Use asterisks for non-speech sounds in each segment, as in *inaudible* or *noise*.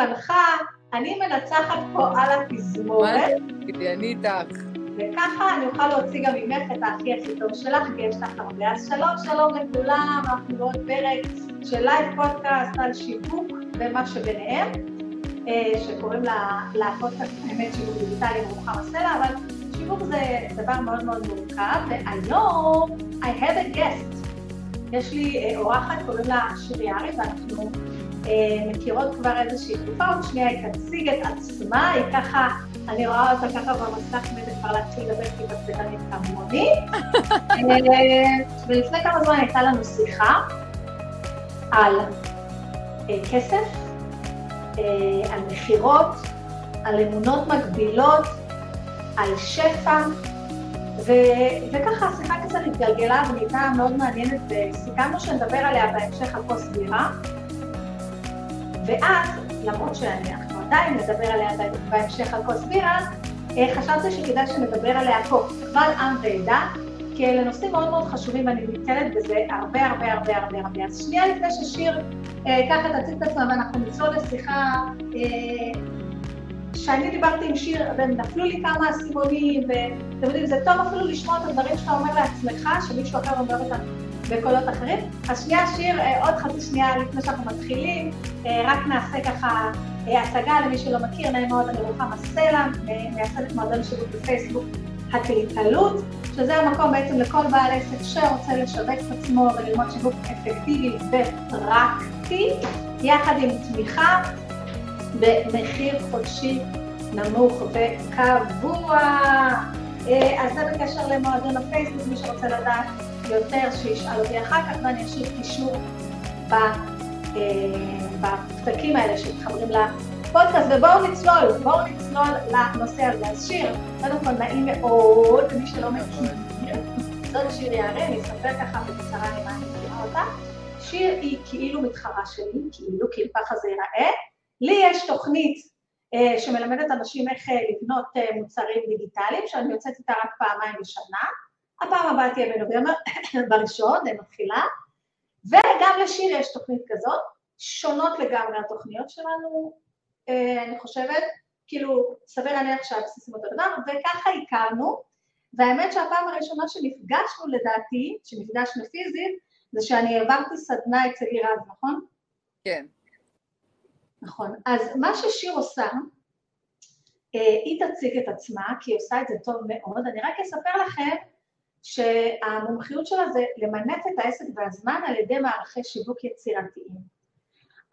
מנחה, אני מנצחת פה על התזמורת. אני איתך. וככה אני אוכל להוציא גם ממך את הכי הכי טוב שלך, כי יש לך הרבה. אז שלום שלום לכולם, אנחנו בעוד פרק של live פודקאסט על שיווק ומה שביניהם, אה, שקוראים לפודקאסט האמת שיווק דיגיטלי מרוחב הסלע, אבל שיווק זה דבר מאוד מאוד מורכב, והיום I have a guest. יש לי אה, אורחת, קוראים לה שירי יערי, ואנחנו מכירות כבר איזושהי תקופה, עוד שנייה היא תציג את עצמה, היא ככה, אני רואה אותה ככה במסך, באמת כבר להתחיל לדבר כי בצדנית כמוני. אה, ולפני כמה זמן הייתה לנו שיחה על אה, כסף, אה, על מכירות, על אמונות מגבילות, על שפע, ו- וככה השיחה כזה התגלגלה ונהייתה מאוד מעניינת וסיכמנו שנדבר עליה בהמשך על כוס בירה. ואז, למרות שאנחנו עדיין נדבר עליה בהמשך על כוס בירה, אה, חשבתי שכדאי שנדבר עליה פה, קבל עם ועדה, כי אלה נושאים מאוד מאוד חשובים ואני נתקלת בזה הרבה הרבה הרבה הרבה הרבה. אז שנייה לפני ששיר אה, ככה תציג את עצמה ואנחנו נצלול לשיחה אה, כשאני דיברתי עם שיר, ונפלו לי כמה אסימונים, ואתם יודעים, זה טוב אפילו לשמוע את הדברים שאתה אומר לעצמך, שמישהו אחר אומר אותם בקולות אחרים. אז שנייה, שיר, אה, עוד חצי שנייה לפני שאנחנו מתחילים, אה, רק נעשה ככה אה, הצגה למי שלא מכיר, נעים מאוד, אני רוחמה סלע, מייסדת מועדון שיווק בפייסבוק, הקליטלות, שזה המקום בעצם לכל בעל עסק שרוצה לשווק את עצמו וללמוד שיווק אפקטיבי ופרקטי, יחד עם תמיכה במחיר חודשי נמוך וקבוע. אז זה בקשר למועדון הפייסבוק, מי שרוצה לדעת יותר שישאל אותי אחר כך ואני אשאיר קישור בפתקים האלה שמתחברים לפודקאסט ובואו נצלול, בואו נצלול לנושא הזה. אז שיר, קודם כל נעים מאוד, למי שלא מכיר, זאת שיר יערה, אני אספר ככה בקצרה למה אני מכירה אותה. שיר היא כאילו מתחרה שלי, כאילו, כאילו ככה זה ייראה. לי יש תוכנית אה, שמלמדת אנשים איך אה, לבנות אה, מוצרים דיגיטליים, שאני יוצאת איתה רק פעמיים בשנה. הפעם הבאה תהיה בנובמבר, *coughs* בראשון, מתחילה. וגם לשיר יש תוכנית כזאת, שונות לגמרי התוכניות שלנו, אני חושבת, כאילו, סביר להניח שהבסיסים אותו דבר, וככה הכרנו, והאמת שהפעם הראשונה שנפגשנו לדעתי, שנפגשנו פיזית, זה שאני העברתי סדנה אצל לירז, נכון? כן. נכון. אז מה ששיר עושה, אה, היא תציג את עצמה, כי היא עושה את זה טוב מאוד. אני רק אספר לכם שהמומחיות שלה זה למנף את העסק והזמן על ידי מערכי שיווק יצירתיים.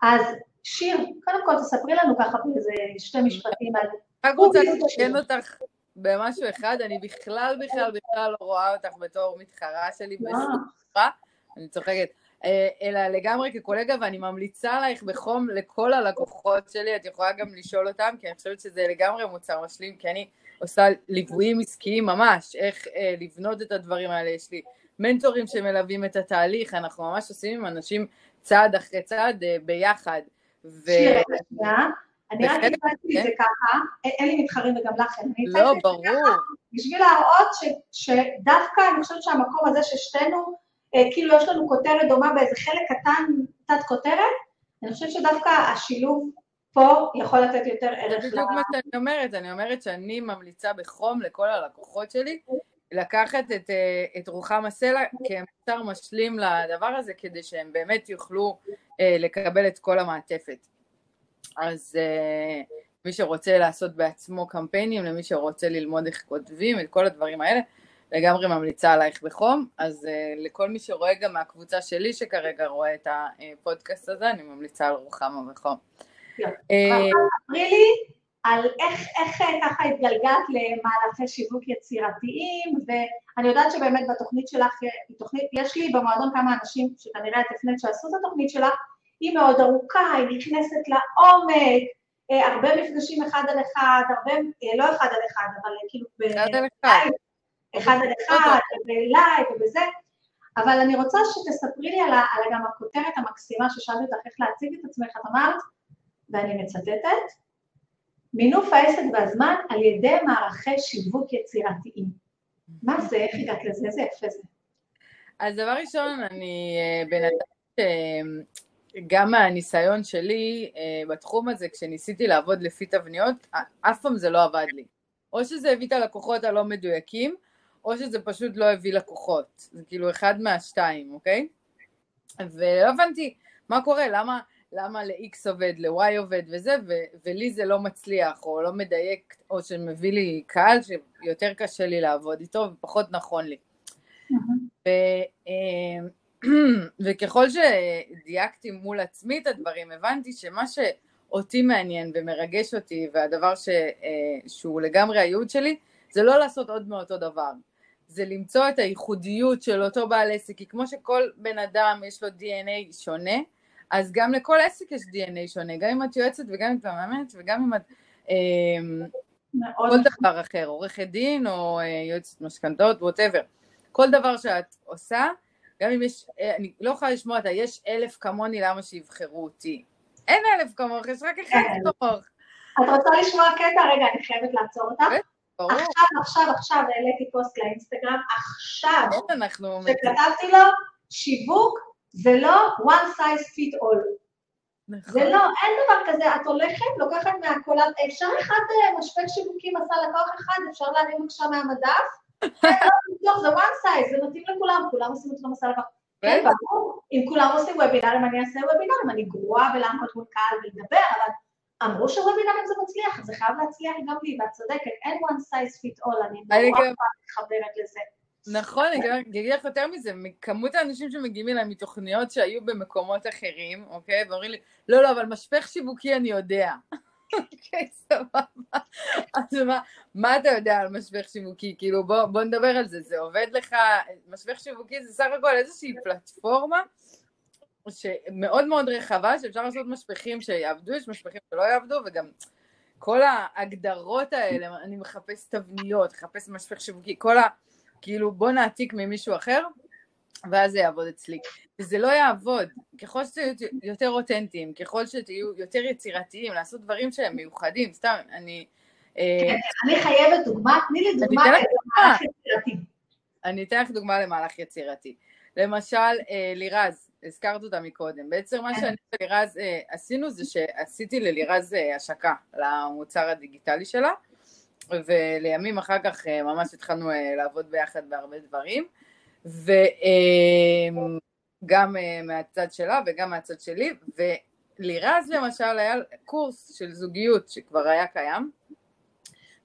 אז שיר, קודם כל תספרי לנו ככה באיזה שתי משפטים על... רק רוצה לתקן אותך במשהו אחד, אני בכלל בכלל בכלל לא רואה אותך בתור מתחרה שלי דבר, אני צוחקת. אה, אלא לגמרי כקולגה, ואני ממליצה עלייך בחום לכל הלקוחות שלי, את יכולה גם לשאול אותם, כי אני חושבת שזה לגמרי מוצר משלים, כי אני עושה ליוויים עסקיים ממש, איך אה, לבנות את הדברים האלה, יש לי מנטורים שמלווים את התהליך, אנחנו ממש עושים עם אנשים צעד אחרי צעד אה, ביחד. ו... שיר, אני רק הצעתי את זה כן. ככה, אין לי מתחרים וגם לך אין, לא, ברור. בשביל להראות שדווקא אני חושבת שהמקום הזה ששתינו, אה, כאילו יש לנו כותרת דומה באיזה חלק קטן, תת כותרת, אני חושבת שדווקא השילוב פה יכול לתת יותר ערך. זה בדיוק מה שאני אומרת, אני אומרת שאני ממליצה בחום לכל הלקוחות שלי לקחת את, אה, את רוחם הסלע כמוצר משלים לדבר הזה, כדי שהם באמת יוכלו אה, לקבל את כל המעטפת. אז מי שרוצה לעשות בעצמו קמפיינים, למי שרוצה ללמוד איך כותבים, את כל הדברים האלה, לגמרי ממליצה עלייך בחום, אז לכל מי שרואה גם מהקבוצה שלי שכרגע רואה את הפודקאסט הזה, אני ממליצה על רוחמה בחום. ספרי לי על איך, אה, ככה התגלגלת למהלכי שיווק יצירתיים, ואני יודעת שבאמת בתוכנית שלך, תוכנית, יש לי במועדון כמה אנשים שכנראה את הפנית שעשו את התוכנית שלך, היא מאוד ארוכה, היא נכנסת לעומק, אה, הרבה מפגשים אחד על אחד, הרבה, לא אחד על אחד, אבל כאילו... אחד על אחד. אחד על אחד, וב live ובזה, אבל אני רוצה שתספרי לי על, על גם הכותרת המקסימה ששאלתי אותך איך להציג את עצמך, את אמרת, ואני מצטטת, מינוף העסק והזמן על ידי מערכי שיווק יצירתיים. מה זה? איך הגעת לזה? איזה יפה זה. אז דבר ראשון, אני אה, בן אדם גם מהניסיון שלי אה, בתחום הזה, כשניסיתי לעבוד לפי תבניות, אף פעם זה לא עבד לי. או שזה הביא את הלקוחות הלא מדויקים, או שזה פשוט לא הביא לקוחות. זה כאילו אחד מהשתיים, אוקיי? ולא הבנתי מה קורה, למה, למה ל-X עובד, ל-Y עובד וזה, ו- ולי זה לא מצליח, או לא מדייק, או שמביא לי קהל שיותר קשה לי לעבוד איתו ופחות נכון לי. ו- אה, *clears throat* וככל שדייקתי מול עצמי את הדברים, הבנתי שמה שאותי מעניין ומרגש אותי, והדבר ש, אה, שהוא לגמרי הייעוד שלי, זה לא לעשות עוד מאותו דבר. זה למצוא את הייחודיות של אותו בעל עסק, כי כמו שכל בן אדם יש לו DNA שונה, אז גם לכל עסק יש DNA שונה, גם אם את יועצת וגם אם את מאמנת וגם אם את... אה, כל דבר אחר, עורכת דין או אה, יועצת משכנתאות, ווטאבר. כל דבר שאת עושה, גם אם יש, אה, אני לא יכולה לשמוע אותה, יש אלף כמוני, למה שיבחרו אותי? אין אלף כמוך, יש רק אחד כמוך. את רוצה לשמוע קטע? רגע, אני חייבת לעצור אותך. עכשיו, עכשיו, עכשיו העליתי פוסט לאינסטגרם, עכשיו, שכתבתי לו, שיווק זה לא one size fit all. נכון. זה לא, אין דבר כזה, את הולכת, לוקחת מהקולת, אפשר אחד אה, משפק שיווקים עשה לקוח אחד, אפשר להרים בבקשה מהמדף, *laughs* לא, זה one size, זה מתאים לכולם, כולם עושים את המסע לקוח. כן, ברור, אם כולם עושים וובינארים, אני אעשה וובינארים, אני גרועה בלעמוד מול קהל ולדבר, אבל אמרו שוובינארים זה מצליח, זה חייב להצליח גם לי, ואת צודקת, אין one size fit all, אני נורא מתחברת לזה. נכון, אני אגיד לך יותר מזה, כמות האנשים שמגיעים אליי מתוכניות שהיו במקומות אחרים, אוקיי, ואומרים לי, לא, לא, אבל משפך שיווקי אני יודע. *laughs* אוקיי, סבבה. אז מה, מה אתה יודע על משפך שיווקי? כאילו, בוא, בוא נדבר על זה. זה עובד לך, משפך שיווקי זה סך הכל איזושהי פלטפורמה שמאוד מאוד רחבה, שאפשר לעשות משפכים שיעבדו, יש משפכים שלא יעבדו, וגם כל ההגדרות האלה, אני מחפש תבניות, מחפש משפך שיווקי, כל. כאילו, בוא נעתיק ממישהו אחר, ואז זה יעבוד אצלי. וזה לא יעבוד. ככל שתהיו יותר אותנטיים, ככל שתהיו יותר יצירתיים, לעשות דברים שהם מיוחדים, סתם, אני... אה, אני חייבת דוגמה, תני לי דוגמה למהלך יצירתי. אני אתן לך דוגמה למהלך יצירתי. למשל, אה, לירז, הזכרת אותה מקודם. בעצם מה שאני ולירז אה, עשינו זה שעשיתי ללירז השקה למוצר הדיגיטלי שלה, ולימים אחר כך ממש התחלנו לעבוד ביחד בהרבה דברים. וגם אה, מהצד שלה וגם מהצד שלי, ולירז למשל היה קורס של זוגיות שכבר היה קיים,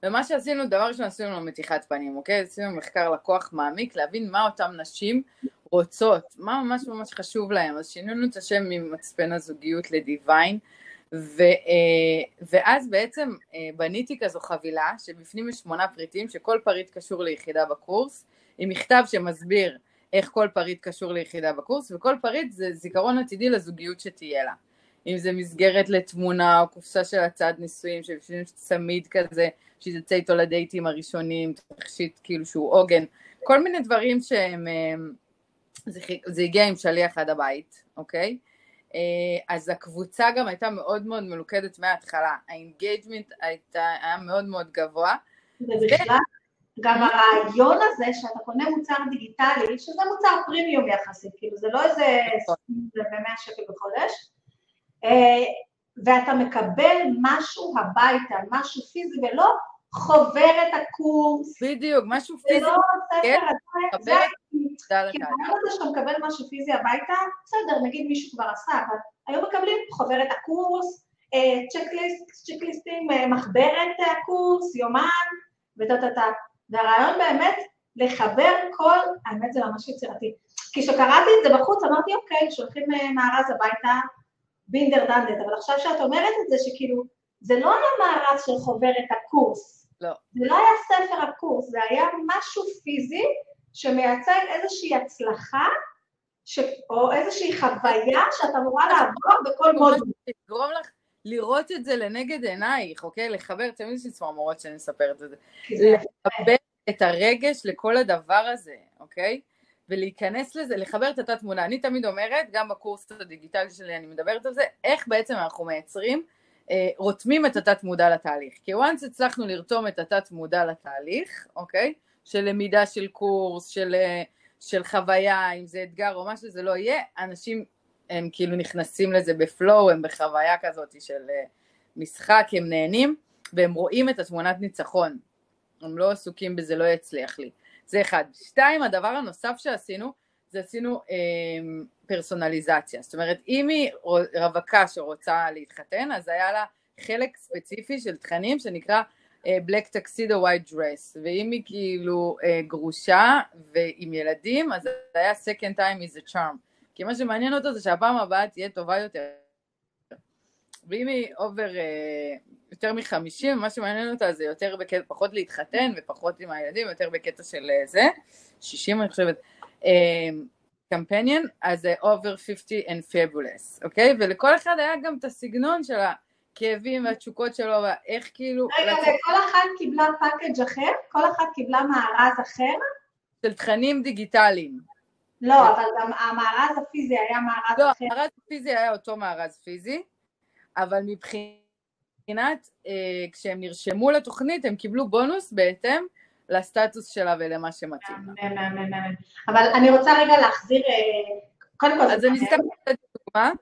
ומה שעשינו, דבר ראשון עשינו לו מתיחת פנים, אוקיי? עשינו מחקר לקוח מעמיק, להבין מה אותן נשים רוצות, מה ממש ממש חשוב להן, אז שינינו את השם ממצפן הזוגיות ל Divine, ו, אה, ואז בעצם אה, בניתי כזו חבילה שבפנים יש שמונה פריטים שכל פריט קשור ליחידה בקורס, עם מכתב שמסביר איך כל פריט קשור ליחידה בקורס, וכל פריט זה זיכרון עתידי לזוגיות שתהיה לה. אם זה מסגרת לתמונה או קופסה של הצד נישואים, שבפנים צמיד כזה, שהיא תצא איתו לדייטים הראשונים, תכשיט כאילו שהוא עוגן, כל מיני דברים שהם, אה, זה, זה הגיע עם שליח עד הבית, אוקיי? אה, אז הקבוצה גם הייתה מאוד מאוד מלוכדת מההתחלה, ה engagement היה מאוד מאוד גבוה. ובכלל, גם הרעיון הזה שאתה קונה מוצר דיגיטלי, שזה מוצר פרימיום יחסית, כאילו זה לא איזה נכון. במאה שקל בחודש, אה, ואתה מקבל משהו הביתה, משהו פיזי, ולא חוברת הקורס. בדיוק, משהו פיזי. זה לא ספר, כן, זה כי הרעיון הזה שאתה מקבל משהו פיזי הביתה, בסדר, נגיד מישהו כבר עשה, אבל היו מקבלים חוברת הקורס, צ'קליסטים, אה, מחברת הקורס, יומן, וטה-טה-טה. והרעיון באמת לחבר כל, האמת זה ממש יצירתי, כי כשקראתי את זה בחוץ אמרתי אוקיי, שולחים אה, מארז הביתה בינדר דנדט, אבל עכשיו שאת אומרת את זה שכאילו, זה לא היה מארז של חוברת הקורס, לא. זה לא היה ספר הקורס, זה היה משהו פיזי שמייצג איזושהי הצלחה ש... או איזושהי חוויה שאת אמורה לעבור בכל מודול. לגרום לך לראות את זה לנגד עינייך, אוקיי? לחבר, תמיד יש לי צמרמורות שאני מספרת את זה. לחבר את הרגש לכל הדבר הזה, אוקיי? ולהיכנס לזה, לחבר את התת תמונה. אני תמיד אומרת, גם בקורס הדיגיטלי שלי אני מדברת על זה, איך בעצם אנחנו מייצרים, רותמים את התת מודע לתהליך. כי once הצלחנו לרתום את התת מודע לתהליך, אוקיי? של למידה של קורס, של, אה, של חוויה, אם זה אתגר או מה שזה לא יהיה, אנשים הם כאילו נכנסים לזה בפלואו, הם בחוויה כזאת של אה, משחק, הם נהנים, והם רואים את התמונת ניצחון. הם לא עסוקים בזה, לא יצליח לי. זה אחד. שתיים, הדבר הנוסף שעשינו, זה עשינו אה, פרסונליזציה. זאת אומרת, אם היא רווקה שרוצה להתחתן, אז היה לה חלק ספציפי של תכנים שנקרא אה, Black Tuxedo White Dress, ואם היא כאילו אה, גרושה ועם ילדים, אז זה היה Second Time is a Charm. כי מה שמעניין אותו זה שהפעם הבאה תהיה טובה יותר. ואם היא over אה, יותר מחמישים, מה שמעניין אותה זה יותר בקטע, פחות להתחתן ופחות עם הילדים, יותר בקטע של זה, שישים אני חושבת. קמפיין, אז זה over 50 and fabulous, אוקיי? ולכל אחד היה גם את הסגנון של הכאבים והתשוקות שלו, ואיך כאילו... רגע, לצ... וכל אחת קיבלה package אחר? כל אחת קיבלה מארז אחר? של תכנים דיגיטליים. לא, אבל גם המארז הפיזי היה מארז לא, אחר. לא, המארז הפיזי היה אותו מארז פיזי, אבל מבחינת, אה, כשהם נרשמו לתוכנית, הם קיבלו בונוס בהתאם לסטטוס שלה ולמה שמתאים לה. אבל אני רוצה רגע להחזיר, אה, קודם כל... אז אני סתם לתת דוגמה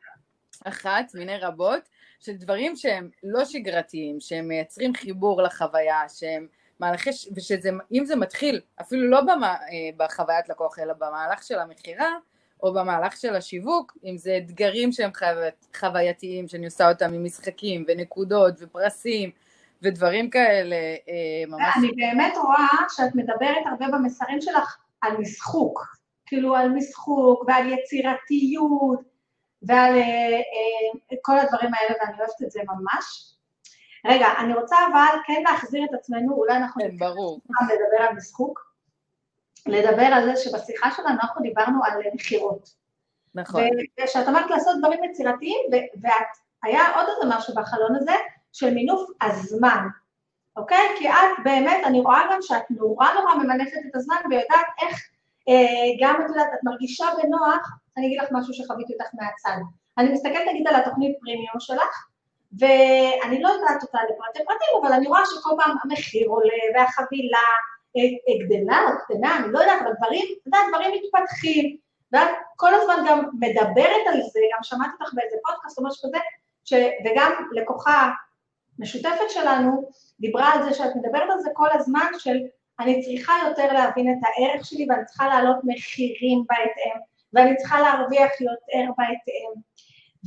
אחת מיני רבות, של דברים שהם לא שגרתיים, שהם מייצרים חיבור לחוויה, שהם מהלכי, ושאם זה מתחיל אפילו לא במה, אה, בחוויית לקוח, אלא במהלך של המכירה, או במהלך של השיווק, אם זה אתגרים שהם חווייתיים, שאני עושה אותם עם משחקים ונקודות ופרסים, ודברים כאלה אה, ממש... אני באמת רואה שאת מדברת הרבה במסרים שלך על משחוק, כאילו על משחוק ועל יצירתיות ועל אה, אה, כל הדברים האלה, ואני אוהבת את זה ממש. רגע, אני רוצה אבל כן להחזיר את עצמנו, אולי אנחנו... כן, ברור. לדבר על משחוק, לדבר על זה שבשיחה שלנו אנחנו דיברנו על מכירות. נכון. ושאת אמרת לעשות דברים יצירתיים, והיה עוד איזה משהו בחלון הזה, של מינוף הזמן, אוקיי? כי את באמת, אני רואה גם שאת נורא נורא ממנפת את הזמן ויודעת איך אה, גם את יודעת, את מרגישה בנוח, אני אגיד לך משהו שחוויתי אותך מהצד. אני מסתכלת נגיד על התוכנית פרימיום שלך, ואני לא יודעת אותה לפרטי פרטים, אבל אני רואה שכל פעם המחיר עולה והחבילה אה, אה, גדלה או קטנה, אני לא יודעת, אבל דברים, את יודעת, דברים מתפתחים, ואת כל הזמן גם מדברת על זה, גם שמעתי אותך באיזה פודקאסט או משהו כזה, ש... וגם לקוחה משותפת שלנו דיברה על זה שאת מדברת על זה כל הזמן של אני צריכה יותר להבין את הערך שלי ואני צריכה להעלות מחירים בהתאם ואני צריכה להרוויח יותר בהתאם.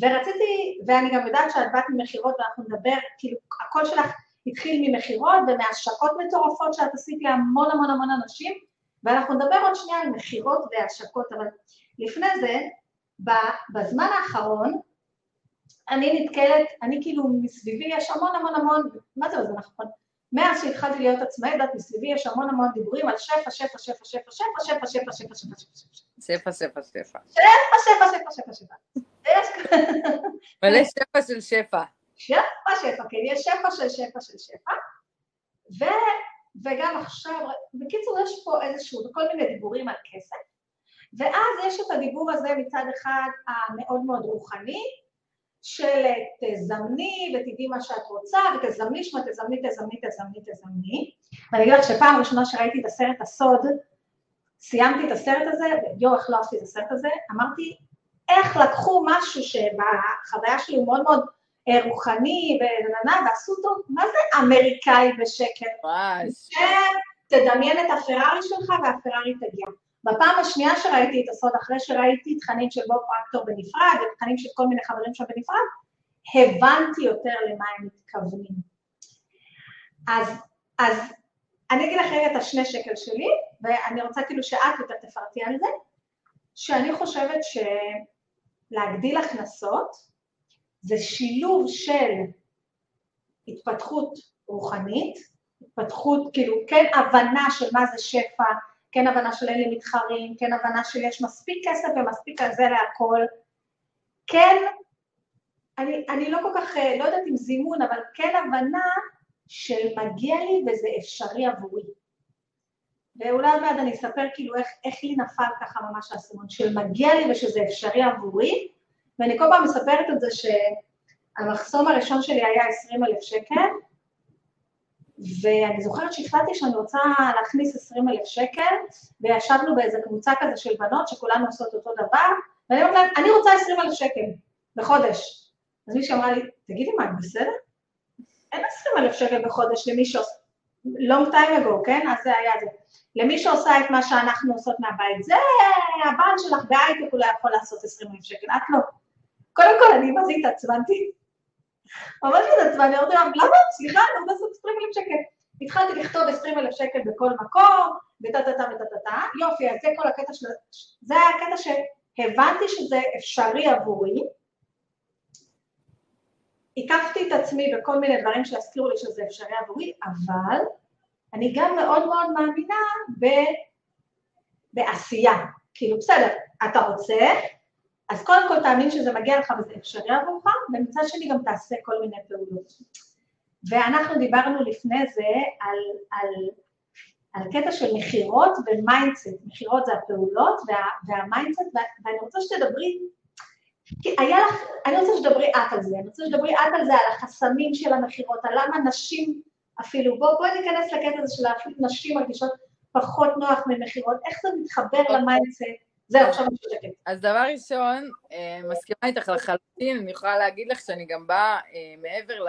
ורציתי, ואני גם יודעת שאת באת ממכירות ואנחנו נדבר, כאילו הקול שלך התחיל ממכירות ומהשקות מטורפות שאת עשית להמון המון המון אנשים ואנחנו נדבר עוד שנייה על מכירות והשקות, אבל לפני זה, בזמן האחרון אני נתקלת, אני כאילו מסביבי יש המון המון המון, מה זה, זה נכון, מאז שהתחלתי להיות עצמאית, את מסביבי יש המון המון דיבורים על שפע, שפע, שפע, שפע, שפע, שפע, שפע, שפע, שפע, שפע, שפע, שפע, שפע. שפע, שפע, שפע, שפע, שפע. מלא שפע של שפע. שפע, שפע, כן, יש שפע של שפע של שפע. וגם עכשיו, בקיצור, יש פה איזשהו, כל מיני דיבורים על כסף. ואז יש את הדיבור הזה מצד אחד המאוד מאוד רוחני, של תזמני ותדעי מה שאת רוצה ותזמני שמה תזמני תזמני תזמני תזמני ואני אגיד לך שפעם ראשונה שראיתי את הסרט הסוד סיימתי את הסרט הזה ויו איך לא עשיתי את הסרט הזה אמרתי איך לקחו משהו שבחוויה שלי הוא מאוד מאוד אה, רוחני וננה ועשו אותו מה זה אמריקאי בשקל? ממש. תדמיין את הפרארי שלך והפרארי תגיע בפעם השנייה שראיתי את הסוד, אחרי שראיתי תכנים של בוב פרקטור בנפרד, ותכנים של כל מיני חברים שם בנפרד, הבנתי יותר למה הם מתכוונים. אז, אז אני אגיד לך רגע את השני שקל שלי, ואני רוצה כאילו שאת יותר תפרטי על זה, שאני חושבת שלהגדיל הכנסות זה שילוב של התפתחות רוחנית, התפתחות, כאילו, כן הבנה של מה זה שפע, כן הבנה של אין לי מתחרים, כן הבנה שיש מספיק כסף ומספיק על זה להכל, כן, אני, אני לא כל כך, אה, לא יודעת אם זימון, אבל כן הבנה של מגיע לי וזה אפשרי עבורי. ואולי עוד מעט אני אספר כאילו איך, איך לי נפל ככה ממש האסימון, של מגיע לי ושזה אפשרי עבורי, ואני כל פעם מספרת את זה שהמחסום הראשון שלי היה 20 אלף שקל, ואני זוכרת שהחלטתי שאני רוצה להכניס 20 אלף שקל, וישבנו באיזה קבוצה כזה של בנות שכולנו עושות אותו דבר, ואני אומרת להם, אני רוצה 20 אלף שקל בחודש. אז מישהי אמרה לי, תגידי מה, את בסדר? אין 20 אלף שקל בחודש למי שעושה, long time ago, כן? אז זה היה זה. למי שעושה את מה שאנחנו עושות מהבית, זה הבעל שלך בהייטק אולי יכול לעשות 20 אלף שקל, את לא. קודם כל, אני מה זה התעצבנתי? ממש התעצבנתי, אמרתי להם, למה? סליחה, אני רוצה לעשות 20 אלף שקל. התחלתי לכתוב 20 אלף שקל בכל מקום, וטה-טה-טה וטה-טה-טה, יופי, אז זה כל הקטע של... זה היה הקטע שהבנתי שזה אפשרי עבורי. הקפתי את עצמי בכל מיני דברים שיזכירו לי שזה אפשרי עבורי, אבל אני גם מאוד מאוד מאמינה ב... בעשייה. כאילו, בסדר, אתה רוצה, אז קודם כל תאמין שזה מגיע לך וזה אפשרי עבורך, ומצד שני גם תעשה כל מיני פעולות. ואנחנו דיברנו לפני זה על, על, על קטע של מכירות ו mindset, מכירות זה הפעולות וה, וה mindset, ואני רוצה שתדברי, כי היה לך, אני רוצה שתדברי את על זה, אני רוצה שתדברי את על זה, על החסמים של המכירות, על למה נשים אפילו, בואי בוא ניכנס לקטע הזה של אפילו נשים מרגישות פחות נוח ממכירות, איך זה מתחבר. ל mindset, זהו, עכשיו אני שותקת. אז דבר ראשון, אה, מסכימה איתך לחלוטין, אני יכולה להגיד לך שאני גם באה אה, מעבר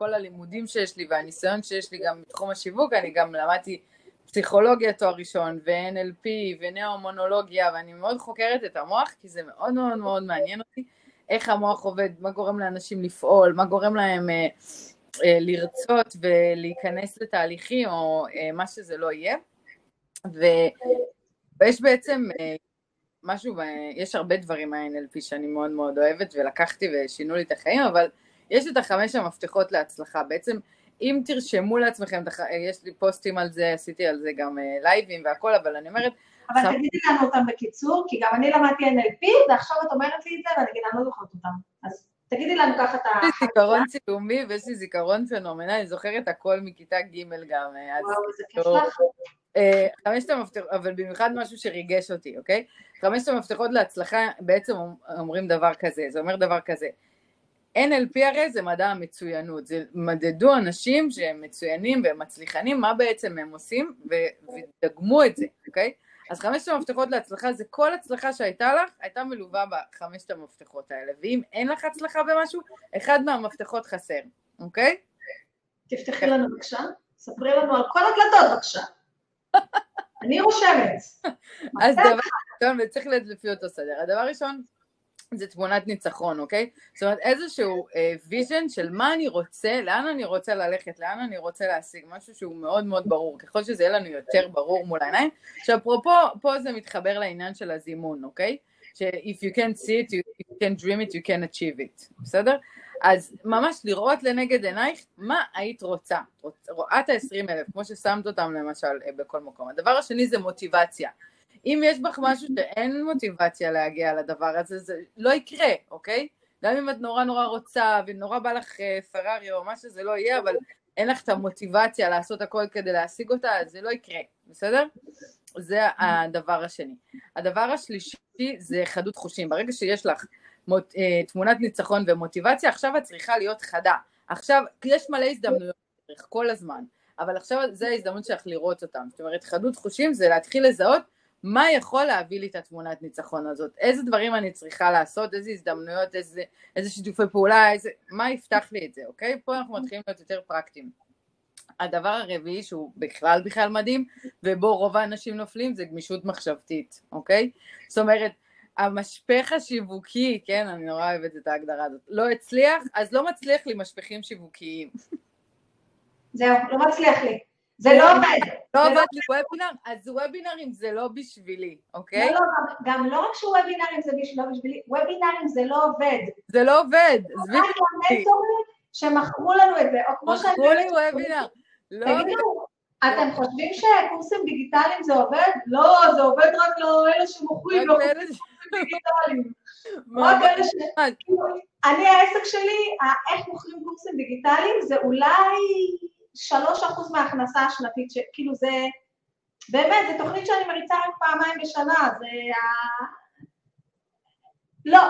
כל הלימודים שיש לי והניסיון שיש לי גם בתחום השיווק, אני גם למדתי פסיכולוגיה תואר ראשון ו-NLP ונאו-מונולוגיה ואני מאוד חוקרת את המוח כי זה מאוד מאוד מאוד מעניין אותי איך המוח עובד, מה גורם לאנשים לפעול, מה גורם להם אה, אה, לרצות ולהיכנס לתהליכים או אה, מה שזה לא יהיה ו... ויש בעצם משהו, יש הרבה דברים מה-NLP שאני מאוד מאוד אוהבת ולקחתי ושינו לי את החיים אבל יש את החמש המפתחות להצלחה. בעצם, אם תרשמו לעצמכם, יש לי פוסטים על זה, עשיתי על זה גם אה, לייבים והכל, אבל אני אומרת... אבל חמ... תגידי לנו אותם בקיצור, כי גם אני למדתי NLP, ועכשיו את אומרת לי את זה, ואני לא זוכרת אותם. אז תגידי לנו ככה את ה... יש לי זיכרון צילומי ויש לי זיכרון פנומנלי, אני זוכרת הכל מכיתה ג' גם. אה, וואו, איזה כיף לך. אה, חמשת המפתחות, אבל במיוחד משהו שריגש אותי, אוקיי? חמשת המפתחות להצלחה בעצם אומרים דבר כזה, זה אומר דבר כזה. NLP הרי זה מדע המצוינות, זה מדדו אנשים שהם מצוינים והם מצליחנים, מה בעצם הם עושים, ודגמו את זה, אוקיי? אז חמשת המפתחות להצלחה זה כל הצלחה שהייתה לך, הייתה מלווה בחמשת המפתחות האלה, ואם אין לך הצלחה במשהו, אחד מהמפתחות חסר, אוקיי? תפתחי לנו בבקשה, ספרי לנו על כל הדלתות בבקשה. אני רושמת. *laughs* אז דבר ראשון, וצריך לפי אותו סדר. הדבר ראשון, זה תמונת ניצחון, אוקיי? זאת אומרת איזשהו vision אה, של מה אני רוצה, לאן אני רוצה ללכת, לאן אני רוצה להשיג, משהו שהוא מאוד מאוד ברור, ככל שזה יהיה לנו יותר ברור מול העיניים. עכשיו אפרופו, פה זה מתחבר לעניין של הזימון, אוקיי? ש-if you can't see it, you can dream it, you can achieve it, בסדר? אז ממש לראות לנגד עינייך מה היית רוצה, רואה את ה-20 אלף, כמו ששמת אותם למשל אה, בכל מקום. הדבר השני זה מוטיבציה. אם יש בך משהו שאין מוטיבציה להגיע לדבר הזה, זה לא יקרה, אוקיי? גם אם את נורא נורא רוצה, ונורא בא לך אה, פרארי או מה שזה לא יהיה, אבל אין לך את המוטיבציה לעשות הכל כדי להשיג אותה, אז זה לא יקרה, בסדר? זה הדבר השני. הדבר השלישי זה חדות חושים. ברגע שיש לך מוט, אה, תמונת ניצחון ומוטיבציה, עכשיו את צריכה להיות חדה. עכשיו, יש מלא הזדמנויות כל הזמן, אבל עכשיו זה ההזדמנות שלך לראות אותם. זאת אומרת, חדות חושים זה להתחיל לזהות מה יכול להביא לי את התמונת ניצחון הזאת, איזה דברים אני צריכה לעשות, איזה הזדמנויות, איזה, איזה שיתופי פעולה, איזה, מה יפתח לי את זה, אוקיי? פה אנחנו מתחילים להיות יותר פרקטיים. הדבר הרביעי שהוא בכלל בכלל מדהים, ובו רוב האנשים נופלים, זה גמישות מחשבתית, אוקיי? זאת אומרת, המשפך השיווקי, כן, אני נורא אוהבת את ההגדרה הזאת, לא הצליח, אז לא מצליח לי משפכים שיווקיים. זהו, לא מצליח לי. זה לא עובד. לא עובד לי וובינר? אז וובינרים זה לא בשבילי, אוקיי? לא, לא, גם לא רק שוובינרים זה לא בשבילי, וובינרים זה לא עובד. זה לא עובד, עזבי אותי. שמכרו לנו את זה, או כמו שאני... מכרו לי וובינר. לא תגידו, אתם חושבים שקורסים דיגיטליים זה עובד? לא, זה עובד רק לאלה שמוכרים, לא קורסים דיגיטליים. *laughs* כאילו, אני העסק שלי, איך מוכרים קורסים דיגיטליים זה אולי שלוש אחוז מההכנסה השנתית, כאילו זה, באמת, זו תוכנית שאני מריצה רק פעמיים בשנה, זה ה... לא,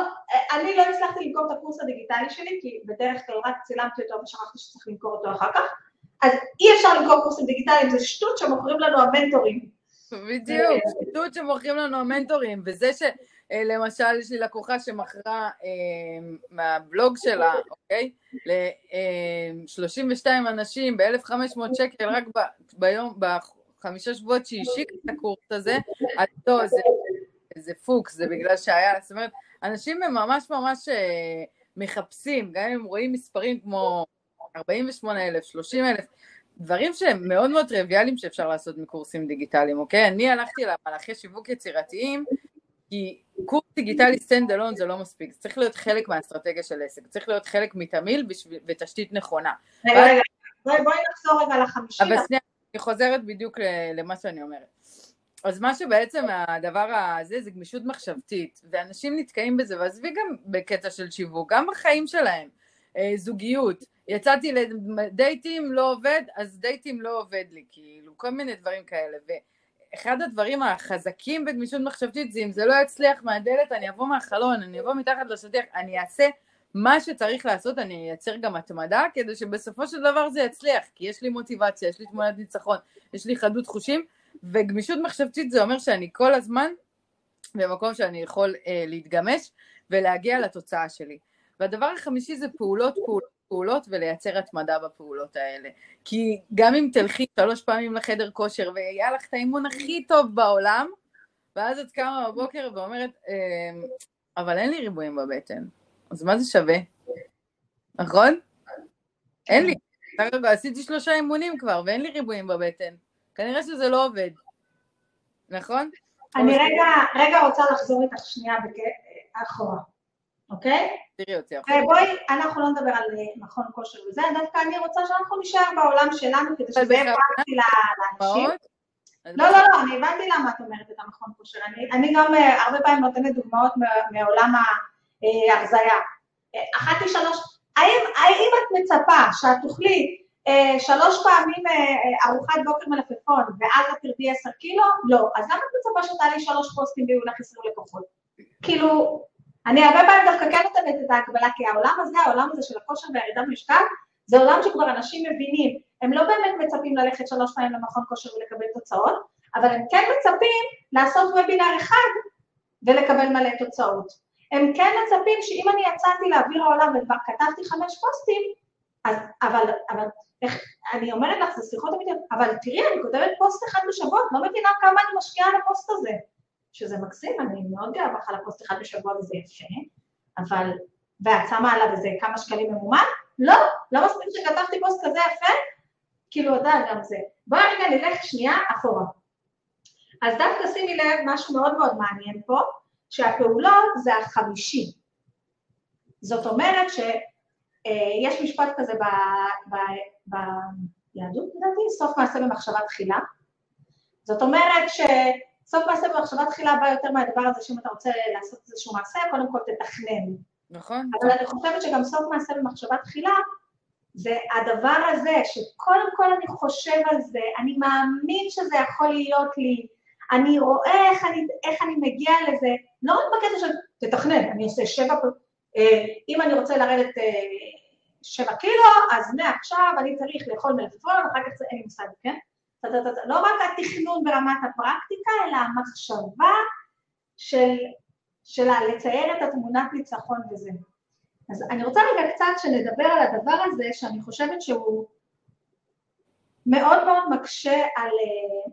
אני לא הצלחתי למכור את הקורס הדיגיטלי שלי, כי בדרך כלל רק צילמתי אותו ושכחתי שצריך למכור אותו אחר כך, אז אי אפשר למכור קורסים דיגיטליים, זה שטות שמוכרים לנו המנטורים. בדיוק, שטות שמוכרים לנו המנטורים, וזה ש... אה, למשל, יש לי לקוחה שמכרה מהבלוג שלה, אוקיי? ל-32 אנשים ב-1,500 שקל רק ביום, בחמישה שבועות שהיא השיקה את הקורס הזה, אז לא, זה, זה פוקס, זה בגלל שהיה, זאת אומרת, אנשים הם ממש ממש מחפשים, גם אם הם רואים מספרים כמו 48,000, 30,000, דברים שהם מאוד מאוד טריוויאליים שאפשר לעשות מקורסים דיגיטליים, אוקיי? אני הלכתי למהלכי שיווק יצירתיים, כי קורס דיגיטלי stand alone זה לא מספיק, זה צריך להיות חלק מהאסטרטגיה של עסק, צריך להיות חלק מתמהיל ותשתית נכונה. רגע, רגע, בואי נחזור רגע לחמישי. אבל שנייה, אני חוזרת בדיוק למה שאני אומרת. אז מה שבעצם הדבר הזה זה גמישות מחשבתית, ואנשים נתקעים בזה, ועזבי גם בקטע של שיווק, גם בחיים שלהם, אה, זוגיות, יצאתי לדייטים, לא עובד, אז דייטים לא עובד לי, כאילו, כל מיני דברים כאלה, ואחד הדברים החזקים בגמישות מחשבתית זה אם זה לא יצליח מהדלת, אני אבוא מהחלון, אני אבוא מתחת לשטיח, אני אעשה מה שצריך לעשות, אני אייצר גם התמדה, כדי שבסופו של דבר זה יצליח, כי יש לי מוטיבציה, יש לי תמונת ניצחון, יש לי חדות חושים, וגמישות מחשבתית זה אומר שאני כל הזמן במקום שאני יכול אה, להתגמש ולהגיע לתוצאה שלי. והדבר החמישי זה פעולות, פעולות, פעולות ולייצר התמדה בפעולות האלה. כי גם אם תלכי שלוש פעמים לחדר כושר ויהיה לך את האימון הכי טוב בעולם, ואז את קמה בבוקר ואומרת, אה, אבל אין לי ריבועים בבטן, אז מה זה שווה? נכון? אין לי. עשיתי שלושה אימונים כבר ואין לי ריבועים בבטן. כנראה שזה לא עובד, נכון? אני רגע, רגע רוצה לחזור איתך שנייה אחורה, אוקיי? תראי אותי אחורה. ובואי, אנחנו לא נדבר על אה, מכון כושר וזה, דווקא אני רוצה שאנחנו נשאר בעולם שלנו כדי שזה יהיה פרקטי לאנשים. לא, לא, לא, אני הבנתי למה את אומרת את המכון כושר. אני, גם אה, הרבה פעמים נותנת דוגמאות מעולם ההרזייה. אה, אחת משלוש, האם, האם את מצפה שאת תוכלי אה, שלוש פעמים ארוחת בוקר מלפפון ואז את תרדי עשר קילו? לא. אז למה את מצפה שתעלי שלוש פוסטים ויהיו לך עשרים לקוחות? כאילו, אני הרבה פעמים דווקא כן נותנת את ההקבלה, כי העולם הזה, העולם הזה של הכושר והירידה במשקל, זה עולם שכבר אנשים מבינים, הם לא באמת מצפים ללכת שלוש פעמים למכון כושר ולקבל תוצאות, אבל הם כן מצפים לעשות וובינר אחד ולקבל מלא תוצאות. הם כן מצפים שאם אני יצאתי לאוויר העולם וכבר כתבתי חמש פוסטים, אז, אבל, אבל איך, אני אומרת לך, זה שיחות אמיתיות, אבל תראי, אני כותבת פוסט אחד בשבוע, לא מבינה כמה אני משקיעה על הפוסט הזה, שזה מקסים, אני מאוד גאה בך על הפוסט אחד בשבוע וזה יפה, אבל, ואת שמה עליו איזה כמה שקלים ממומן? לא, לא מספיק שכתבתי פוסט כזה יפה, כאילו, אתה גם זה. בואי רגע נלך שנייה אחורה. אז דווקא שימי לב, משהו מאוד מאוד מעניין פה, שהפעולות זה החמישי. זאת אומרת ש... אה, משפט כזה ב, ב, ביהדות, לדעתי, סוף מעשה במחשבה תחילה. זאת אומרת שסוף מעשה במחשבה תחילה בא יותר מהדבר הזה שאם אתה רוצה לעשות איזשהו מעשה, קודם כל תתכנן. נכון. אבל אני חושבת שגם סוף מעשה במחשבה תחילה זה הדבר הזה, שקודם כל אני חושב על זה, אני מאמין שזה יכול להיות לי, אני רואה איך אני, איך אני מגיע לזה, לא רק בקטע של תתכנן, אני עושה שבע אה, אם אני רוצה לרדת אה, שבע קילו, אז מעכשיו אני צריך לאכול מלפפון, אחר כך אין לי מושג, כן? לא רק התכנון ברמת הפרקטיקה, אלא המחשבה של, של לצייר את התמונת ניצחון וזה. אז אני רוצה רגע קצת שנדבר על הדבר הזה, שאני חושבת שהוא מאוד מאוד מקשה על, אה,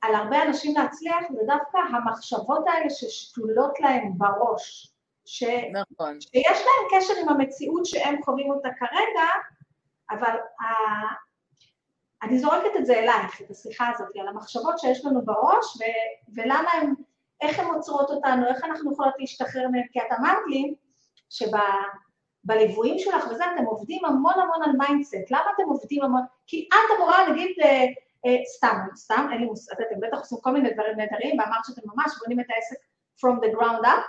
על הרבה אנשים להצליח, זה דווקא המחשבות האלה ששתולות להם בראש. ש... נכון. שיש להם קשר עם המציאות שהם חווים אותה כרגע, אבל ה... אני זורקת את זה אלייך, את השיחה הזאת, על המחשבות שיש לנו בראש, ו... ולמה הן, איך הן עוצרות אותנו, איך אנחנו יכולות להשתחרר מהן, כי את אמרת לי שבליוויים שב... שלך וזה, אתם עובדים המון המון על mindset, למה אתם עובדים המון, כי את אמורה, נגיד, אה, אה, סתם, סתם, אין לי מושג, אתם בטח עושים כל מיני דברים נהדרים, ואמרת שאתם ממש בונים את העסק from the ground up,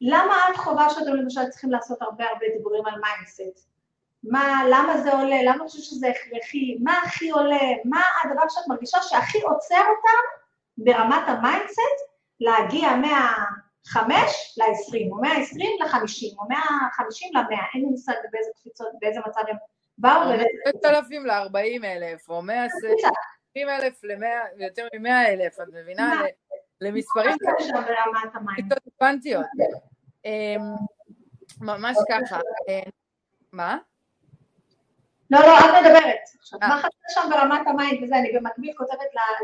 למה את חושבת שאתם למשל צריכים לעשות הרבה הרבה דיבורים על mindset? מה, למה זה עולה? למה את חושבת שזה הכרחי? מה הכי עולה? מה הדבר שאת מרגישה שהכי עוצר אותם ברמת ה mindset להגיע מהחמש ל-20, או מהעשרים לחמישים, או מהחמישים למאה, אין לי מושג באיזה קפיצות, באיזה מצב הם באו. עשרת אלפים לארבעים אלף, או מאה עשרים אלף למאה, יותר ממאה אלף, את מבינה? למספרים מה? קוונטיות. אמ, ממש ככה. אה, מה? לא, לא, את מדברת. עכשיו, אה. מה חשבת שם ברמת המים וזה, אני במקביל כותבת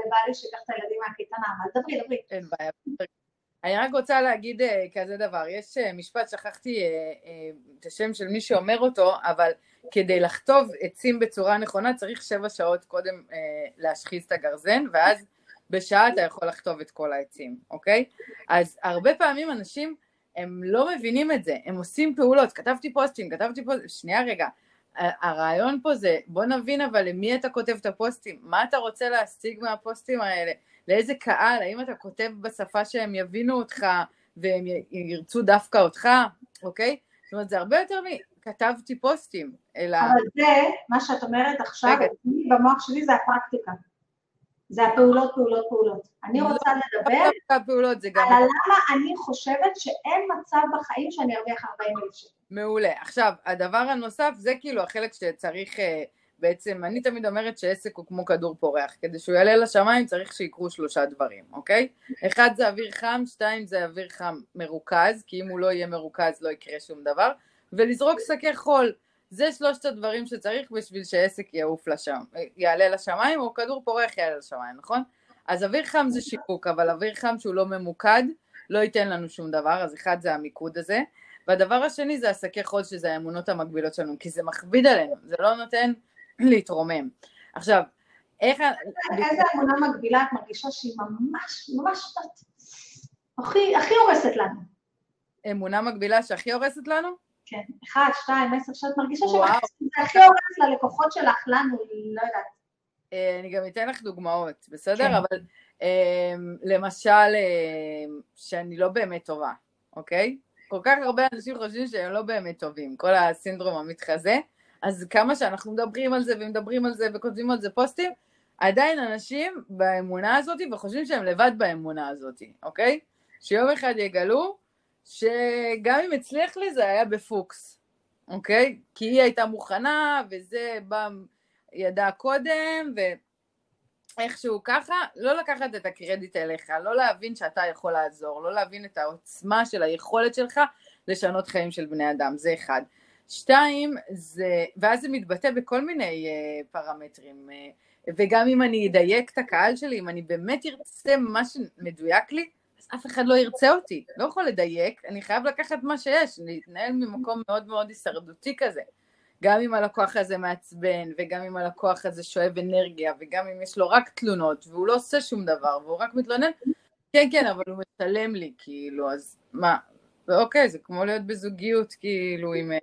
לבעלי שיקח את הילדים מהקייטנה, אבל דברי, דברי. אין בעיה. אני רק רוצה להגיד אה, כזה דבר, יש אה, משפט, שכחתי את השם של מי שאומר אותו, אבל כדי לחטוב עצים בצורה נכונה צריך שבע שעות קודם להשחיז את הגרזן, ואז בשעה אתה יכול לחטוב את כל העצים, אוקיי? אז הרבה פעמים אנשים, הם לא מבינים את זה, הם עושים פעולות, כתבתי פוסטים, כתבתי פוסטים, שנייה רגע, הרעיון פה זה, בוא נבין אבל למי אתה כותב את הפוסטים, מה אתה רוצה להשיג מהפוסטים האלה, לאיזה קהל, האם אתה כותב בשפה שהם יבינו אותך והם ירצו דווקא אותך, אוקיי? זאת אומרת, זה הרבה יותר מ... כתבתי פוסטים, אלא... אבל זה, מה שאת אומרת עכשיו, רגע. במוח שלי זה הפרקטיקה. זה הפעולות, פעולות, פעולות. אני לא, רוצה לדבר הפעולות, זה גם על למה אני חושבת שאין מצב בחיים שאני ארוויח 40 אלף שקל. מעולה. עכשיו, הדבר הנוסף זה כאילו החלק שצריך אה, בעצם, אני תמיד אומרת שעסק הוא כמו כדור פורח, כדי שהוא יעלה לשמיים צריך שיקרו שלושה דברים, אוקיי? אחד זה אוויר חם, שתיים זה אוויר חם מרוכז, כי אם הוא לא יהיה מרוכז לא יקרה שום דבר, ולזרוק שקי חול. זה שלושת הדברים שצריך בשביל שעסק יעוף לשם, יעלה לשמיים, או כדור פורח יעלה לשמיים, נכון? אז אוויר חם זה שיווק, אבל אוויר חם שהוא לא ממוקד, לא ייתן לנו שום דבר, אז אחד זה המיקוד הזה. והדבר השני זה השקי חול, שזה האמונות המקבילות שלנו, כי זה מכביד עלינו, זה לא נותן להתרומם. עכשיו, איך... איזה אמונה מקבילה את מרגישה שהיא ממש, ממש, הכי, הכי הורסת לנו. אמונה מקבילה שהכי הורסת לנו? כן, אחד, שתיים, עשר, שאת מרגישה. שזה הכי הורס ללקוחות שלך, לנו, לא יודעת. אה, אני גם אתן לך דוגמאות, בסדר? כן. אבל אה, למשל, אה, שאני לא באמת טובה, אוקיי? כל כך הרבה אנשים חושבים שהם לא באמת טובים, כל הסינדרום המתחזה, אז כמה שאנחנו מדברים על זה ומדברים על זה וכותבים על זה פוסטים, עדיין אנשים באמונה הזאת וחושבים שהם לבד באמונה הזאת, אוקיי? שיום אחד יגלו שגם אם הצליח לי זה היה בפוקס, אוקיי? כי היא הייתה מוכנה וזה בא, ידע קודם ואיכשהו ככה, לא לקחת את הקרדיט אליך, לא להבין שאתה יכול לעזור, לא להבין את העוצמה של היכולת שלך לשנות חיים של בני אדם, זה אחד. שתיים, זה, ואז זה מתבטא בכל מיני uh, פרמטרים, uh, וגם אם אני אדייק את הקהל שלי, אם אני באמת ארצה מה שמדויק לי, אז אף אחד לא ירצה אותי, לא יכול לדייק, אני חייב לקחת מה שיש, להתנהל ממקום מאוד מאוד הישרדותי כזה. גם אם הלקוח הזה מעצבן, וגם אם הלקוח הזה שואב אנרגיה, וגם אם יש לו רק תלונות, והוא לא עושה שום דבר, והוא רק מתלונן, כן, כן, אבל הוא משלם לי, כאילו, אז מה? ואוקיי, זה כמו להיות בזוגיות, כאילו, עם... אה,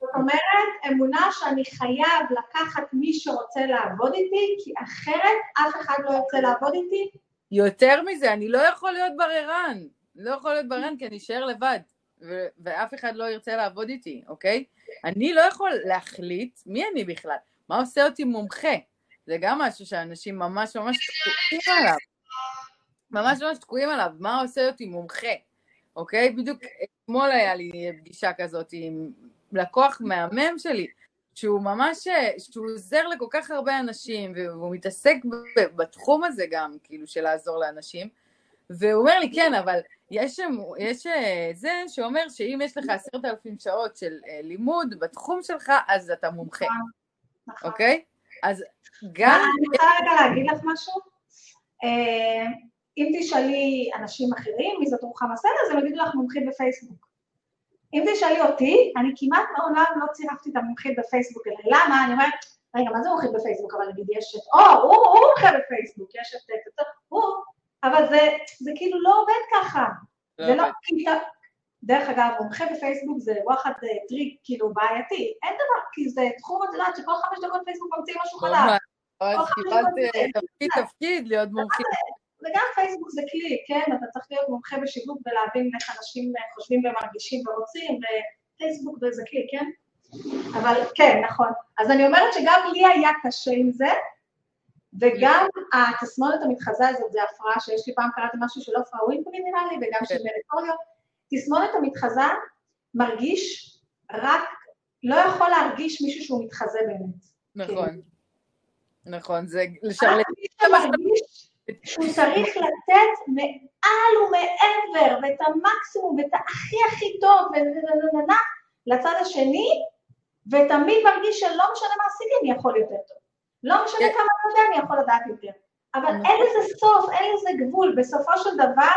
זאת אומרת, אמונה שאני חייב לקחת מי שרוצה לעבוד איתי, כי אחרת אף אחד לא ירצה לעבוד איתי. יותר מזה, אני לא יכול להיות בררן. לא יכול להיות בררן כי אני אשאר לבד, ו- ואף אחד לא ירצה לעבוד איתי, אוקיי? אני לא יכול להחליט מי אני בכלל, מה עושה אותי מומחה. זה גם משהו שאנשים ממש ממש תקועים עליו. ממש ממש תקועים עליו, מה עושה אותי מומחה, אוקיי? בדיוק אתמול היה לי פגישה כזאת עם לקוח מהמם שלי, שהוא ממש, שהוא עוזר לכל כך הרבה אנשים, והוא מתעסק בתחום הזה גם, כאילו, של לעזור לאנשים, והוא אומר לי, כן, אבל יש, יש אה, זה שאומר שאם יש לך עשרת אלפים שעות של אה, לימוד בתחום שלך, אז אתה מומחה, נכון. אוקיי? אז גם... אני רוצה רגע להגיד לך משהו. אה, אם תשאלי אנשים אחרים, מי זאת רוחמה סלע, אז הם יגידו לך מומחית בפייסבוק. אם תשאלי אותי, אני כמעט מעולם לא צירפתי את המומחית בפייסבוק, אלא למה? אני אומרת, רגע, מה זה מומחית בפייסבוק? אבל נגיד יש את, או, הוא, מומחה בפייסבוק, יש את, הוא, אבל זה, זה כאילו לא עובד ככה. לא זה לא. כי אתה, דרך אגב, מומחה בפייסבוק זה וואחד אה, טריק כאילו בעייתי, אין דבר, כי זה תחום, את יודעת, שכל חמש דקות פייסבוק ממציאים משהו חדש. אז קיבלת אה. תפקיד תפקיד להיות מומחית. וגם פייסבוק זה כלי, כן? אתה צריך להיות מומחה בשיווק ולהבין איך אנשים אה, חושבים ומרגישים ורוצים, ופייסבוק זה כלי, כן? אבל כן, נכון. אז אני אומרת שגם לי היה קשה עם זה, וגם התסמונת המתחזה הזאת זה הפרעה, שיש לי פעם קראתי משהו של עופרה ווינקולי נראה לי, וגם של כן. מריטוריו. תסמונת המתחזה מרגיש רק, לא יכול להרגיש מישהו שהוא מתחזה באמת. נכון. נכון, זה רק לשרלט... מי שמרגיש שהוא צריך לתת מעל ומעבר, ואת המקסימום, ואת הכי הכי טוב, לצד השני, ותמיד מרגיש שלא משנה מה עשיתי, אני יכול יותר טוב. לא משנה כן. כמה יודע, אני יכול לדעת יותר. אבל נכון. אין לזה סוף, אין לזה גבול. בסופו של דבר,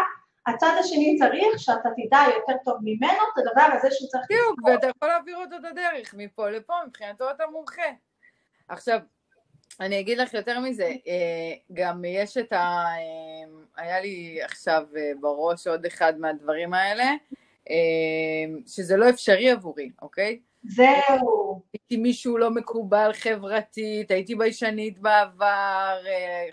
הצד השני צריך שאתה תדע יותר טוב ממנו את הדבר הזה שהוא צריך... בדיוק, ואתה יכול להעביר אותו את הדרך מפה לפה, מבחינתו אתה מומחה. עכשיו, אני אגיד לך יותר מזה, אה, גם יש את ה... אה, היה לי עכשיו אה, בראש עוד אחד מהדברים האלה, שזה לא אפשרי עבורי, אוקיי? זהו. הייתי מישהו לא מקובל חברתית, הייתי ביישנית בעבר,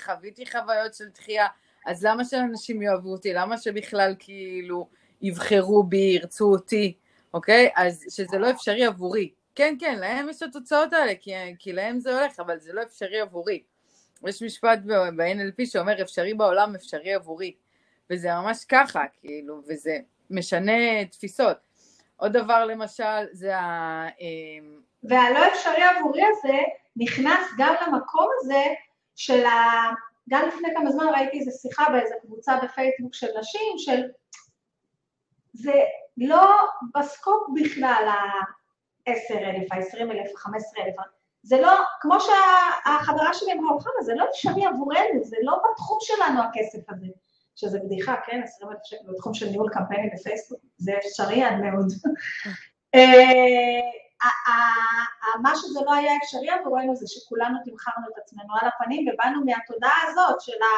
חוויתי חוויות של דחייה, אז למה שאנשים יאהבו אותי? למה שבכלל כאילו יבחרו בי, ירצו אותי, אוקיי? אז שזה לא אפשרי עבורי. כן, כן, להם יש את התוצאות האלה, כי, כי להם זה הולך, אבל זה לא אפשרי עבורי. יש משפט ב-NLP שאומר אפשרי בעולם, אפשרי עבורי. וזה ממש ככה, כאילו, וזה משנה תפיסות. עוד דבר למשל, זה ה... אמ, והלא אפשרי עבורי הזה נכנס גם למקום הזה של ה... גם לפני כמה זמן ראיתי איזו שיחה באיזו קבוצה בפייסבוק של נשים, של... זה לא בסקופ בכלל ה-10,000, ה-20,000, ה-15,000, זה לא, כמו שהחברה שלי אמרה, אוחנה, זה לא אפשרי עבורנו, זה לא בתחום שלנו הכסף הזה, שזה בדיחה, כן, 20,000 שקל בתחום של ניהול קמפיינים בפייסבוק, זה אפשרי עד מאוד. *laughs* אה, מה שזה לא היה אפשרי עבורנו זה שכולנו תמכרנו את עצמנו על הפנים ובאנו מהתודעה הזאת של ה...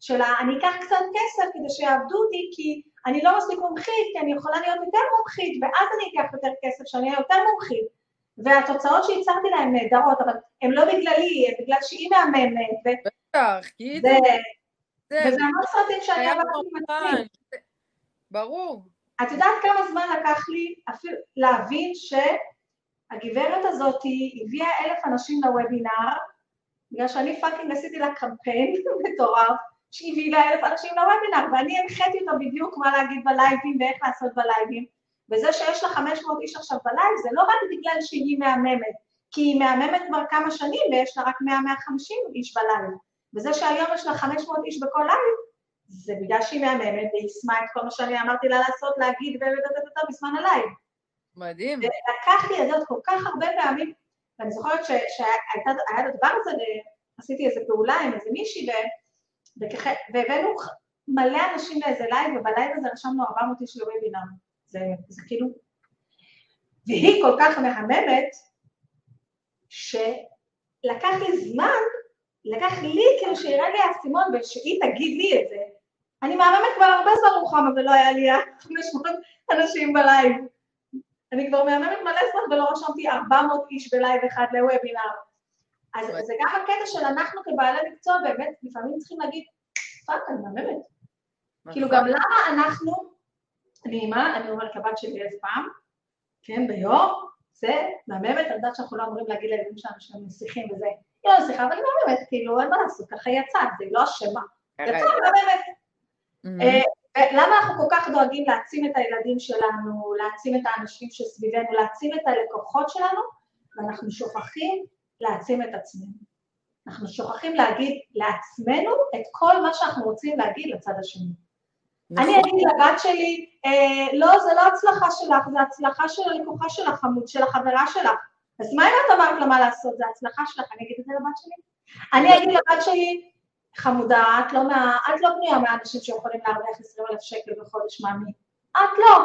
של ה... אני אקח קצת כסף כדי שיעבדו אותי כי אני לא מספיק מומחית, כי אני יכולה להיות יותר מומחית ואז אני אקח יותר כסף שאני אהיה יותר מומחית והתוצאות שהצהרתי להן נהדרות, אבל הן לא בגללי, הן בגלל שהיא מהממת. בטח, כי זה... המון סרטים שאני עברתי עם עצמי. ברור. את יודעת כמה זמן לקח לי אפילו להבין שהגברת הזאת הביאה אלף אנשים לוובינר, בגלל שאני fucking עשיתי לה קמפיין *laughs* מטורף, שהיא הביאה אלף אנשים לוובינר, ואני הנחיתי אותה בדיוק מה להגיד בלייבים ואיך לעשות בלייבים. וזה שיש לה 500 איש עכשיו בלייב, זה לא רק בגלל שהיא מהממת, כי היא מהממת כבר כמה שנים ויש לה רק 100-150 איש בלייב. וזה שהיום יש לה 500 איש בכל לייב, זה בגלל שהיא מהממת והיא יישמה את כל מה שאני אמרתי לה לעשות, להגיד בזמן הלייב. מדהים. ולקח לי את זה כל כך הרבה פעמים, ואני זוכרת שהיה את הדבר הזה, עשיתי איזו פעולה עם איזה מישהי, והבאנו מלא אנשים לאיזה לייב, ובלייב הזה רשמנו 400 איש לוובינר. זה, זה כאילו... והיא כל כך מהממת, שלקח לי זמן, לקח לי כאילו שירד לי האסימון ושהיא תגיד לי את זה, אני מהממת כבר הרבה זמן רוחמה ולא היה לי 500 אנשים בלייב. אני כבר מהממת מלא זמן ולא רשמתי 400 איש בלייב אחד לוובינר. אז זה גם הקטע של אנחנו כבעלי מקצוע באמת לפעמים צריכים להגיד, fuck, אני מהממת. כאילו גם למה אנחנו, אני אימא, אני אומרת לבת שלי אלף פעם, כן, ביום, זה מהממת, אני יודעת שאנחנו לא אמורים להגיד לילדים שלנו שהם נסיכים וזה, היא לא נסיכה, אבל היא מהממת, כאילו, אין מה לעשות, ככה יצא, זה לא אשמה. יצא מהממת. Mm-hmm. למה אנחנו כל כך דואגים להעצים את הילדים שלנו, להעצים את האנשים שסביבנו, להעצים את הלקוחות שלנו, ואנחנו שוכחים להעצים את עצמנו. אנחנו שוכחים להגיד לעצמנו את כל מה שאנחנו רוצים להגיד לצד השני. נכון. אני אגיד לבת שלי, אה, לא, זה לא הצלחה שלך, זה הצלחה של הלקוחה שלך, חמוד, של החברה שלך. אז מה אם את אמרת לה מה לעשות, זה הצלחה שלך, אני אגיד את זה לבת שלי? אני אגיד לבת שלי, חמודה, את לא, מה, את לא בנויה מהאנשים שיכולים להרוויח 20 אלף שקל בחודש, מאמי. את לא.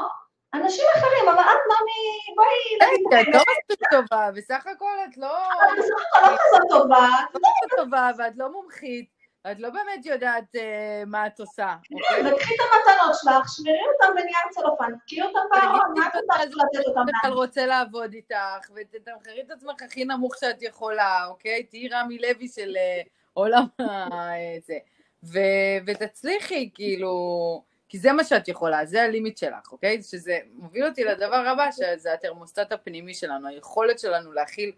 אנשים אחרים, אבל את מאמי, בואי... את לא מספיק טובה, בסך הכל את לא... את בסך הכל לא כזאת טובה. את לא טובה, ואת לא מומחית, את לא באמת יודעת אה, מה את עושה. כן, אוקיי? וקחי את המתנות שלך, שמרי אותן בנייר צלופן, תקחי אותן בארון, מה את רוצה לתת אותן לאן? רוצה לעבוד איתך, ותתמחרי את עצמך הכי נמוך שאת יכולה, אוקיי? תהיי רמי לוי של... אה, עולם הזה. ו- ותצליחי, כאילו, כי זה מה שאת יכולה, זה הלימיט שלך, אוקיי? שזה מוביל אותי לדבר הבא, שזה התרמוסטט הפנימי שלנו, היכולת שלנו להכיל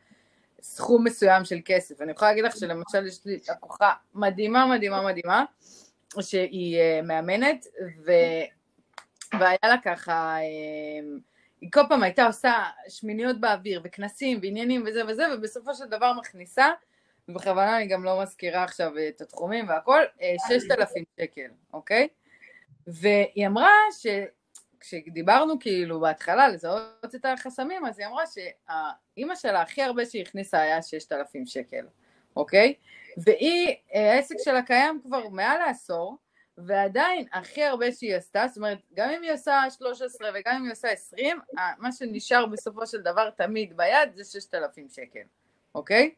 סכום מסוים של כסף. אני יכולה להגיד לך שלמשל יש לי לקוחה מדהימה, מדהימה, מדהימה, שהיא uh, מאמנת, ו... והיה לה ככה, uh, היא כל פעם הייתה עושה שמיניות באוויר, וכנסים, ועניינים וזה וזה, ובסופו של דבר מכניסה ובכוונה אני גם לא מזכירה עכשיו את התחומים והכל, 6,000 שקל, אוקיי? והיא אמרה. כשדיברנו כאילו בהתחלה לזהות את החסמים, אז היא אמרה שהאימא שלה הכי הרבה שהיא הכניסה היה 6,000 שקל, אוקיי? והיא, העסק שלה קיים כבר מעל לעשור, ועדיין הכי הרבה שהיא עשתה, זאת אומרת, גם אם היא עושה 13 וגם אם היא עושה 20, מה שנשאר בסופו של דבר תמיד ביד זה 6,000 שקל, אוקיי?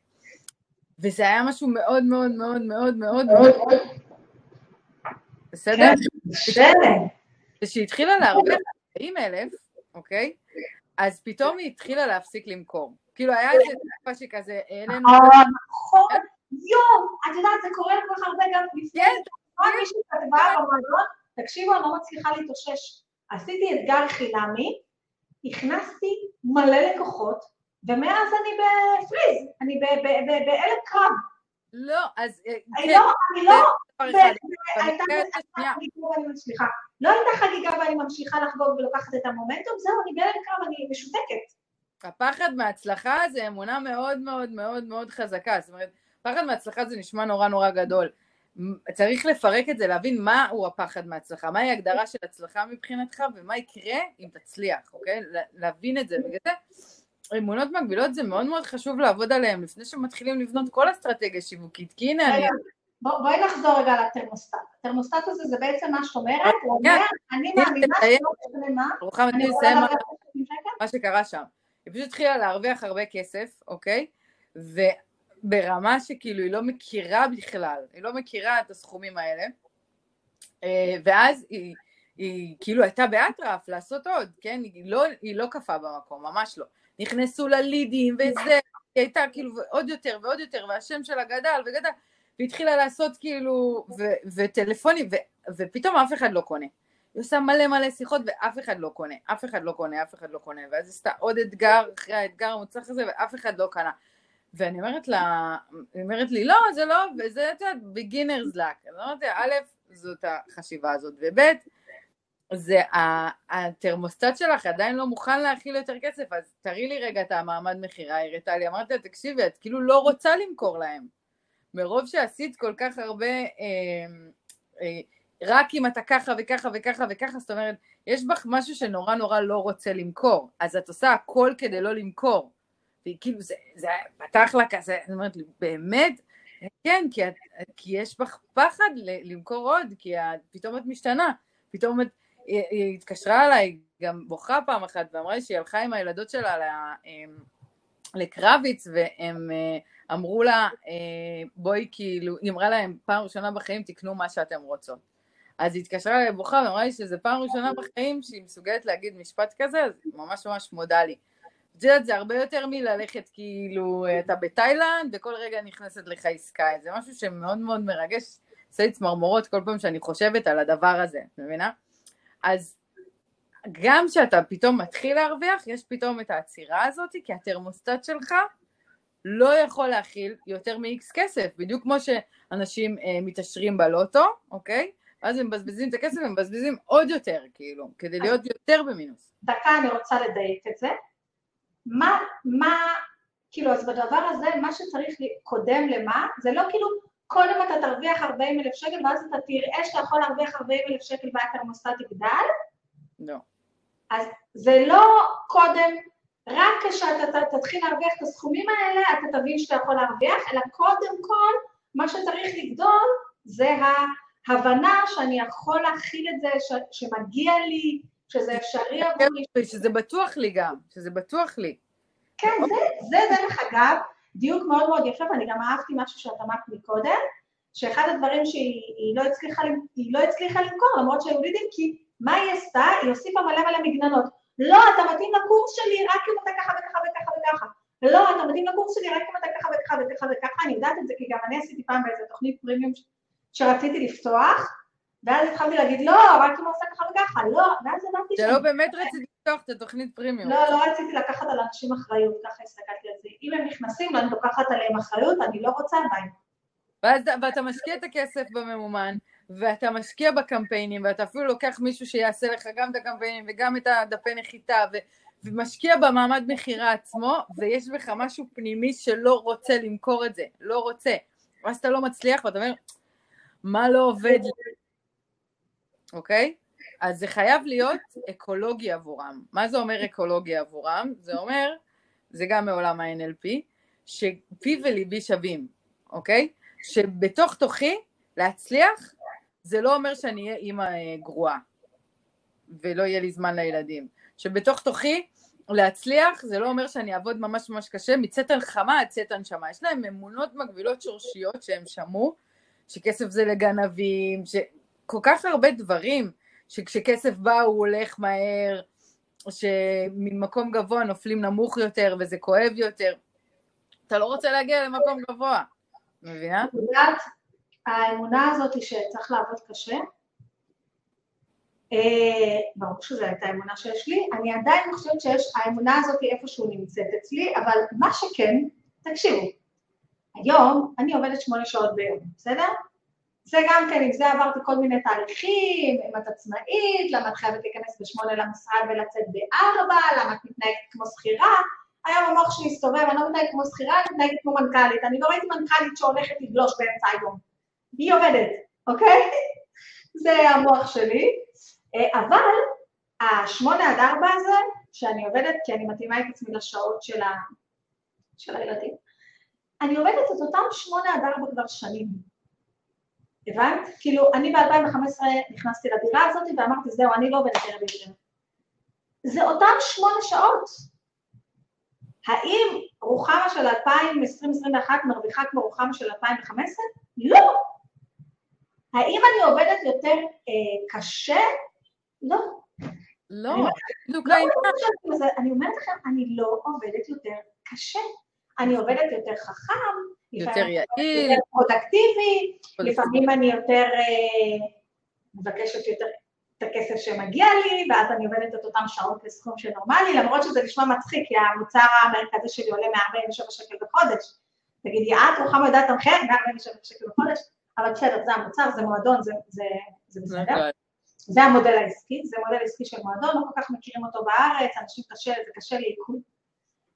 וזה היה משהו מאוד מאוד מאוד מאוד מאוד מאוד... בסדר? כן, בסדר. כשהיא התחילה להרוויח 40 אלף, אוקיי? אז פתאום היא התחילה להפסיק למכור. כאילו היה איזה תקופה שכזה, העלינו... נכון, יואו, את יודעת, זה קורה כל כך הרבה גם לפני. כן. מישהי כתבה במועדון, תקשיבו, אני לא מצליחה להתאושש. עשיתי אתגר חינמי, הכנסתי מלא לקוחות, ומאז אני בפריז, אני באלף קרב. לא, אז... אה, כן. לא, אני לא... סליחה, לא הייתה חגיגה ואני ממשיכה לחגוג ולוקחת את המומנטום, זהו, אני בהלם קרב, אני משותקת. הפחד מהצלחה זה אמונה מאוד מאוד מאוד מאוד חזקה, זאת אומרת, פחד מהצלחה זה נשמע נורא נורא גדול. צריך לפרק את זה, להבין מהו הפחד מהצלחה, מהי ההגדרה של הצלחה מבחינתך ומה יקרה אם תצליח, אוקיי? להבין את זה. בגלל זה אמונות מגבילות זה מאוד מאוד חשוב לעבוד עליהן לפני שמתחילים לבנות כל אסטרטגיה שיווקית, כי הנה אני... בואי נחזור רגע לתרמוסטט. התרמוסטט הזה זה בעצם מה שאת אומרת, הוא אומר, אני מאמינה שלא משנה מה, אני יכולה להרוויח מה שקרה שם. היא פשוט התחילה להרוויח הרבה כסף, אוקיי? וברמה שכאילו היא לא מכירה בכלל, היא לא מכירה את הסכומים האלה, אה, ואז היא, היא כאילו הייתה באטרף לעשות עוד, כן? היא לא, היא לא קפאה במקום, ממש לא. נכנסו ללידים וזה, היא הייתה כאילו עוד יותר ועוד יותר, והשם שלה גדל וגדל, והתחילה לעשות כאילו, ו- וטלפונים, ו- ופתאום אף אחד לא קונה. היא עושה מלא מלא שיחות ואף אחד לא קונה, אף אחד לא קונה, אף אחד לא קונה, ואז עשתה עוד אתגר אחרי האתגר המוצלח הזה ואף אחד לא קנה. ואני אומרת לה, היא אומרת לי, לא, זה לא, וזה, את יודעת, beginner's luck. אני אומרת לה, א', זאת החשיבה הזאת, וב', זה התרמוסטט שלך עדיין לא מוכן להכיל יותר כסף, אז תראי לי רגע את המעמד מכירה, הראתה לי, אמרתי לה, תקשיבי, את כאילו לא רוצה למכור להם. מרוב שעשית כל כך הרבה, אה, אה, רק אם אתה ככה וככה וככה וככה, זאת אומרת, יש בך משהו שנורא נורא לא רוצה למכור, אז את עושה הכל כדי לא למכור. והיא כאילו, זה, זה פתח לה כזה, אני אומרת באמת? כן, כי, את, כי יש בך פחד למכור עוד, כי את, פתאום את משתנה, פתאום את... היא, היא התקשרה אליי, גם בוכה פעם אחת, ואמרה לי שהיא הלכה עם הילדות שלה אמ, לקרביץ, והם אה, אמרו לה, אה, בואי כאילו, היא אמרה להם, פעם ראשונה בחיים תקנו מה שאתם רוצות. אז היא התקשרה אליי בוכה ואמרה לי שזו פעם ראשונה בחיים שהיא מסוגלת להגיד משפט כזה, אז ממש ממש מודה לי. את יודעת, זה הרבה יותר מללכת כאילו, אתה בתאילנד וכל רגע נכנסת לך עסקה, זה משהו שמאוד מאוד מרגש, עושה לי צמרמורות כל פעם שאני חושבת על הדבר הזה, את מבינה? אז גם כשאתה פתאום מתחיל להרוויח, יש פתאום את העצירה הזאת, כי התרמוסטט שלך לא יכול להכיל יותר מ-X כסף, בדיוק כמו שאנשים אה, מתעשרים בלוטו, אוקיי? ואז הם מבזבזים את הכסף, הם מבזבזים עוד יותר, כאילו, כדי להיות יותר במינוס. דקה, אני רוצה לדייק את זה. מה, מה, כאילו, אז בדבר הזה, מה שצריך קודם למה, זה לא כאילו, קודם אתה תרוויח 40 אלף שקל, ואז אתה תראה שאתה יכול להרוויח 40 אלף שקל והתרמוסטט יגדל? לא. אז זה לא קודם, רק כשאתה תתחיל להרוויח את הסכומים האלה, אתה תבין שאתה יכול להרוויח, אלא קודם כל, מה שצריך לגדול זה ההבנה שאני יכול להכיל את זה, ש, שמגיע לי, שזה אפשרי עבורי. שזה בטוח לי גם, שזה בטוח לי. כן, זה, זה דרך אגב, דיוק מאוד מאוד יפה, ואני גם אהבתי משהו שאת אמרת מקודם, שאחד הדברים שהיא לא הצליחה, לא הצליחה למכור, למרות שהיו לידים, כי מה היא עשתה? היא הוסיפה מלא מלא מגננות. לא, אתה מתאים לקורס שלי רק אם אתה ככה וככה וככה וככה. לא, אתה מתאים לקורס שלי רק אם אתה ככה וככה וככה וככה, אני יודעת את זה כי גם אני עשיתי פעם באיזה תוכנית פרימיום שרציתי לפתוח, ואז התחלתי להגיד, לא, רק אם הוא עושה ככה וככה, לא, ואז הבנתי ש... זה לא באמת רציתי לפתוח את התוכנית פרימיום. לא, לא רציתי לקחת על אנשים אחריות, ככה הסתכלתי על זה. אם הם נכנסים ואני לוקחת עליהם אחריות, אני לא רוצה בהם. ואז, ואתה משקיע את הכסף בממומן, ואתה משקיע בקמפיינים, ואתה אפילו לוקח מישהו שיעשה לך גם את הקמפיינים וגם את הדפי נחיתה, ו, ומשקיע במעמד מכירה עצמו, ויש בך משהו פנימי שלא רוצה למכור את זה, לא רוצה. ואז אתה לא מצליח ואתה אומר, מה לא עובד לי, אוקיי? אז זה חייב להיות אקולוגי עבורם. מה זה אומר אקולוגי עבורם? זה אומר, זה גם מעולם ה-NLP, שפי וליבי שווים, אוקיי? שבתוך תוכי להצליח זה לא אומר שאני אהיה אימא אה, גרועה ולא יהיה לי זמן לילדים. שבתוך תוכי להצליח זה לא אומר שאני אעבוד ממש ממש קשה, מצאת חמה עד צאת הנשמה. יש להם אמונות מגבילות שורשיות שהם שמעו, שכסף זה לגנבים, שכל כך הרבה דברים, שכשכסף בא הוא הולך מהר, שממקום גבוה נופלים נמוך יותר וזה כואב יותר. אתה לא רוצה להגיע למקום גבוה, מבינה? האמונה הזאת היא שצריך לעבוד קשה, אה, ברור שזו הייתה האמונה שיש לי, אני עדיין חושבת שיש, האמונה הזאת היא איפשהו נמצאת אצלי, אבל מה שכן, תקשיבו, היום אני עובדת שמונה שעות ביום, בסדר? זה גם כן, עם זה עברתי כל מיני תהליכים, אם את עצמאית, למה את חייבת להיכנס בשמונה למשרד ולצאת בארבע, למה את מתנהגת כמו שכירה, היום המוח שלי הסתובב, אני לא מתנהגת כמו שכירה, אני מתנהגת כמו מנכ"לית, אני לא ראיתי מנכ"לית שהולכת לגלוש באמצע היום, היא עובדת, אוקיי? *laughs* זה המוח שלי, אה, אבל השמונה עד ארבע הזה, שאני עובדת, כי אני מתאימה את עצמי לשעות של, ה... של הילדים, אני עובדת את אותם שמונה עד ארבע כבר שנים. הבנת? כאילו, אני ב-2015 נכנסתי לדירה הזאת ואמרתי, זהו, אני לא עובדת ערב יותר. זה אותם שמונה שעות. האם רוחמה של 2020-2021 מרוויחה כמו רוחמה של 2015? לא. האם אני עובדת יותר אה, קשה? לא. לא, בדיוק העניין. אני אומרת לכם, אני לא עובדת יותר קשה. אני עובדת יותר חכם, יותר יעיל, יותר פרודקטיבי, לפעמים אני יותר אה, מבקשת יותר את הכסף שמגיע לי, ואז אני עובדת את אותם שעות לסכום שנורמלי, למרות שזה נשמע מצחיק, כי המוצר המרכזי שלי עולה 147 שקל בחודש. תגידי, את רוחמה יודעת לתמחר 147 שקל בחודש, אבל בסדר, זה המוצר, זה מועדון, זה, זה, זה בסדר. זה המודל העסקי, זה מודל עסקי של מועדון, לא כל כך מכירים אותו בארץ, אנשים קשה, זה קשה לעיכול,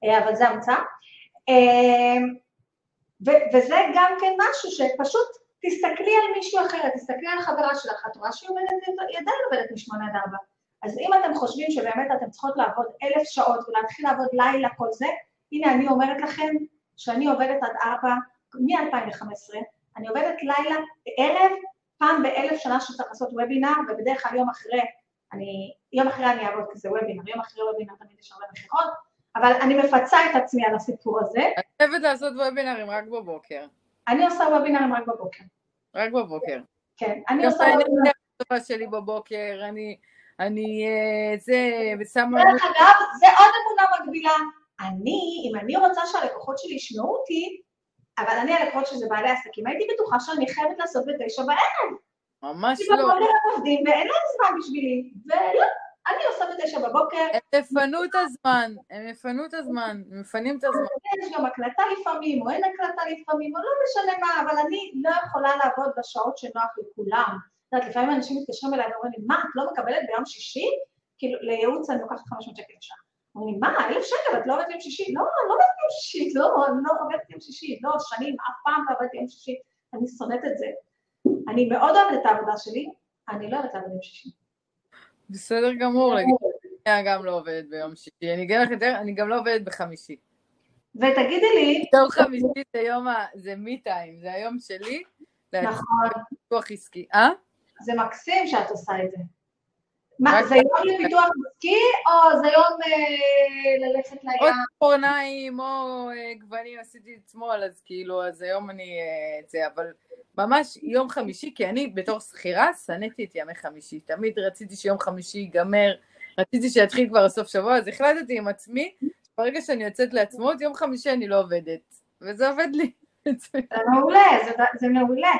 אה, אבל זה המוצר. אה, וזה גם כן משהו שפשוט תסתכלי על מישהו אחר, תסתכלי על חברה שלך, את רואה שהיא עובדת, היא עדיין עובדת משמונה עד ארבע. אז אם אתם חושבים שבאמת אתם צריכות לעבוד אלף שעות ולהתחיל לעבוד לילה כל זה, הנה אני אומרת לכם שאני עובדת עד ארבע, מ-2015, אני עובדת לילה, ערב, פעם באלף שנה שצריך לעשות וובינר, ובדרך כלל יום אחרי, אני, יום אחרי אני אעבוד כזה וובינר, יום אחרי וובינר תמיד יש הרבה מכירות, אבל אני מפצה את עצמי על הסיפור הזה. אני אוהבת לעשות וובינרים רק בבוקר. אני עושה וובינרים רק בבוקר. רק בבוקר. כן, אני עושה וובינרים. אני שלי בבוקר, אני, אני, אה, זה, ושמה... דרך אגב, זה עוד אמונה מקבילה. אני, אם אני רוצה שהלקוחות שלי ישמעו אותי, אבל אני הלקוחות שזה בעלי עסקים, הייתי בטוחה שאני חייבת לעשות בתשע בערב. ממש לא. כי בבוקר הם עובדים ואין להם זמן בשבילי, ולא, אני עושה בתשע בבוקר. הם יפנו את הזמן, הם יפנו את הזמן, הם מפנים את הזמן. יש גם הקלטה לפעמים, או אין הקלטה לפעמים, או לא משנה מה, אבל אני לא יכולה לעבוד בשעות שנוח לכולם. את יודעת, לפעמים אנשים מתקשרים אליי ואומרים לי, מה, את לא מקבלת ביום שישי? כאילו, לייעוץ אני לוקחת 500 שקל לשעה. אומרים לי, מה, אלף שקל, את לא עובדת יום שישי? לא, אני לא עובדת יום שישי, לא, אני לא עובדת יום שישי, לא, שנים, אף פעם לא עובדת יום שישי, אני שונאת את זה. אני מאוד אוהבת את העבודה שלי, אני לא אוהבת לעבוד יום שישי. בסדר גמור, אני גם לא עובדת ביום שישי, אני אגיד לך יותר, אני גם לא עובדת בחמישי. ותגידי לי... יום חמישי זה יום ה... זה מי טיים, זה היום שלי. נכון. פיתוח עסקי. אה? זה מקסים שאת עושה את זה. מה, זה יום לפיתוח עסקי, או זה יום אה, ללכת לים? או ציפורניים, או אה, גוונים, עשיתי את שמאל, אז כאילו, אז היום אני... אה, זה, אבל ממש יום חמישי, כי אני בתור שכירה שנאתי את ימי חמישי. תמיד רציתי שיום חמישי ייגמר, רציתי שיתחיל כבר הסוף שבוע, אז החלטתי עם עצמי, ברגע שאני יוצאת לעצמאות, יום חמישי אני לא עובדת. וזה עובד לי. זה מעולה, זה, זה מעולה.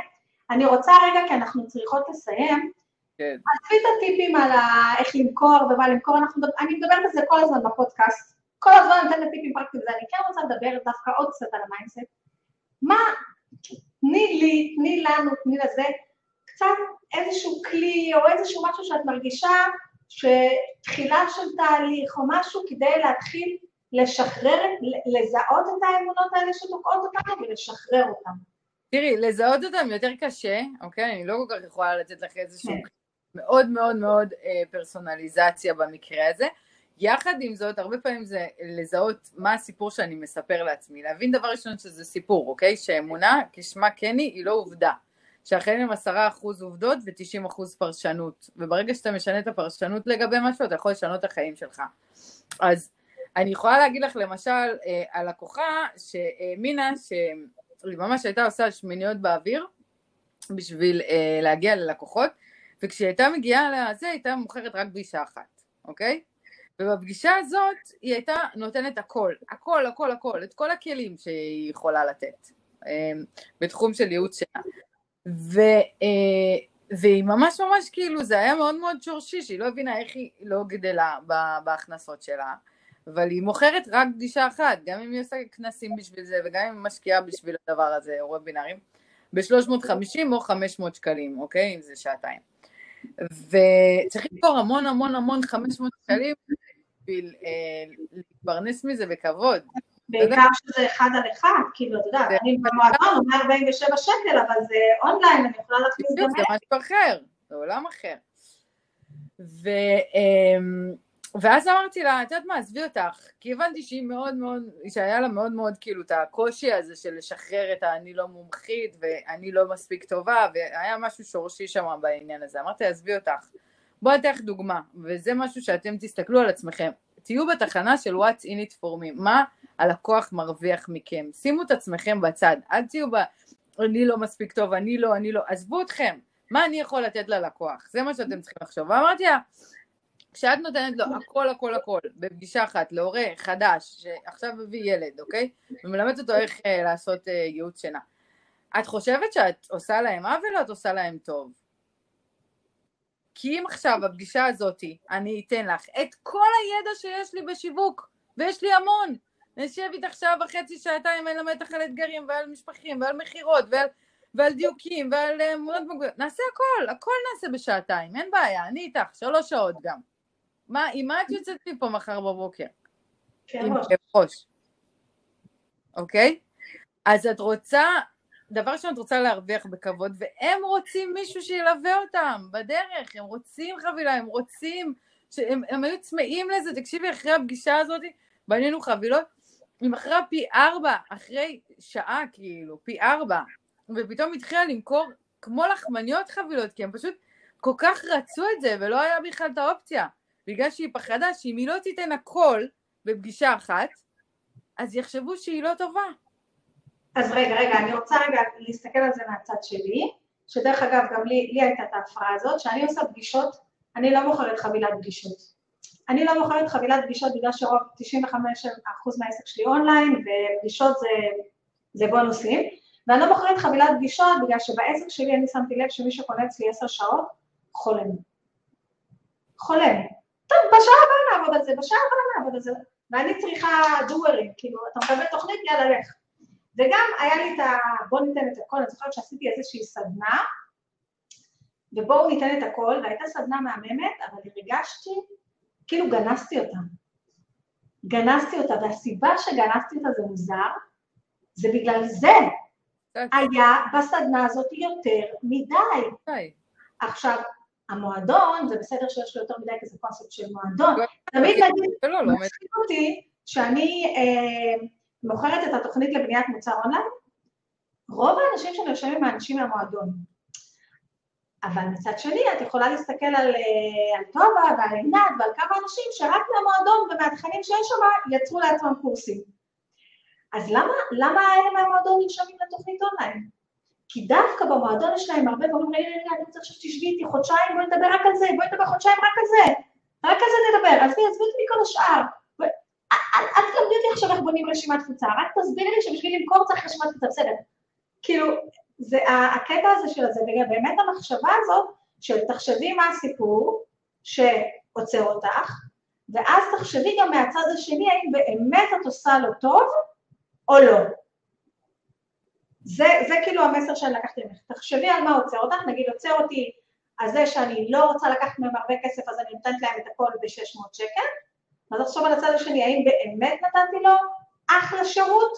אני רוצה רגע, כי אנחנו צריכות לסיים, כן. עזבי את הטיפים על איך למכור ומה למכור, אנחנו, אני מדברת על זה כל הזמן בפודקאסט, כל הזמן אני נותנת טיפים פרקטיים, ואני כן רוצה לדבר דווקא עוד קצת על ה mindset. מה, תני לי, תני לנו, תני לזה, קצת איזשהו כלי או איזשהו משהו שאת מרגישה שתחילה של תהליך או משהו כדי להתחיל לשחרר, לזהות את האמונות האלה שתוקעות אותנו ולשחרר אותן. תראי, לזהות אותן יותר קשה, אוקיי? אני לא כל כך יכולה לתת לך איזשהו כן. מאוד מאוד מאוד אה, פרסונליזציה במקרה הזה. יחד עם זאת, הרבה פעמים זה לזהות מה הסיפור שאני מספר לעצמי. להבין דבר ראשון שזה סיפור, אוקיי? שאמונה, כשמה כן היא, היא לא עובדה. שהחיים הם עשרה אחוז עובדות ותשעים אחוז פרשנות. וברגע שאתה משנה את הפרשנות לגבי משהו, אתה יכול לשנות את החיים שלך. אז אני יכולה להגיד לך למשל אה, על לקוחה שהאמינה שהיא ממש הייתה עושה שמיניות באוויר בשביל אה, להגיע ללקוחות, וכשהיא הייתה מגיעה לזה, היא הייתה מוכרת רק פגישה אחת, אוקיי? ובפגישה הזאת היא הייתה נותנת הכל, הכל, הכל, הכל, את כל הכלים שהיא יכולה לתת אה, בתחום של ייעוץ שלה. ו, והיא ממש ממש כאילו, זה היה מאוד מאוד שורשי, שהיא לא הבינה איך היא לא גדלה בהכנסות שלה. אבל היא מוכרת רק פגישה אחת, גם אם היא עושה כנסים בשביל זה, וגם אם היא משקיעה בשביל הדבר הזה, וובינארים, ב-350 או 500 שקלים, אוקיי? אם זה שעתיים. וצריך למכור המון המון המון 500 שקלים בשביל אה, להתפרנס מזה בכבוד. בעיקר שזה אחד על אחד, כאילו, אתה יודע, אני במועדון, הוא 147 שקל, אבל זה אונליין, אני יכולה להכניס גם... זה משהו אחר, זה עולם אחר. ואז אמרתי לה, את יודעת מה, עזבי אותך, כי הבנתי שהיא מאוד מאוד, שהיה לה מאוד מאוד כאילו את הקושי הזה של לשחרר את ה"אני לא מומחית" ו"אני לא מספיק טובה", והיה משהו שורשי שם בעניין הזה. אמרתי, עזבי אותך. בואי אתן לך דוגמה, וזה משהו שאתם תסתכלו על עצמכם. תהיו בתחנה של What's in it for me, מה הלקוח מרוויח מכם. שימו את עצמכם בצד, אל תהיו ב... אני לא מספיק טוב, אני לא, אני לא, עזבו אתכם, מה אני יכול לתת ללקוח? זה מה שאתם צריכים לחשוב. ואמרתי לה, כשאת נותנת לו *laughs* הכל הכל הכל בפגישה אחת להורה חדש שעכשיו מביא ילד, אוקיי? ומלמדת אותו איך אה, לעשות אה, ייעוץ שינה. את חושבת שאת עושה להם עוול או את עושה להם טוב? כי אם עכשיו בפגישה הזאתי אני אתן לך את כל הידע שיש לי בשיווק, ויש לי המון, נשב איתך שעה וחצי, שעתיים, אני אלמד אותך על אתגרים ועל משפחים ועל מכירות ועל, ועל דיוקים ועל אמונות אה, מוגבלות, נעשה הכל, הכל נעשה בשעתיים, אין בעיה, אני איתך, שלוש שעות גם. מה, עם מה את יוצאת מפה מחר בבוקר? כן, עם ראש. אוקיי? אז את רוצה, דבר ראשון את רוצה להרוויח בכבוד, והם רוצים מישהו שילווה אותם בדרך, הם רוצים חבילה, הם רוצים, שהם, הם היו צמאים לזה, תקשיבי, אחרי הפגישה הזאת, בנינו חבילות, היא מכרה פי ארבע, אחרי שעה כאילו, פי ארבע, ופתאום התחילה למכור כמו לחמניות חבילות, כי הם פשוט כל כך רצו את זה, ולא היה בכלל את האופציה. בגלל שהיא פחדה שאם היא לא תיתן הכל בפגישה אחת, אז יחשבו שהיא לא טובה. אז רגע, רגע, אני רוצה רגע להסתכל על זה מהצד שלי, שדרך אגב, גם לי, לי הייתה את ההפרעה הזאת, שאני עושה פגישות, אני לא מוכרת חבילת פגישות. אני לא מוכרת חבילת פגישות בגלל שרוב 95% מהעסק שלי אונליין, ופגישות זה, זה בונוסים, ואני לא מוכרת חבילת פגישות בגלל שבעסק שלי אני שמתי לב שמי שקונה אצלי 10 שעות, חולם. חולם. טוב, בשעה הבאה נעבוד על זה, בשעה הבאה נעבוד על זה, ואני צריכה דוארים, כאילו, אתה מקבל תוכנית, יאללה, לך. וגם היה לי את ה... בואו ניתן את הכל, אני זוכרת שעשיתי איזושהי סדנה, ובואו ניתן את הכל, והייתה סדנה מהממת, אבל הרגשתי, כאילו גנזתי אותה. גנזתי אותה, והסיבה שגנזתי אותה זה מוזר, זה בגלל זה. היה בסדנה הזאת יותר מדי. עכשיו, המועדון, זה בסדר שיש לו יותר מדי כזה קונספט של מועדון, תמיד להגיד, מצחיק אותי שאני אה, מוכרת את התוכנית לבניית מוצר אונליין, רוב האנשים שנרשמים הם האנשים מהמועדון. אבל מצד שני, את יכולה להסתכל על, אה, על טובה ועל עינת ועל כמה אנשים שרק מהמועדון ומהתכנים שיש שם יצרו לעצמם קורסים. אז למה, למה אלה מהמועדון נרשמים לתוכנית אונליין? כי דווקא במועדון יש להם הרבה דברים, רגע, רגע, אני רוצה שתשבי איתי חודשיים, בואי נדבר רק על זה, בואי נדבר חודשיים רק על זה, רק על זה נדבר, עזבי, עזבי אותי מכל השאר. אל תלמדי אותי עכשיו איך בונים רשימת תפוצה, רק תסבירי לי שבשביל למכור צריך רשימת תפוצה, בסדר. כאילו, זה הקטע הזה של זה, ובאמת המחשבה הזאת, של תחשבי מה הסיפור שעוצר אותך, ואז תחשבי גם מהצד השני האם באמת את עושה לו טוב או לא. זה, זה כאילו המסר שאני לקחתי ממך. תחשבי על מה עוצר אותך, נגיד עוצר אותי אז זה שאני לא רוצה לקחת מהם הרבה כסף, אז אני נותנת להם את הכל ב-600 שקל, אז עכשיו על הצד השני, האם באמת נתתי לו אחלה שירות,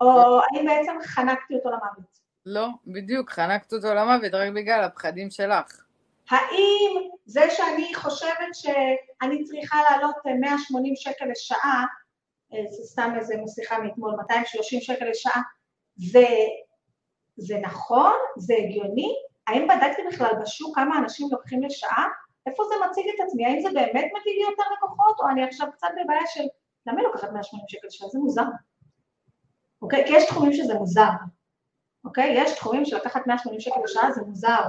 או האם בעצם חנקתי אותו למוות? לא, בדיוק, חנקת אותו למוות רק בגלל הפחדים שלך. האם זה שאני חושבת שאני צריכה לעלות 180 שקל לשעה, אה, זה סתם איזה שיחה מאתמול, 230 שקל לשעה, זה, זה נכון? זה הגיוני? האם בדקתי בכלל בשוק כמה אנשים לוקחים לשעה? איפה זה מציג את עצמי? האם זה באמת מביא לי יותר לקוחות, או אני עכשיו קצת בבעיה של למה היא לוקחת 180 שקל לשעה? זה מוזר. אוקיי? כי יש תחומים שזה מוזר. אוקיי? יש תחומים שלקחת 180 שקל לשעה זה מוזר.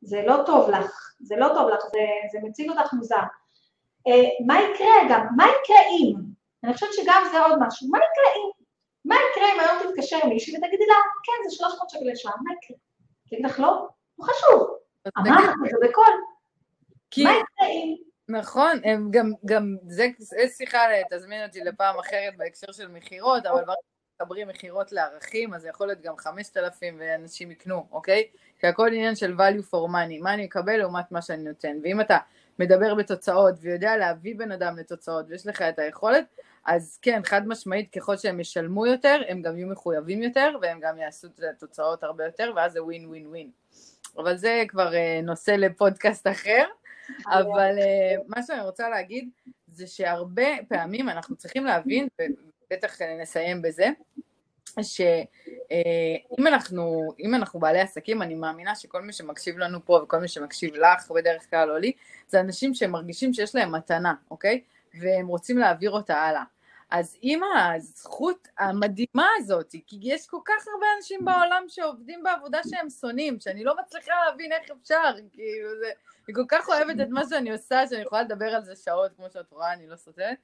זה לא טוב לך, זה לא טוב לך, זה, זה מציג אותך מוזר. אה, מה יקרה גם? מה יקרה אם? אני חושבת שגם זה עוד משהו. מה יקרה אם? מה יקרה אם היום תתקשר מישהי ותגידי לה, כן, זה 300 שקל לשעה, מה יקרה? תגיד לך, לא, לא חשוב. אמרת את זה בקול. מה יקרה אם? נכון, הם גם, גם זה, זה שיחה, תזמין אותי לפעם אחרת בהקשר של מכירות, אבל ברגע שמחברים מכירות לערכים, אז זה יכול להיות גם 5,000 ואנשים יקנו, אוקיי? כי הכל עניין של value for money, מה אני אקבל לעומת מה שאני נותן. ואם אתה מדבר בתוצאות ויודע להביא בן אדם לתוצאות ויש לך את היכולת, אז כן, חד משמעית, ככל שהם ישלמו יותר, הם גם יהיו מחויבים יותר, והם גם יעשו את התוצאות הרבה יותר, ואז זה ווין ווין ווין. אבל זה כבר uh, נושא לפודקאסט אחר. אבל uh, מה שאני רוצה להגיד, זה שהרבה פעמים אנחנו צריכים להבין, ובטח נסיים בזה, שאם אנחנו, אם אנחנו בעלי עסקים, אני מאמינה שכל מי שמקשיב לנו פה וכל מי שמקשיב לך בדרך כלל או לי, זה אנשים שמרגישים שיש להם מתנה, אוקיי? והם רוצים להעביר אותה הלאה. אז עם הזכות המדהימה הזאת, כי יש כל כך הרבה אנשים בעולם שעובדים בעבודה שהם שונאים, שאני לא מצליחה להבין איך אפשר, כאילו זה... אני כל כך אוהבת את מה שאני עושה, שאני יכולה לדבר על זה שעות, כמו שאת רואה, אני לא סותרת,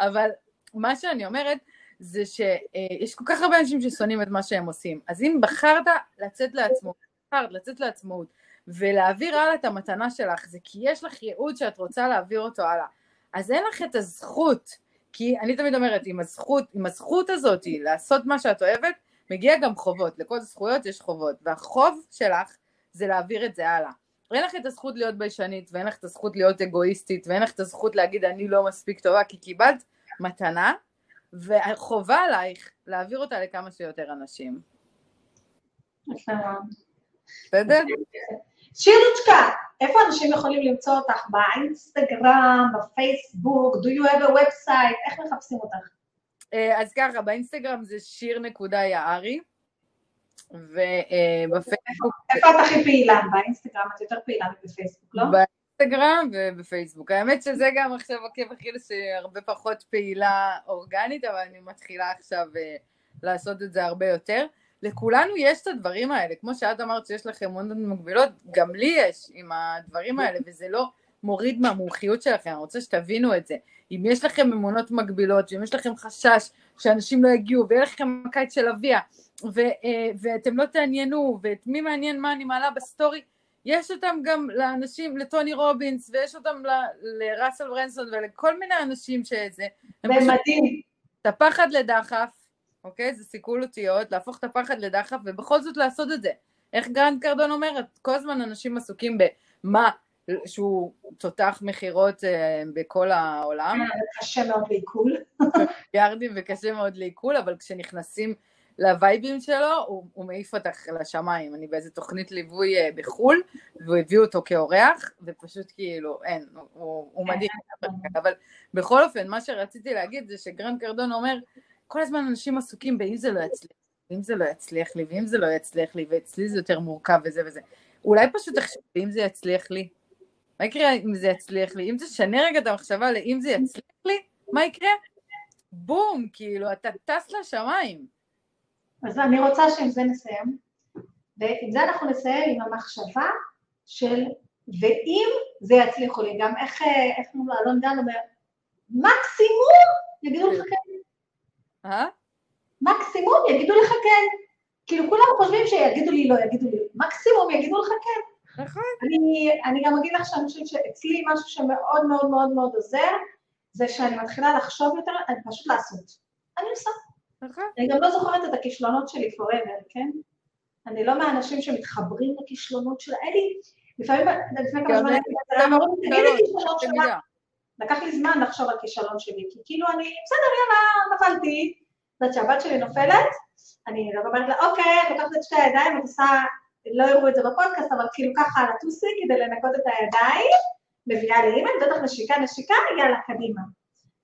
אבל מה שאני אומרת, זה שיש כל כך הרבה אנשים ששונאים את מה שהם עושים. אז אם בחרת לצאת לעצמאות, בחרת לצאת לעצמאות, ולהעביר הלאה את המתנה שלך, זה כי יש לך ייעוד שאת רוצה להעביר אותו הלאה. אז אין לך את הזכות, כי אני תמיד אומרת, עם הזכות, עם הזכות הזאת לעשות מה שאת אוהבת, מגיע גם חובות, לכל זכויות יש חובות, והחוב שלך זה להעביר את זה הלאה. אין לך את הזכות להיות ביישנית, ואין לך את הזכות להיות אגואיסטית, ואין לך את הזכות להגיד אני לא מספיק טובה, כי קיבלת מתנה, וחובה עלייך להעביר אותה לכמה שיותר אנשים. בסדר? שירוצ'קה, איפה אנשים יכולים למצוא אותך? באינסטגרם, בפייסבוק, do you have a website, איך מחפשים אותך? אה, אז ככה, באינסטגרם זה שיר נקודה יערי, ובפייסבוק... איפה את הכי פעילה? באינסטגרם את יותר פעילה מבפייסבוק, לא? באינסטגרם ובפייסבוק. האמת שזה גם עכשיו עקב אכילס שהרבה פחות פעילה אורגנית, אבל אני מתחילה עכשיו אה, לעשות את זה הרבה יותר. לכולנו יש את הדברים האלה, כמו שאת אמרת שיש לכם אמונות מקבילות, גם לי יש עם הדברים האלה, וזה לא מוריד מהמומחיות שלכם, אני רוצה שתבינו את זה. אם יש לכם אמונות מקבילות, ואם יש לכם חשש שאנשים לא יגיעו, ויהיה לכם הקיץ של אביה, ו- אה, ואתם לא תעניינו, ואת מי מעניין מה אני מעלה בסטורי, יש אותם גם לאנשים, לטוני רובינס, ויש אותם ל- לראסל ברנסון ולכל מיני אנשים שזה. זה מדהים. את הפחד לדחף, אוקיי? זה סיכול אותיות, להפוך את הפחד לדחף ובכל זאת לעשות את זה. איך גרנד קרדון אומרת? כל הזמן אנשים עסוקים במה שהוא תותח מכירות אה, בכל העולם. קשה מאוד לעיכול. *laughs* ירדים וקשה מאוד לעיכול, אבל כשנכנסים לווייבים שלו, הוא, הוא מעיף אותך לשמיים. אני באיזה תוכנית ליווי אה, בחו"ל, והוא הביא אותו כאורח, ופשוט כאילו, אין, הוא, הוא מדהים. אבל בכל אופן, מה שרציתי להגיד זה שגרנד קרדון אומר, כל הזמן אנשים עסוקים באם זה לא יצליח, ואם זה לא יצליח לי, ואם זה לא יצליח לי, ואצלי זה יותר מורכב וזה וזה. אולי פשוט תחשבי אם זה יצליח לי. מה יקרה אם זה יצליח לי? אם תשנה רגע את המחשבה לאם זה יצליח לי, מה יקרה? בום, כאילו, אתה טס לשמיים. אז אני רוצה שעם זה נסיים, ועם זה אנחנו נסיים עם המחשבה של ואם זה יצליחו לי, גם איך, איך אלון דן אומר, מקסימום יגידו לך כן. אה? מקסימום יגידו לך כן. כאילו כולם חושבים שיגידו לי לא, יגידו לי, מקסימום יגידו לך כן. נכון. אני, אני גם אגיד לך שאני חושבת שאצלי משהו שמאוד מאוד מאוד מאוד עוזר, זה שאני מתחילה לחשוב יותר, אני פשוט לעשות. אני עושה. נכון. אני גם לא זוכרת את הכישלונות שלי forever, כן? אני לא מהאנשים שמתחברים לכישלונות שלה. אין לי, לפעמים, לפני כמה זמן, תגידי כישלון שלך. לקח לי זמן לחשוב על כישלון שלי, כי כאילו אני, בסדר, יאללה, נפלתי. את יודעת שהבת שלי נופלת, אני אומרת לה, אוקיי, את לוקחת את שתי הידיים, את עושה, לא יראו את זה בפודקאסט, אבל כאילו ככה על הטוסי כדי לנקות את הידיים, מביאה לאימא, נותנת לך נשיקה, נשיקה, יאללה, קדימה.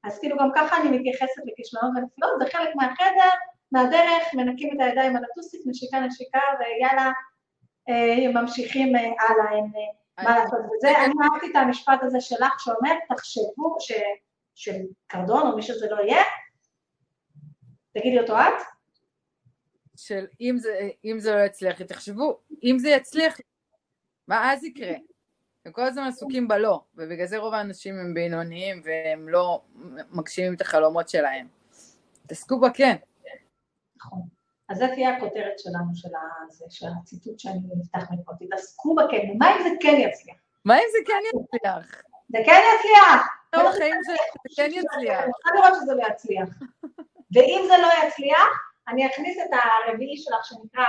אז כאילו גם ככה אני מתייחסת לכישלונות ונפילות, זה חלק מהחדר, מהדרך, מנקים את הידיים על הטוסיק, נשיקה, נשיקה, ויאללה, אה, ממשיכים אה, הלאה, אין אה, מה לעשות בזה. אני אהבתי את המשפט הזה שלך שאומר, תחשבו, של קרדון או מי שזה לא יהיה, תגידי אותו את. של אם זה, אם זה לא יצליח, תחשבו, אם זה יצליח, מה אז יקרה? הם כל הזמן עסוקים בלא, ובגלל זה רוב האנשים הם בינוניים והם לא מגשימים את החלומות שלהם. תעסקו בכן. נכון. אז זה תהיה הכותרת שלנו, של, הזה, של הציטוט שאני אפתח מפה, תתעסקו בכן, מה אם זה כן יצליח? מה אם זה כן יצליח? זה כן יצליח! כל החיים זה כן יצליח. אני צריכה לראות שזה לא יצליח. ואם זה לא יצליח, אני אכניס את הרביעי שלך שנקרא,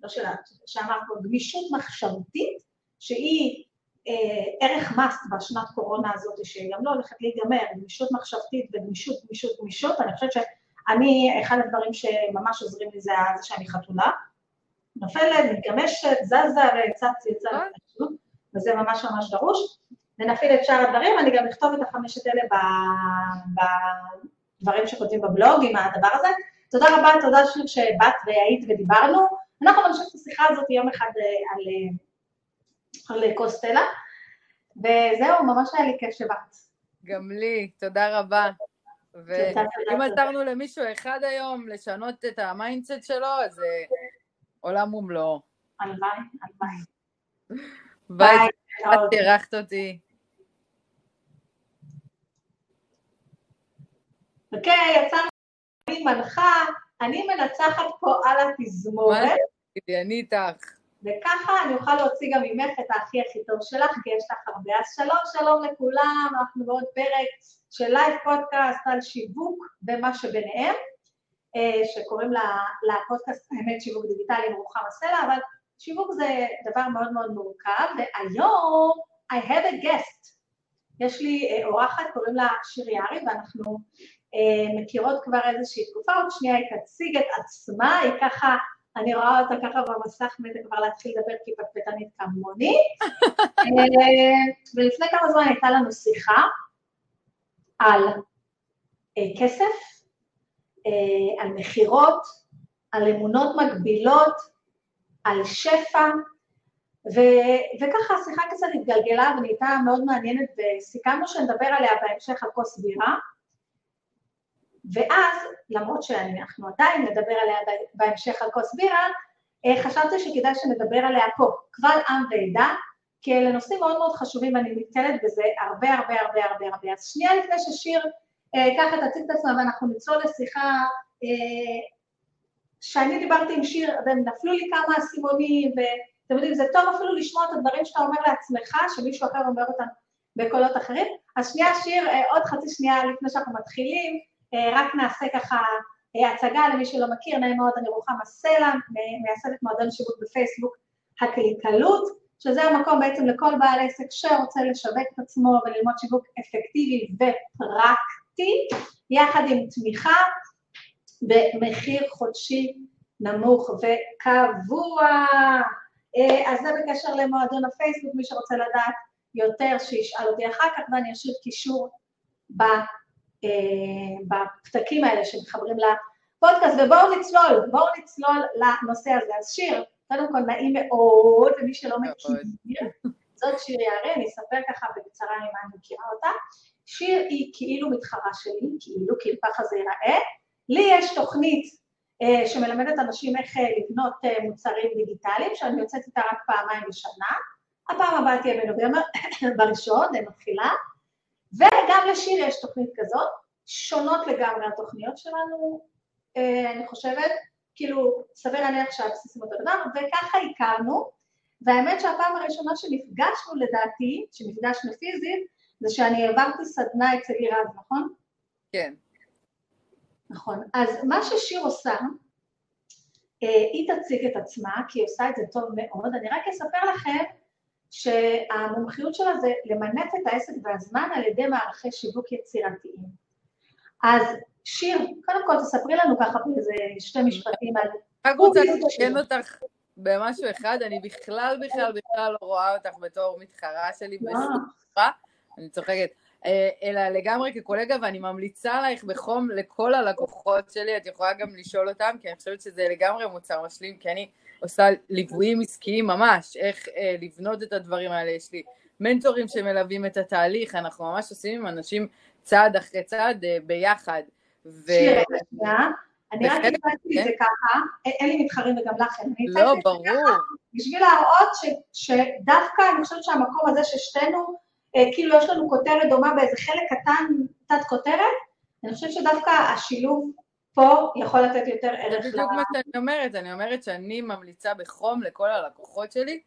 לא שלך, שאמרת פה, גמישות מחשבתית, שהיא ערך מאסט בשנת קורונה הזאת, שגם לא הולכת להיגמר, גמישות מחשבתית וגמישות, גמישות, גמישות, אני חושבת שאני, אחד הדברים שממש עוזרים לי זה זה שאני חתולה, נופלת, מתגמשת, זזה וצץ יצא לפשוט, וזה ממש ממש דרוש. ונפעיל את שאר הדברים, אני גם אכתוב את החמשת אלה בדברים שכותבים בבלוג עם הדבר הזה. תודה רבה, תודה שבאת והיית ודיברנו. אנחנו נמשיך את השיחה הזאת יום אחד אה, על... על קוסטלה, וזהו, ממש היה לי כיף שבאת. גם לי, תודה רבה. ואם עזרנו למישהו אחד היום לשנות את ה mindset שלו, אז זה עולם ומלואו. הלוואי, הלוואי. ביי, את אירחת אותי. אוקיי, יצאנו, אני מנחה, אני מנצחת פה על התזמורת. מה? אני איתך. וככה אני אוכל להוציא גם ממך את הכי הכי טוב שלך, כי יש לך הרבה. אז שלום, שלום לכולם, אנחנו בעוד פרק של לייב פודקאסט על שיווק ומה שביניהם, אה, שקוראים לפודקאסט, האמת, שיווק דיגיטלי עם רוחמה הסלע, אבל שיווק זה דבר מאוד מאוד מורכב, והיום I have a guest. יש לי אה, אורחת, קוראים לה שיר יערי, ואנחנו אה, מכירות כבר איזושהי תקופה, עוד שנייה היא תציג את עצמה, היא ככה אני רואה אותה ככה במסך, מתה כבר להתחיל לדבר כפטפטנית כמוני. אה, ולפני כמה זמן הייתה לנו שיחה על אה, כסף, אה, על מכירות, על אמונות מגבילות, על שפע, ו- וככה השיחה קצת התגלגלה ונהייתה מאוד מעניינת וסיכמנו שנדבר עליה בהמשך על כוס בירה. ואז, למרות שאנחנו עדיין נדבר עליה בהמשך על כוס בירה, אה, חשבתי שכדאי שנדבר עליה פה, קבל עם ועדה, כי אלה נושאים מאוד מאוד חשובים ואני נתקלת בזה הרבה הרבה הרבה הרבה הרבה. אז שנייה לפני ששיר אה, ככה תציג את עצמה ואנחנו נצלול לשיחה, אה, שאני דיברתי עם שיר והם נפלו לי כמה אסימונים ואתם יודעים, זה טוב אפילו לשמוע את הדברים שאתה אומר לעצמך, שמישהו אחר אומר אותם בקולות אחרים. אז שנייה שיר, אה, עוד חצי שנייה לפני שאנחנו מתחילים, אה, רק נעשה ככה אה, הצגה למי שלא מכיר, נעים מאוד, אני רוחמה סלע, מייסדת מועדון שיווק בפייסבוק, הקליקלות, שזה המקום בעצם לכל בעל עסק שרוצה לשווק את עצמו וללמוד שיווק אפקטיבי ופרקטי, יחד עם תמיכה במחיר חודשי נמוך וקבוע. אה, אז זה בקשר למועדון הפייסבוק, מי שרוצה לדעת יותר שישאל אותי אחר כך ואני אשאיר קישור ב... אה, בפתקים האלה שמחברים לפודקאסט, ובואו נצלול, בואו נצלול לנושא הזה. אז שיר, קודם כל נעים מאוד, ומי שלא מכיר, זאת שיר יערי, אני אספר ככה בקצרה מה אני מכירה אותה. שיר היא כאילו מתחרה שלי, כאילו, כאילו ככה זה ייראה. לי יש תוכנית אה, שמלמדת אנשים איך אה, לבנות אה, מוצרים דיגיטליים, שאני יוצאת איתה רק פעמיים בשנה. הפעם הבאה תהיה בנובמבר, *coughs* בראשון, מתחילה. וגם לשיר יש תוכנית כזאת, שונות לגמרי התוכניות שלנו, אה, אני חושבת, כאילו, סביר להניח שהבסיסים אותו דבר, וככה הכרנו, והאמת שהפעם הראשונה שנפגשנו לדעתי, שנפגשנו פיזית, זה שאני העברתי סדנה אצל לירז, נכון? כן. נכון. אז מה ששיר עושה, אה, היא תציג את עצמה, כי היא עושה את זה טוב מאוד, אני רק אספר לכם שהמומחיות שלה זה למנף את העסק והזמן על ידי מערכי שיווק יצירתיים. אז שיר, קודם כל תספרי לנו ככה באיזה שתי משפטים על... רק רוצה לתקן אותך במשהו אחד, אני בכלל בכלל בכלל לא רואה אותך בתור מתחרה שלי בשום צורה, אני צוחקת. אה, אלא לגמרי כקולגה, ואני ממליצה עלייך בחום לכל הלקוחות שלי, את יכולה גם לשאול אותם, כי אני חושבת שזה לגמרי מוצר משלים, כי אני עושה ליוויים עסקיים ממש, איך אה, לבנות את הדברים האלה, יש לי מנטורים שמלווים את התהליך, אנחנו ממש עושים עם אנשים צעד אחרי צעד אה, ביחד. ו... שיר, אני רק הצעתי את זה כן. ככה, אין לי מתחרים וגם לך אין, לא, ברור. בשביל להראות שדווקא אני חושבת שהמקום הזה ששתינו, אה, כאילו יש לנו כותרת דומה באיזה חלק קטן, תת כותרת, אני חושבת שדווקא השילוב פה יכול לתת יותר ערך. זה בדיוק מה שאני אומרת, אני אומרת שאני ממליצה בחום לכל הלקוחות שלי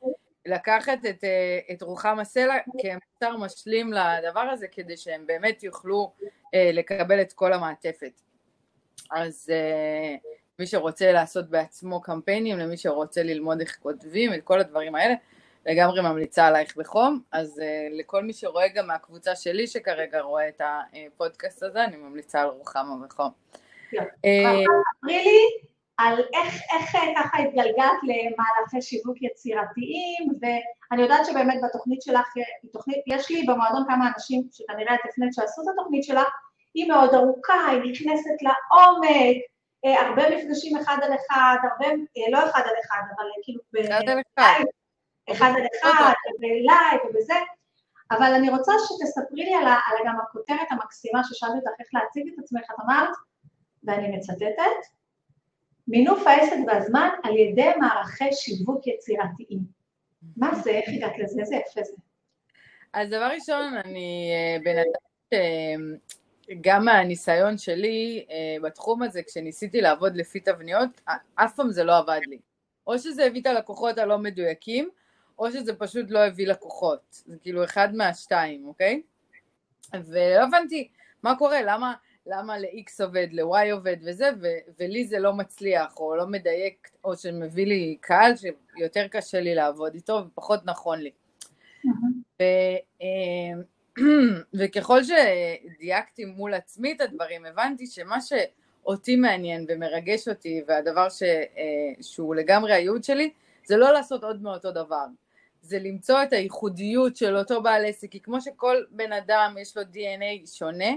לקחת את, אה, את רוחם הסלע כמוצר משלים לדבר הזה, כדי שהם באמת יוכלו אה, לקבל את כל המעטפת. אז uh, מי שרוצה לעשות בעצמו קמפיינים, למי שרוצה ללמוד איך כותבים, את כל הדברים האלה, לגמרי ממליצה עלייך בחום, אז לכל מי שרואה גם מהקבוצה שלי שכרגע רואה את הפודקאסט הזה, אני ממליצה על רוחמה בחום. ספרי לי על איך, איך ככה התגלגלת למהלכי שיווק יצירתיים, ואני יודעת שבאמת בתוכנית שלך, תוכנית, יש לי במועדון כמה אנשים שכנראה את הפנית שעשו את התוכנית שלך, היא מאוד ארוכה, היא נכנסת לעומק, אה, הרבה מפגשים אחד על אחד, הרבה, אה, לא אחד על אחד, אבל כאילו... אחד על אחד. אחד על אחד, בלייב ובזה, אבל אני רוצה שתספרי לי על, על גם הכותרת המקסימה ששאלתי אותך איך להציג את עצמך, את אמרת, ואני מצטטת, מינוף העסק והזמן על ידי מערכי שיווק יצירתיים. מה זה? איך הגעת לזה? איזה יפה זה. אז דבר ראשון, אני אה, בן אדם גם מהניסיון שלי אה, בתחום הזה, כשניסיתי לעבוד לפי תבניות, אף פעם זה לא עבד לי. או שזה הביא את הלקוחות הלא מדויקים, או שזה פשוט לא הביא לקוחות. זה כאילו אחד מהשתיים, אוקיי? ולא הבנתי מה קורה, למה, למה ל-X עובד, ל-Y עובד וזה, ו- ולי זה לא מצליח, או לא מדייק, או שמביא לי קהל שיותר קשה לי לעבוד איתו ופחות נכון לי. Mm-hmm. *clears throat* וככל שדייקתי מול עצמי את הדברים, הבנתי שמה שאותי מעניין ומרגש אותי, והדבר ש, אה, שהוא לגמרי הייעוד שלי, זה לא לעשות עוד מאותו דבר. זה למצוא את הייחודיות של אותו בעל עסק, כי כמו שכל בן אדם יש לו DNA שונה,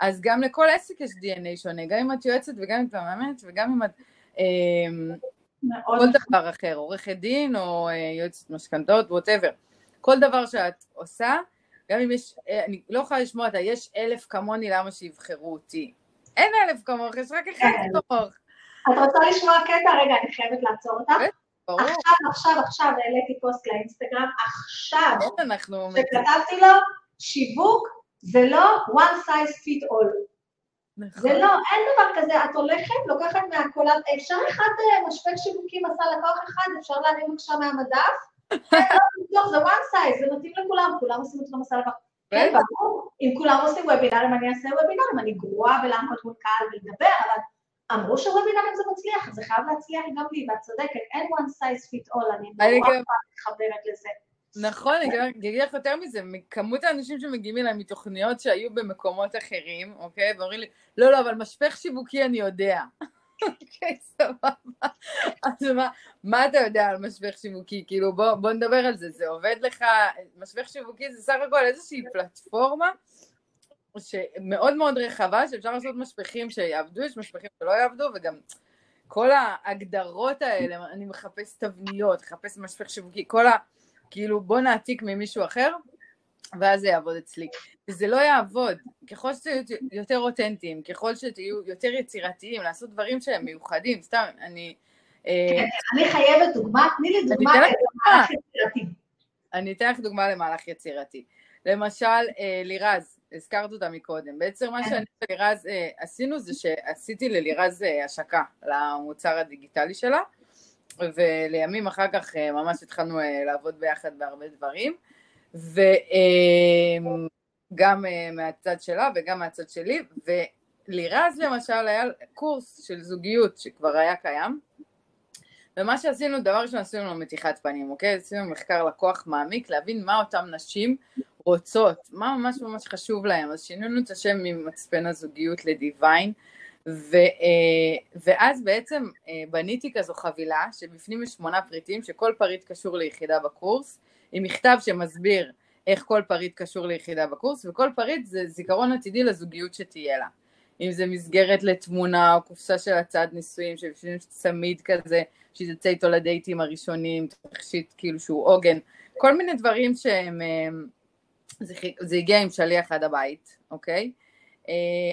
אז גם לכל עסק יש DNA שונה, גם אם את יועצת וגם אם את מאמנת וגם אם את... אה, כל דבר אחר, עורכת דין או אה, יועצת משכנתאות, ווטאבר. כל דבר שאת עושה, גם אם יש, אה, אני לא יכולה לשמוע אותה, יש אלף כמוני, למה שיבחרו אותי? אין אלף כמוך, יש רק אחד כן. כמוך. את רוצה לשמוע קטע? רגע, אני חייבת לעצור אותך. עכשיו, עכשיו, עכשיו העליתי פוסט לאינסטגרם, עכשיו, שכתבתי לו, שיווק זה לא one size fit all. נכון. זה לא, אין דבר כזה, את הולכת, לוקחת מהקולב, אפשר אחד אה, משפק שיווקים עשה לקוח אחד, אפשר להרים בבקשה מהמדף, *laughs* לא, זה one size, זה מתאים לכולם, כולם עושים את המסע לקוח. כן, ברור, אם כולם עושים וובינארים, אני אעשה וובינארים, אני גרועה בלעמוד מול קהל ולדבר, אבל אמרו שוובינארים זה מצליח, זה חייב להצליח גם לי, ואת צודקת, אין one size fit all, אני נורא מתחברת לזה. נכון, אני אגיד לך יותר מזה, כמות האנשים שמגיעים אליי מתוכניות שהיו במקומות אחרים, אוקיי, ואומרים לי, לא, לא, אבל משפך שיווקי אני יודע. *laughs* אוקיי, סבבה. אז מה, מה אתה יודע על משפך שיווקי? כאילו, בוא, בוא נדבר על זה. זה עובד לך, משפך שיווקי זה סך הכל איזושהי פלטפורמה שמאוד מאוד רחבה, שאפשר לעשות משפכים שיעבדו, יש משפכים שלא יעבדו, וגם כל ההגדרות האלה, אני מחפש תבניות, מחפש משפך שיווקי, כל ה... כאילו, בוא נעתיק ממישהו אחר, ואז זה יעבוד אצלי. וזה לא יעבוד. ככל שתהיו יותר אותנטיים, ככל שתהיו יותר יצירתיים, לעשות דברים שהם מיוחדים, סתם, אני... אה, אני חייבת דוגמה, תני לי דוגמה למהלך יצירתי. אני אתן לך דוגמה למהלך יצירתי. למשל, אה, לירז, הזכרת אותה מקודם. בעצם מה שאני ולירז אה, עשינו זה שעשיתי ללירז השקה למוצר הדיגיטלי שלה, ולימים אחר כך ממש התחלנו לעבוד ביחד בהרבה דברים. וגם אה, מהצד שלה וגם מהצד שלי, ולירז למשל היה קורס של זוגיות שכבר היה קיים, ומה שעשינו, דבר ראשון עשינו לו מתיחת פנים, אוקיי? עשינו מחקר לקוח מעמיק, להבין מה אותן נשים רוצות, מה ממש ממש חשוב להן. אז שינינו את השם ממצפן הזוגיות לדיוויין, ו, אה, ואז בעצם אה, בניתי כזו חבילה, שבפנים יש שמונה פריטים, שכל פריט קשור ליחידה בקורס, עם מכתב שמסביר איך כל פריט קשור ליחידה בקורס, וכל פריט זה זיכרון עתידי לזוגיות שתהיה לה. אם זה מסגרת לתמונה או קופסה של הצעת נישואים, שבפנים צמיד כזה, שהיא תצא איתו לדייטים הראשונים, תכשיט כאילו שהוא עוגן, כל מיני דברים שהם, אה, זה, זה הגיע עם שליח עד הבית, אוקיי?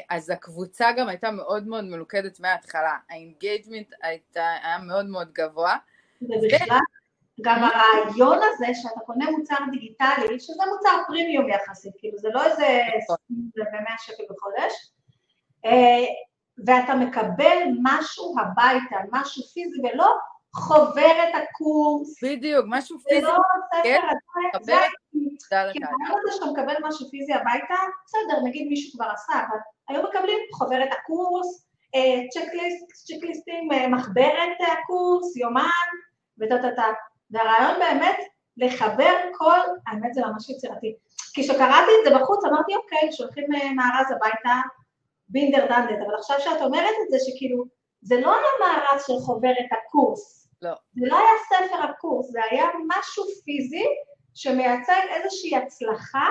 אז הקבוצה גם הייתה מאוד מאוד מלוכדת מההתחלה, ה engagement היה מאוד מאוד גבוה. ובכלל, גם הרעיון הזה שאתה קונה מוצר דיגיטלי, שזה מוצר פרימיום יחסית, כאילו זה לא איזה נכון. במאה שקל בחודש, אה, ואתה מקבל משהו הביתה, משהו פיזי, ולא חוברת הקורס. בדיוק, משהו זה פיזי. לא כן, ספר, זה חוברת כי הרעיון הזה שאתה מקבל משהו פיזי הביתה, בסדר, נגיד מישהו כבר עשה, אבל היו מקבלים חוברת הקורס, אה, צ'קליסט, צ'קליסטים, אה, מחברת הקורס, יומן, וטה-טה-טה. והרעיון באמת לחבר כל, האמת זה ממש יצירתי. כי כשקראתי את זה בחוץ אמרתי, אוקיי, שולחים אה, מארז הביתה, בינדר דנדט, אבל עכשיו שאת אומרת את זה, שכאילו, זה לא היה מארז של חוברת הקורס. לא. זה לא היה ספר הקורס, זה היה משהו פיזי שמייצג איזושהי הצלחה,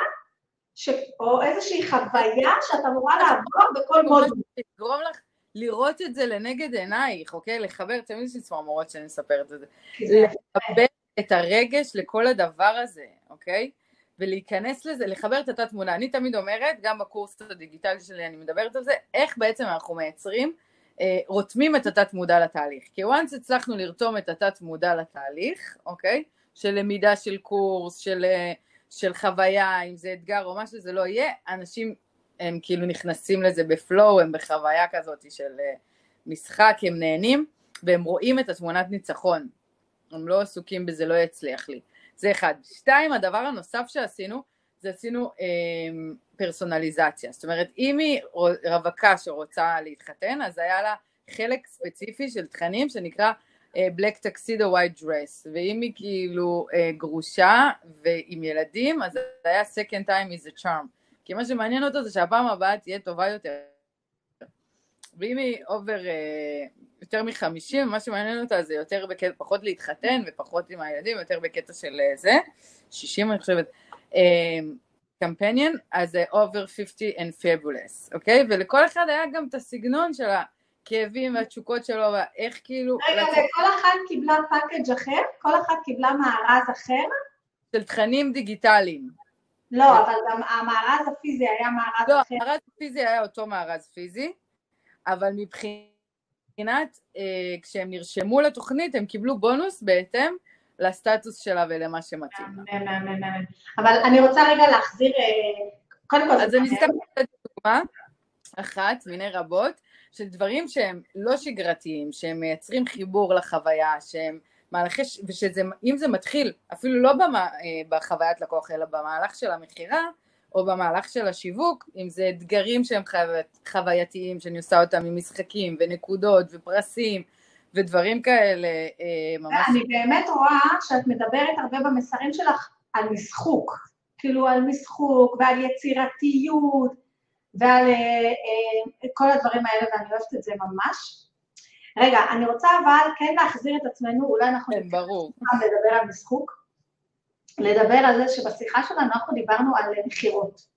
ש... או איזושהי חוויה שאת אמורה לעבור בכל מודול. לגרום לך לראות את זה לנגד עינייך, אוקיי? לחבר, תמיד יש לי צמרמורות שאני מספרת את זה. לחבר את הרגש לכל הדבר הזה, אוקיי? ולהיכנס לזה, לחבר את התת תמונה. אני תמיד אומרת, גם בקורס הדיגיטלי שלי אני מדברת על זה, איך בעצם אנחנו מייצרים, רותמים את התת מודע לתהליך. כי once הצלחנו לרתום את התת מודע לתהליך, אוקיי? של למידה של קורס, של, אה, של חוויה, אם זה אתגר או מה שזה לא יהיה, אנשים הם כאילו נכנסים לזה בפלואו, הם בחוויה כזאת של אה, משחק, הם נהנים, והם רואים את התמונת ניצחון. הם לא עסוקים בזה, לא יצליח לי. זה אחד. שתיים, הדבר הנוסף שעשינו, זה עשינו אה, פרסונליזציה. זאת אומרת, אם היא רווקה שרוצה להתחתן, אז היה לה חלק ספציפי של תכנים שנקרא אה, Black Tuxedo White Dress, ואם היא כאילו אה, גרושה ועם ילדים, אז זה היה Second Time is a Charm. כי מה שמעניין אותו זה שהפעם הבאה תהיה טובה יותר. ואם היא over אה, יותר מחמישים, מה שמעניין אותה זה יותר בקטע, פחות להתחתן ופחות עם הילדים, יותר בקטע של אה, זה, שישים אני חושבת, קמפיין, אז זה over 50 and fabulous, אוקיי? ולכל אחד היה גם את הסגנון של הכאבים והתשוקות שלו, ואיך כאילו... רגע, לצאת וכל אחת קיבלה package אחר? כל אחת קיבלה מארז אחר? של תכנים דיגיטליים. לא, אבל גם המארז הפיזי היה מארז לא, אחר. המארז פיזי היה אותו מארז פיזי, אבל מבחינת, אה, כשהם נרשמו לתוכנית, הם קיבלו בונוס בהתאם לסטטוס שלה ולמה שמתאים לה. אבל אני רוצה רגע להחזיר, אה, קודם כל, אז אני מהמם. סתם אתן דוגמה אחת מיני רבות של דברים שהם לא שגרתיים, שהם מייצרים חיבור לחוויה, שהם מהלכי, ש- ושזה, אם זה מתחיל אפילו לא במה, אה, בחוויית לקוח, אלא במהלך של המכירה, או במהלך של השיווק, אם זה אתגרים שהם חוויית, חווייתיים, שאני עושה אותם עם משחקים ונקודות ופרסים ודברים כאלה, אה, ממש... אני באמת רואה שאת מדברת הרבה במסרים שלך על משחוק, כאילו על משחוק ועל יצירתיות ועל אה, אה, כל הדברים האלה, ואני אוהבת את זה ממש. רגע, אני רוצה אבל כן להחזיר את עצמנו, אולי אנחנו כן, ברור. לדבר על משחוק, לדבר על זה שבשיחה שלנו אנחנו דיברנו על מכירות.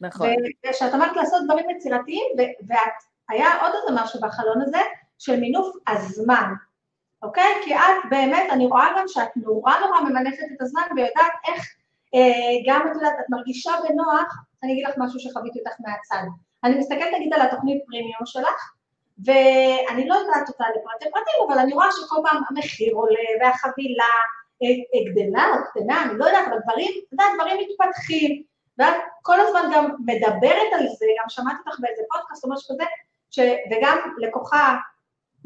נכון. ושאת אמרת לעשות דברים יצירתיים, והיה עוד איזה משהו בחלון הזה, של מינוף הזמן, אוקיי? כי את באמת, אני רואה גם שאת נורא נורא ממנפת את הזמן ויודעת איך, אה, גם את יודעת, את מרגישה בנוח, אני אגיד לך משהו שחוויתי אותך מהצד. אני מסתכלת נגיד על התוכנית פרימיום שלך, ואני לא יודעת אותה לפרטי פרטים, אבל אני רואה שכל פעם המחיר עולה והחבילה אה, אה, גדלה או קטנה, אני לא יודעת, אבל דברים, את יודעת, דברים מתפתחים, ואת כל הזמן גם מדברת על זה, גם שמעתי אותך באיזה פודקאסט או משהו כזה, ש... וגם לקוחה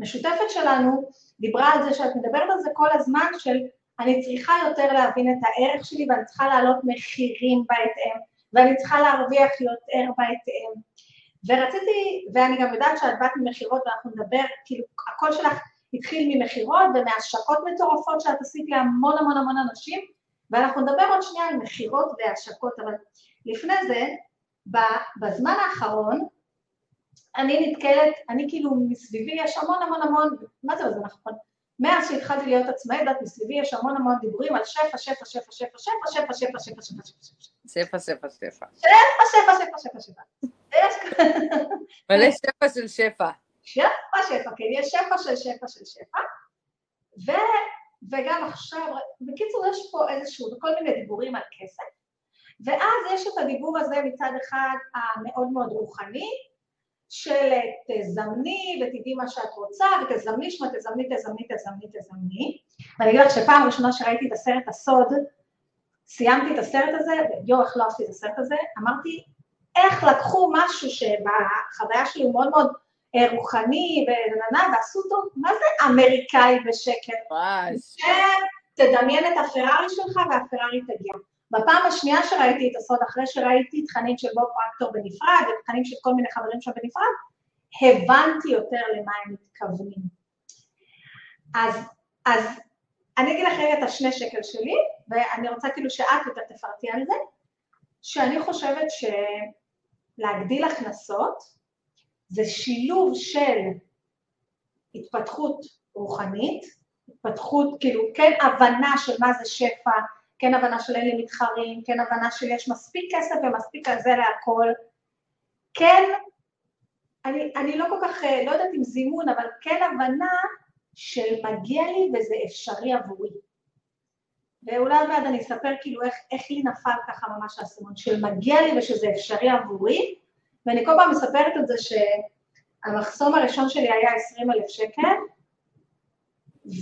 משותפת שלנו דיברה על זה שאת מדברת על זה כל הזמן של אני צריכה יותר להבין את הערך שלי ואני צריכה להעלות מחירים בהתאם ואני צריכה להרוויח יותר בהתאם. ורציתי, ואני גם יודעת שאת באת ממכירות ואנחנו נדבר, כאילו הקול שלך התחיל ממכירות ומהשקות מטורפות שאת עשית להמון המון המון אנשים, ואנחנו נדבר עוד שנייה על מכירות והשקות, אבל לפני זה, בזמן האחרון, אני נתקלת, אני כאילו מסביבי יש המון המון המון, מה זה, זה נכון, מאז שהתחלתי להיות עצמאית, את מסביבי יש המון המון דיבורים על שפע, שפע, שפע, שפע, שפע, שפע, שפע, שפע, שפע, שפע, שפע, שפע. שפע, שפע, שפע, שפע, שפע. מלא שפע של שפע. שפע, שפע, כן, יש שפע של שפע של שפע. וגם עכשיו, בקיצור, יש פה איזשהו, כל מיני דיבורים על כסף. ואז יש את הדיבור הזה מצד אחד המאוד מאוד רוחני, של תזמני ותדעי מה שאת רוצה ותזמני שמה, תזמני, תזמני, תזמני, תזמני. ואני אגיד לך שפעם ראשונה שראיתי את הסרט הסוד, סיימתי את הסרט הזה, ויו, איך לא עשיתי את הסרט הזה, אמרתי, איך לקחו משהו שבחוויה שלי הוא מאוד מאוד אה, רוחני וננה, ועשו אותו, מה זה אמריקאי בשקל? ממש. תדמיין את הפרארי שלך והפרארי תגיע. בפעם השנייה שראיתי את הסוד, אחרי שראיתי תכנים של בוב פרקטור בנפרד, ותכנים של כל מיני חברים שם בנפרד, הבנתי יותר למה הם מתכוונים. אז, אז אני אגיד לך רגע את השני שקל שלי, ואני רוצה כאילו שאת יותר תפרטי על זה, שאני חושבת שלהגדיל הכנסות זה שילוב של התפתחות רוחנית, התפתחות, כאילו, כן הבנה של מה זה שפע, כן הבנה של אין לי מתחרים, כן הבנה שיש מספיק כסף ומספיק על זה להכל, כן, אני, אני לא כל כך, אה, לא יודעת אם זימון, אבל כן הבנה של מגיע לי וזה אפשרי עבורי. ואולי עוד מעט אני אספר כאילו איך, איך לי נפל ככה ממש האסימון, של מגיע לי ושזה אפשרי עבורי, ואני כל פעם מספרת את זה שהמחסום הראשון שלי היה 20 אלף שקל,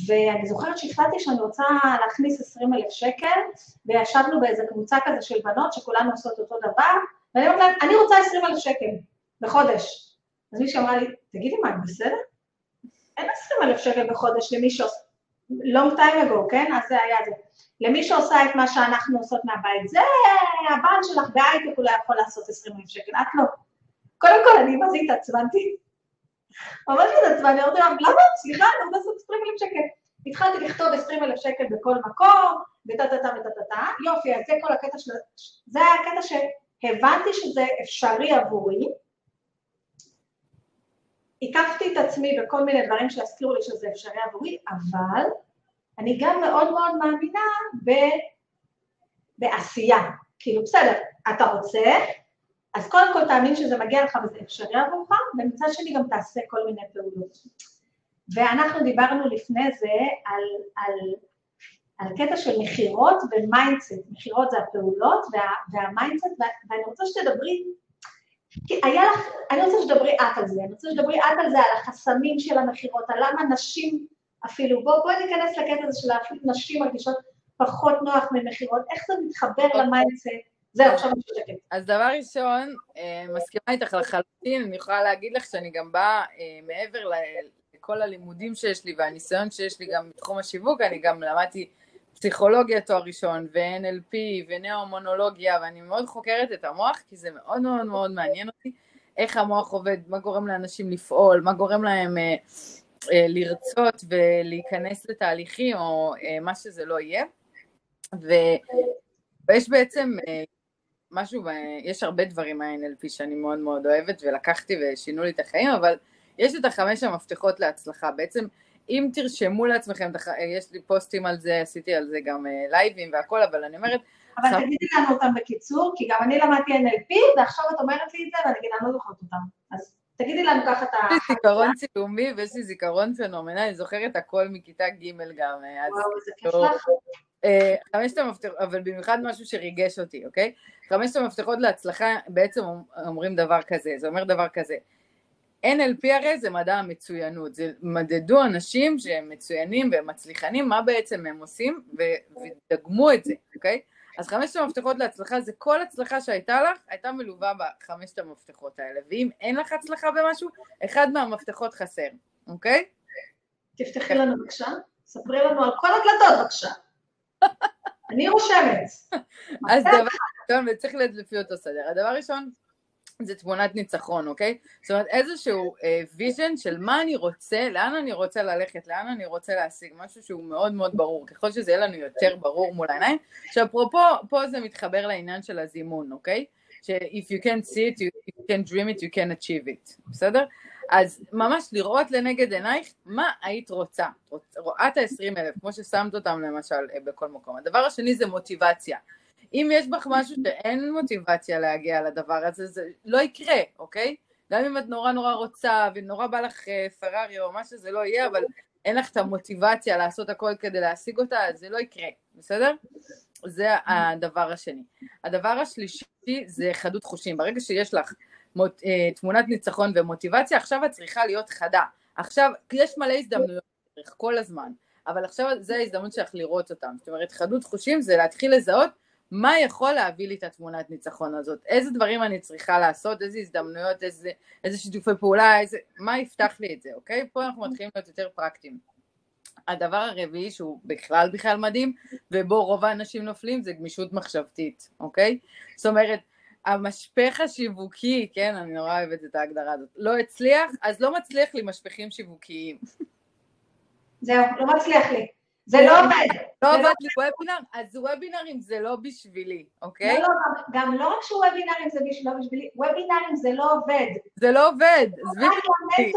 ואני זוכרת שהחלטתי שאני רוצה להכניס 20 אלף שקל, וישבנו באיזה קבוצה כזה של בנות שכולנו עושות אותו דבר, ואני אומרת להם, אני רוצה 20 אלף שקל בחודש. אז מישהי אמרה לי, תגידי מה, את בסדר? אין 20 אלף שקל בחודש למי שעושה, long time ago, כן? אז זה היה זה. למי שעושה את מה שאנחנו עושות מהבית, זה הבן שלך בהייטק אולי יכול לעשות 20 אלף שקל, את לא. קודם כל, אני מה זה התעצבנתי, ממש התעצבנתי, אמרתי להם, למה? סליחה, אני רוצה לעשות 20 אלף שקל. התחלתי לכתוב 20 אלף שקל בכל מקום, וטה-טה-טה וטה-טה-טה, יופי, אז זה כל הקטע של... זה היה הקטע שהבנתי שזה אפשרי עבורי. הקפתי את עצמי בכל מיני דברים שהזכירו לי שזה אפשרי עבורי, אבל אני גם מאוד מאוד מאמינה ב... בעשייה. כאילו, בסדר, אתה רוצה, אז קודם כל תאמין שזה מגיע לך וזה אפשרי עבורך, ומצד שני גם תעשה כל מיני פעולות. ואנחנו דיברנו לפני זה על, על, על קטע של מכירות ו mindset, מכירות זה הפעולות וה, וה mindset, ואני רוצה שתדברי, כי היה לך, אני רוצה שתדברי את על זה, אני רוצה שתדברי את על זה, על החסמים של המכירות, על למה נשים אפילו, בואי בוא ניכנס לקטע הזה של אפילו נשים מרגישות פחות נוח ממכירות, איך זה מתחבר. ל mindset, זהו, עכשיו אני שותקת. אז דבר ראשון, אה, מסכימה איתך לחלוטין, אני יכולה להגיד לך שאני גם באה אה, מעבר לכל הלימודים שיש לי והניסיון שיש לי גם בתחום השיווק, אני גם למדתי פסיכולוגיה תואר ראשון, ו-NLP, ונאו-מונולוגיה, ואני מאוד חוקרת את המוח, כי זה מאוד מאוד מאוד מעניין אותי, איך המוח עובד, מה גורם לאנשים לפעול, מה גורם להם אה, אה, לרצות ולהיכנס לתהליכים, או אה, מה שזה לא יהיה. ו... ויש בעצם אה, משהו, יש הרבה דברים מה-NLP שאני מאוד מאוד אוהבת ולקחתי ושינו לי את החיים, אבל יש את החמש המפתחות להצלחה. בעצם אם תרשמו לעצמכם, יש לי פוסטים על זה, עשיתי על זה גם אה, לייבים והכל, אבל אני אומרת... אבל חמ... תגידי לנו אותם בקיצור, כי גם אני למדתי NLP, ועכשיו את אומרת לי את זה, ואני לא זוכרת אותם. אז תגידי לנו ככה את ה... יש לי זיכרון צילומי ויש לי זיכרון פנומנלי, אני זוכרת הכל מכיתה ג' גם. אה, וואו, איזה כיף לך. אה, חמשת המפתחות, אבל במיוחד משהו שריגש אותי, אוקיי? חמשת המפתחות להצלחה בעצם אומרים דבר כזה, זה אומר דבר כזה. NLP הרי זה מדע המצוינות, זה מדדו אנשים שהם מצוינים והם מצליחנים, מה בעצם הם עושים, ודגמו את זה, אוקיי? אז חמשת המפתחות להצלחה זה כל הצלחה שהייתה לך, הייתה מלווה בחמשת המפתחות האלה, ואם אין לך הצלחה במשהו, אחד מהמפתחות חסר, אוקיי? תפתחי לנו בבקשה, ספרי לנו על כל הדלתות בבקשה. אני רושמת. אז דבר ראשון, וצריך לפי אותו סדר. הדבר ראשון, זה תמונת ניצחון, אוקיי? זאת אומרת, איזשהו vision uh, של מה אני רוצה, לאן אני רוצה ללכת, לאן אני רוצה להשיג, משהו שהוא מאוד מאוד ברור. ככל שזה יהיה לנו יותר ברור מול העיניים. עכשיו, אפרופו, פה זה מתחבר לעניין של הזימון, אוקיי? ש if you can see it, you can dream it, you can achieve it, בסדר? אז ממש לראות לנגד עינייך מה היית רוצה. רואה את ה-20 אלף, כמו ששמת אותם למשל אה, בכל מקום. הדבר השני זה מוטיבציה. אם יש בך משהו שאין מוטיבציה להגיע לדבר הזה, זה לא יקרה, אוקיי? גם אם את נורא נורא רוצה ונורא בא לך אה, פרארי או מה שזה לא יהיה, אבל אין לך את המוטיבציה לעשות הכל כדי להשיג אותה, אז זה לא יקרה, בסדר? זה הדבר השני. הדבר השלישי זה חדות חושים. ברגע שיש לך מוט, אה, תמונת ניצחון ומוטיבציה, עכשיו את צריכה להיות חדה. עכשיו, יש מלא הזדמנויות כל הזמן, אבל עכשיו זה ההזדמנות שלך לראות אותם. זאת אומרת, חדות חושים זה להתחיל לזהות מה יכול להביא לי את התמונת ניצחון הזאת, איזה דברים אני צריכה לעשות, איזה הזדמנויות, איזה, איזה שיתופי פעולה, איזה, מה יפתח לי את זה, אוקיי? פה אנחנו מתחילים להיות יותר פרקטיים. הדבר הרביעי שהוא בכלל בכלל מדהים, ובו רוב האנשים נופלים, זה גמישות מחשבתית, אוקיי? זאת אומרת, המשפך השיווקי, כן, אני נורא אוהבת את ההגדרה הזאת, לא הצליח, אז לא מצליח לי משפכים שיווקיים. זהו, לא מצליח לי. זה לא עובד. לא עובד לי וובינר, אז וובינרים זה לא בשבילי, אוקיי? לא, לא, גם לא רק שוובינרים זה לא בשבילי, וובינרים זה לא עובד. זה לא עובד, עזבי אותי.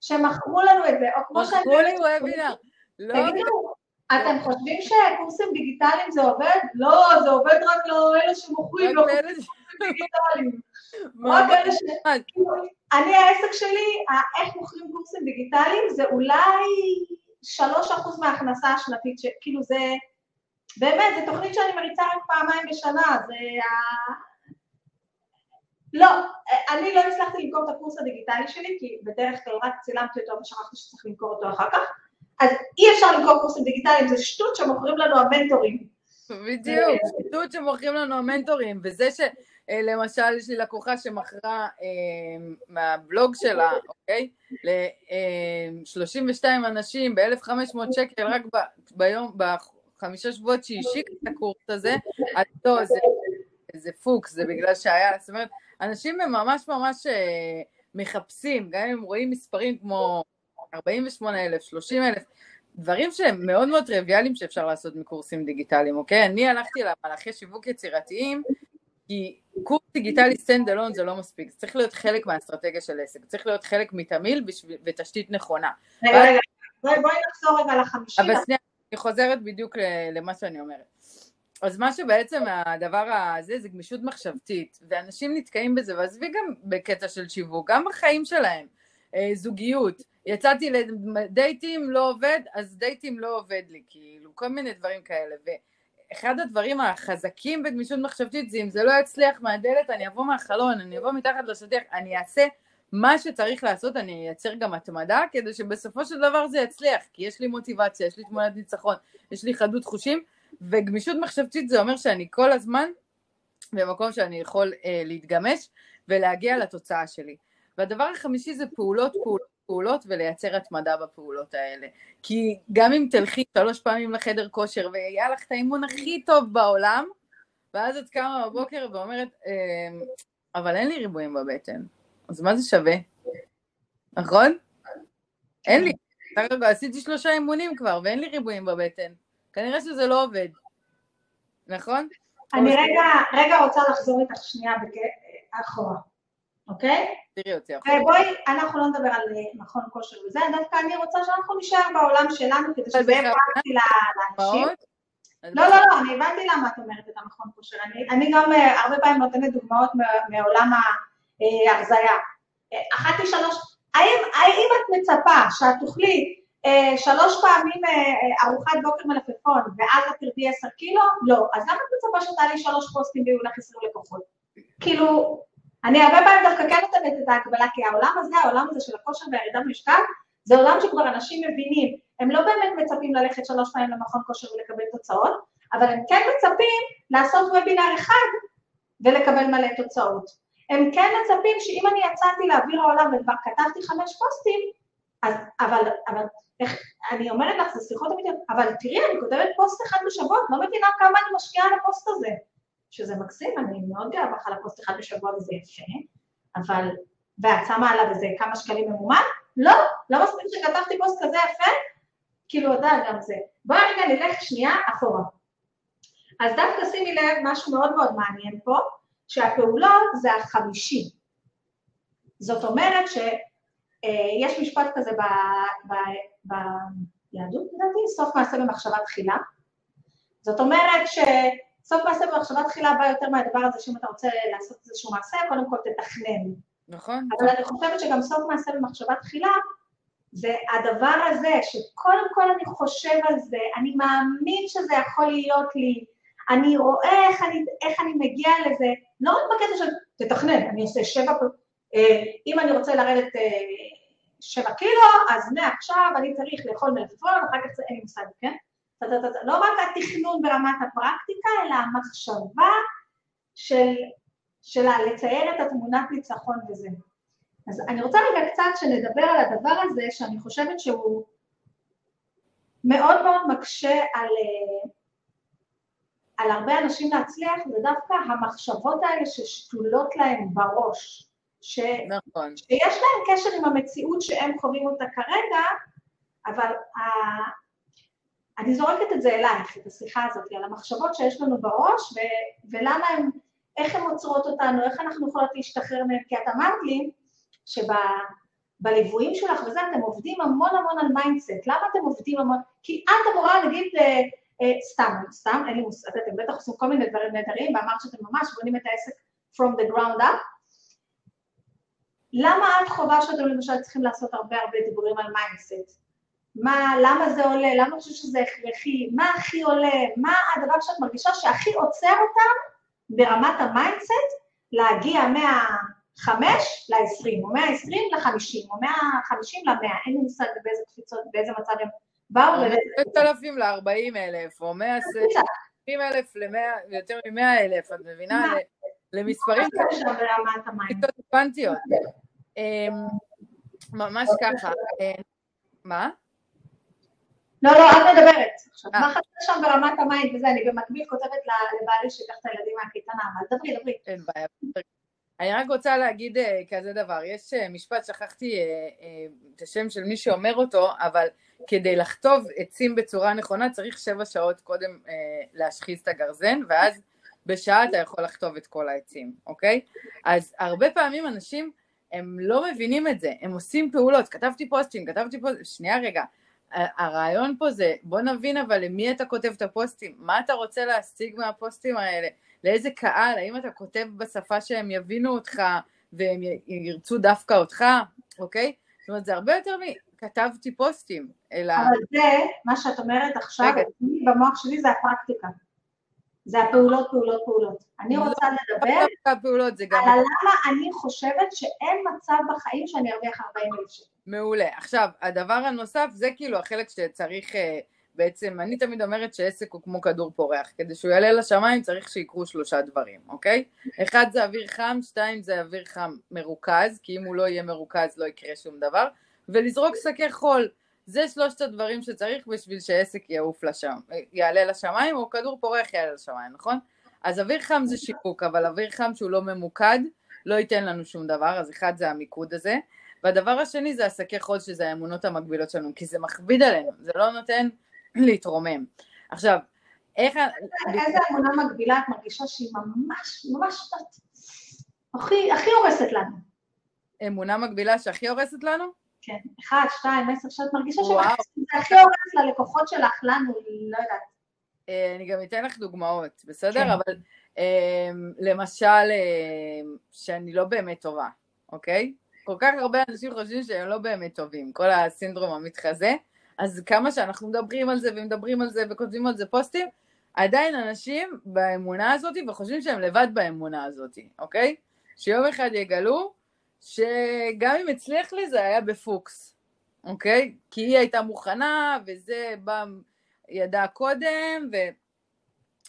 שמכרו לנו את זה, או כמו שאני... מכרו לי וובינר. לא. אתם חושבים שקורסים דיגיטליים זה עובד? לא, זה עובד רק לאלה שמוכרים, לא קורסים דיגיטליים. *laughs* רק אלה ש... כאילו, אני העסק שלי, איך מוכרים קורסים דיגיטליים זה אולי שלוש אחוז מההכנסה השנתית, כאילו זה, באמת, זו תוכנית שאני מריצה רק פעמיים בשנה, זה. לא, אני לא הצלחתי למכור את הקורס הדיגיטלי שלי, כי בדרך כלל רק צילמתי אותו ושכחתי שצריך למכור אותו אחר כך, אז אי אפשר למכור קורסים דיגיטליים, זה שטות שמוכרים לנו המנטורים. בדיוק, שטות שמוכרים לנו המנטורים, וזה ש... אה, למשל, יש לי לקוחה שמכרה אה, מהבלוג שלה, אוקיי? ל-32 אה, אנשים ב-1,500 שקל רק ב- ביום, בחמישה שבועות שהיא השיקה את הקורס הזה, אז לא, זה, זה פוקס, זה בגלל שהיה, זאת אומרת, אנשים הם ממש ממש אה, מחפשים, גם אם הם רואים מספרים כמו 48,000, 30,000, דברים שהם מאוד מאוד טריוויאליים שאפשר לעשות מקורסים דיגיטליים, אוקיי? אני הלכתי למהלכי שיווק יצירתיים, כי קורס דיגיטלי stand alone זה לא מספיק, זה צריך להיות חלק מהאסטרטגיה של עסק, צריך להיות חלק מתמהיל ותשתית נכונה. רגע, רגע, בואי נחזור רגע לחמישים. אבל שנייה, אני חוזרת בדיוק למה שאני אומרת. אז מה שבעצם הדבר הזה זה גמישות מחשבתית, ואנשים נתקעים בזה, ועזבי גם בקטע של שיווק, גם בחיים שלהם, אה, זוגיות, יצאתי לדייטים לא עובד, אז דייטים לא עובד לי, כאילו, כל מיני דברים כאלה, אחד הדברים החזקים בגמישות מחשבתית זה אם זה לא יצליח מהדלת, אני אבוא מהחלון, אני אבוא מתחת לשטיח, אני אעשה מה שצריך לעשות, אני אייצר גם התמדה, כדי שבסופו של דבר זה יצליח, כי יש לי מוטיבציה, יש לי תמונת ניצחון, יש לי חדות חושים, וגמישות מחשבתית זה אומר שאני כל הזמן במקום שאני יכול אה, להתגמש ולהגיע לתוצאה שלי. והדבר החמישי זה פעולות, פעולות, פעולות ולייצר התמדה בפעולות האלה. כי גם אם תלכי שלוש פעמים לחדר כושר ויהיה לך את האימון הכי טוב בעולם, ואז את קמה בבוקר ואומרת, אמ, אבל אין לי ריבועים בבטן, אז מה זה שווה? נכון? אין לי. עשיתי שלושה אימונים כבר ואין לי ריבועים בבטן. כנראה שזה לא עובד. נכון? אני רגע, רגע רוצה לחזור איתך שנייה אחורה. אוקיי? תראי אותי עכשיו. ובואי, אנחנו לא נדבר על אה, מכון כושר וזה, דווקא אני רוצה שאנחנו נשאר בעולם שלנו כדי שזה יהיה פרקטי לאנשים. לא, לא, לא, אני הבנתי למה את אומרת את המכון כושר. אני, גם אה, הרבה פעמים נותנת דוגמאות מעולם ההרזייה. אה, אחת האם, האם את מצפה שאת תאכלי שלוש פעמים ארוחת בוקר מלפפון ואז את תרדי עשר קילו? לא. אז למה את מצפה שתעלי שלוש פוסטים ויהיו לך עשרים לקוחות? כאילו, אני הרבה פעמים דווקא כן נותנת את ההקבלה, כי העולם הזה, העולם הזה של הכושר והירידה במשקל, זה עולם שכבר אנשים מבינים, הם לא באמת מצפים ללכת שלוש פעמים למכון כושר ולקבל תוצאות, אבל הם כן מצפים לעשות וובינר אחד ולקבל מלא תוצאות. הם כן מצפים שאם אני יצאתי לאוויר העולם וכבר כתבתי חמש פוסטים, אז, אבל, אבל, איך, אני אומרת לך, זה שיחות אמיתיות, אבל תראי, אני כותבת פוסט אחד בשבוע, לא מבינה כמה אני משקיעה על הפוסט הזה. שזה מקסים, אני מאוד גאה בך על הפוסט אחד בשבוע וזה יפה, אבל, ואת שמה עליו איזה כמה שקלים ממומן? לא, לא מספיק שכתבתי פוסט כזה יפה, כאילו, אתה גם זה. בואי רגע נלך שנייה אחורה. אז דווקא שימי לב, משהו מאוד מאוד מעניין פה, שהפעולות זה החמישי. זאת אומרת שיש אה, משפט כזה ב, ב, ביהדות, לדעתי, סוף מעשה במחשבה תחילה. זאת אומרת שסוף מעשה במחשבה תחילה בא יותר מהדבר הזה שאם אתה רוצה לעשות איזשהו מעשה, קודם כל תתכנן. נכון. אבל אני חושבת שגם סוף מעשה במחשבה תחילה זה הדבר הזה, שקודם כל אני חושב על זה, אני מאמין שזה יכול להיות לי, אני רואה איך אני, איך אני מגיע לזה, לא רק בקטע של תתכנן, אני עושה שבע, אה, אם אני רוצה לרדת אה, שבע קילו, אז מעכשיו אני צריך לאכול מלפפון, אחר כך זה אין לי מושג, כן? לא רק התכנון ברמת הפרקטיקה, אלא המחשבה של, של לצייר את התמונת ניצחון וזה. אז אני רוצה רגע קצת שנדבר על הדבר הזה, שאני חושבת שהוא מאוד מאוד מקשה על, אה, על הרבה אנשים להצליח, זה דווקא המחשבות האלה ששתולות להם בראש. ש... נכון. שיש להם קשר עם המציאות שהם חווים אותה כרגע, אבל ה... אני זורקת את זה אלייך, את השיחה הזאת, על המחשבות שיש לנו בראש, ו... ולמה הן, איך הן עוצרות אותנו, איך אנחנו יכולות להשתחרר מהן, כי את אמרת לי שבליוויים שלך וזה אתם עובדים המון המון על mindset, למה אתם עובדים המון, כי את אומרת נגיד אה, אה, סתם, סתם, אין לי מושג, אתם בטח עושים כל מיני דברים נהדרים, ואמרת שאתם ממש בונים את העסק from the ground up, למה את חושבת שאתם למשל צריכים לעשות הרבה הרבה דיבורים על mindset? מה, למה זה עולה, למה את חושבת שזה הכרחי, מה הכי עולה, מה הדבר שאת מרגישה שהכי עוצר אותם ברמת ה mindset להגיע מהחמש לעשרים, או מהעשרים לחמישים, או מהחמישים למאה, אין לי מושג באיזה קפיצות, באיזה מצב הם באו. עשרת אלפים לארבעים אלף, או מאה עשרים אלף למאה, יותר ממאה אלף, את מבינה? למספרים קוונטיות. אמ, ממש ככה. אה, מה? לא, לא, את מדברת. עכשיו, אה. מה חשבת שם ברמת המים וזה, אני במקביל כותבת לבעלי שיקח את הילדים מהקייטנה, אבל דברי, דברי. אין בעיה. אני רק רוצה להגיד אה, כזה דבר, יש משפט, שכחתי את השם של מי שאומר אותו, אבל כדי לחטוב עצים בצורה נכונה צריך שבע שעות קודם להשחיז את הגרזן, ואז בשעה אתה יכול לחטוב את כל העצים, אוקיי? אז הרבה פעמים אנשים, הם לא מבינים את זה, הם עושים פעולות, כתבתי פוסטים, כתבתי פוסטים, שנייה רגע, הרעיון פה זה, בוא נבין אבל למי אתה כותב את הפוסטים, מה אתה רוצה להשיג מהפוסטים האלה, לאיזה קהל, האם אתה כותב בשפה שהם יבינו אותך והם ירצו דווקא אותך, אוקיי? זאת אומרת, זה הרבה יותר מ... כתבתי פוסטים, אלא... אבל זה, מה שאת אומרת עכשיו, במוח שלי זה הפרקטיקה. זה הפעולות, פעולות, פעולות. אני לא, רוצה לדבר זה גם... על למה אני חושבת שאין מצב בחיים שאני ארוויח 40 אלף שקל. מעולה. עכשיו, הדבר הנוסף זה כאילו החלק שצריך אה, בעצם, אני תמיד אומרת שעסק הוא כמו כדור פורח, כדי שהוא יעלה לשמיים צריך שיקרו שלושה דברים, אוקיי? אחד זה אוויר חם, שתיים זה אוויר חם מרוכז, כי אם הוא לא יהיה מרוכז לא יקרה שום דבר, ולזרוק שקי חול. זה שלושת הדברים שצריך בשביל שעסק יעוף לשם, יעלה לשמיים, או כדור פורח יעלה לשמיים, נכון? אז אוויר חם זה שיווק, אבל אוויר חם שהוא לא ממוקד, לא ייתן לנו שום דבר, אז אחד זה המיקוד הזה. והדבר השני זה השקי חול, שזה האמונות המקבילות שלנו, כי זה מכביד עלינו, זה לא נותן להתרומם. עכשיו, איך... איזה אמונה מקבילה את מרגישה שהיא ממש, ממש הכי הורסת לנו? אמונה מקבילה שהכי הורסת לנו? כן, אחד, שתיים, עשר, שאת מרגישה שזה הכי הורס ללקוחות שלך, לנו, לא יודעת. אה, אני גם אתן לך דוגמאות, בסדר? כן. אבל אה, למשל, אה, שאני לא באמת טובה, אוקיי? כל כך הרבה אנשים חושבים שהם לא באמת טובים, כל הסינדרום המתחזה, אז כמה שאנחנו מדברים על זה ומדברים על זה וכותבים על זה פוסטים, עדיין אנשים באמונה הזאת וחושבים שהם לבד באמונה הזאת, אוקיי? שיום אחד יגלו שגם אם הצליח לי זה היה בפוקס, אוקיי? כי היא הייתה מוכנה וזה בא, ידע קודם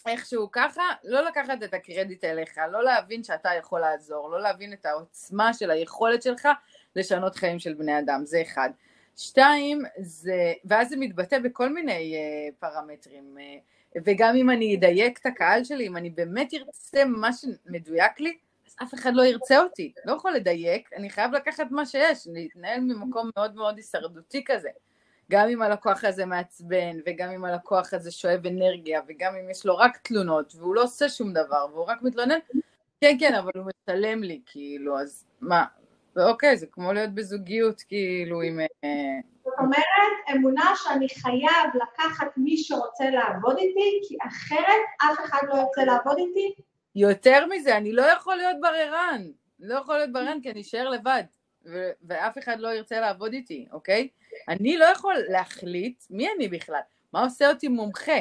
ואיכשהו ככה, לא לקחת את הקרדיט אליך, לא להבין שאתה יכול לעזור, לא להבין את העוצמה של היכולת שלך לשנות חיים של בני אדם, זה אחד. שתיים, זה, ואז זה מתבטא בכל מיני uh, פרמטרים, uh, וגם אם אני אדייק את הקהל שלי, אם אני באמת ארצה מה שמדויק לי, אף אחד לא ירצה אותי. לא יכול לדייק, אני חייב לקחת מה שיש, להתנהל ממקום מאוד מאוד הישרדותי כזה. גם אם הלקוח הזה מעצבן, וגם אם הלקוח הזה שואב אנרגיה, וגם אם יש לו רק תלונות, והוא לא עושה שום דבר, והוא רק מתלונן, כן, כן, אבל הוא משלם לי, כאילו, אז מה? ואוקיי, זה כמו להיות בזוגיות, כאילו, עם... אה, זאת אומרת, אמונה שאני חייב לקחת מי שרוצה לעבוד איתי, כי אחרת אף אחד לא ירצה לעבוד איתי. יותר מזה, אני לא יכול להיות בררן. לא יכול להיות בררן כי אני אשאר לבד, ו- ואף אחד לא ירצה לעבוד איתי, אוקיי? אני לא יכול להחליט מי אני בכלל, מה עושה אותי מומחה.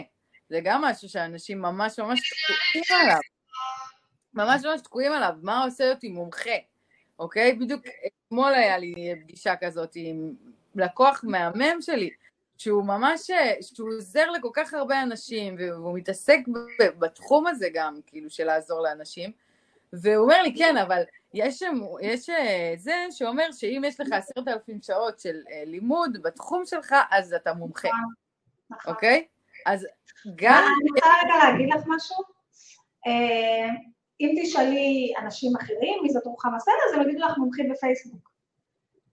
זה גם משהו שאנשים ממש ממש תקועים עליו. ממש ממש תקועים עליו, מה עושה אותי מומחה, אוקיי? בדיוק אתמול היה לי פגישה כזאת עם לקוח מהמם שלי, שהוא ממש, שהוא עוזר לכל כך הרבה אנשים, והוא מתעסק בתחום הזה גם, כאילו, של לעזור לאנשים, והוא אומר לי, כן, אבל יש, יש זה שאומר שאם יש לך עשרת אלפים שעות של לימוד בתחום שלך, אז אתה מומחה, נכון, נכון. אוקיי? אז גם... אני רוצה רגע להגיד לך משהו. אה, אם תשאלי אנשים אחרים, מי זאת רוחמה סלע, אז הם יגידו לך מומחית בפייסבוק.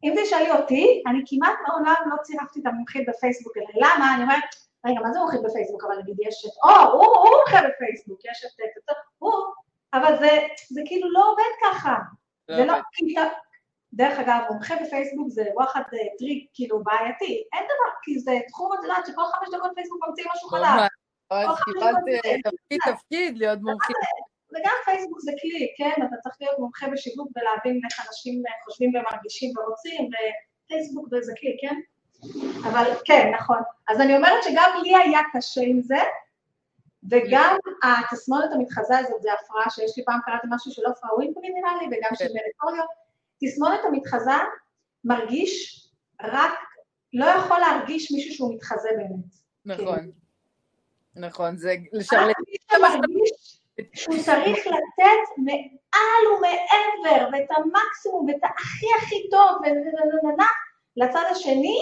אם תשאלי אותי, אני כמעט מעולם לא צירפתי את המומחית בפייסבוק, אלא למה? אני אומרת, רגע, מה זה מומחית בפייסבוק? אבל נגיד יש את, או, הוא, הוא מומחה בפייסבוק, יש את, הוא, אבל זה, זה כאילו לא עובד ככה. לא זה לא, כי דרך אגב, מומחה בפייסבוק זה וואחד טריק כאילו בעייתי, אין דבר, כי זה תחום, את יודעת, שכל חמש דקות פייסבוק ממציאים משהו חדש. אז קיבלת תפקיד תפקיד להיות מומחית. וגם פייסבוק זה כלי, כן? אתה צריך להיות מומחה בשיווק ולהבין איך אנשים חושבים ומרגישים ורוצים, ופייסבוק זה כלי, כן? אבל כן, נכון. אז אני אומרת שגם לי היה קשה עם זה, וגם התסמונת המתחזה הזאת זה הפרעה, שיש לי פעם קראתי משהו של עופרה ווינקולי נראה לי, וגם של כן. מריטוריו. תסמונת המתחזה מרגיש רק, לא יכול להרגיש מישהו שהוא מתחזה באמת. נכון. נכון, זה לשרלט... שהוא צריך לתת מעל ומעבר, ואת המקסימום, ואת הכי הכי טוב, לצד השני,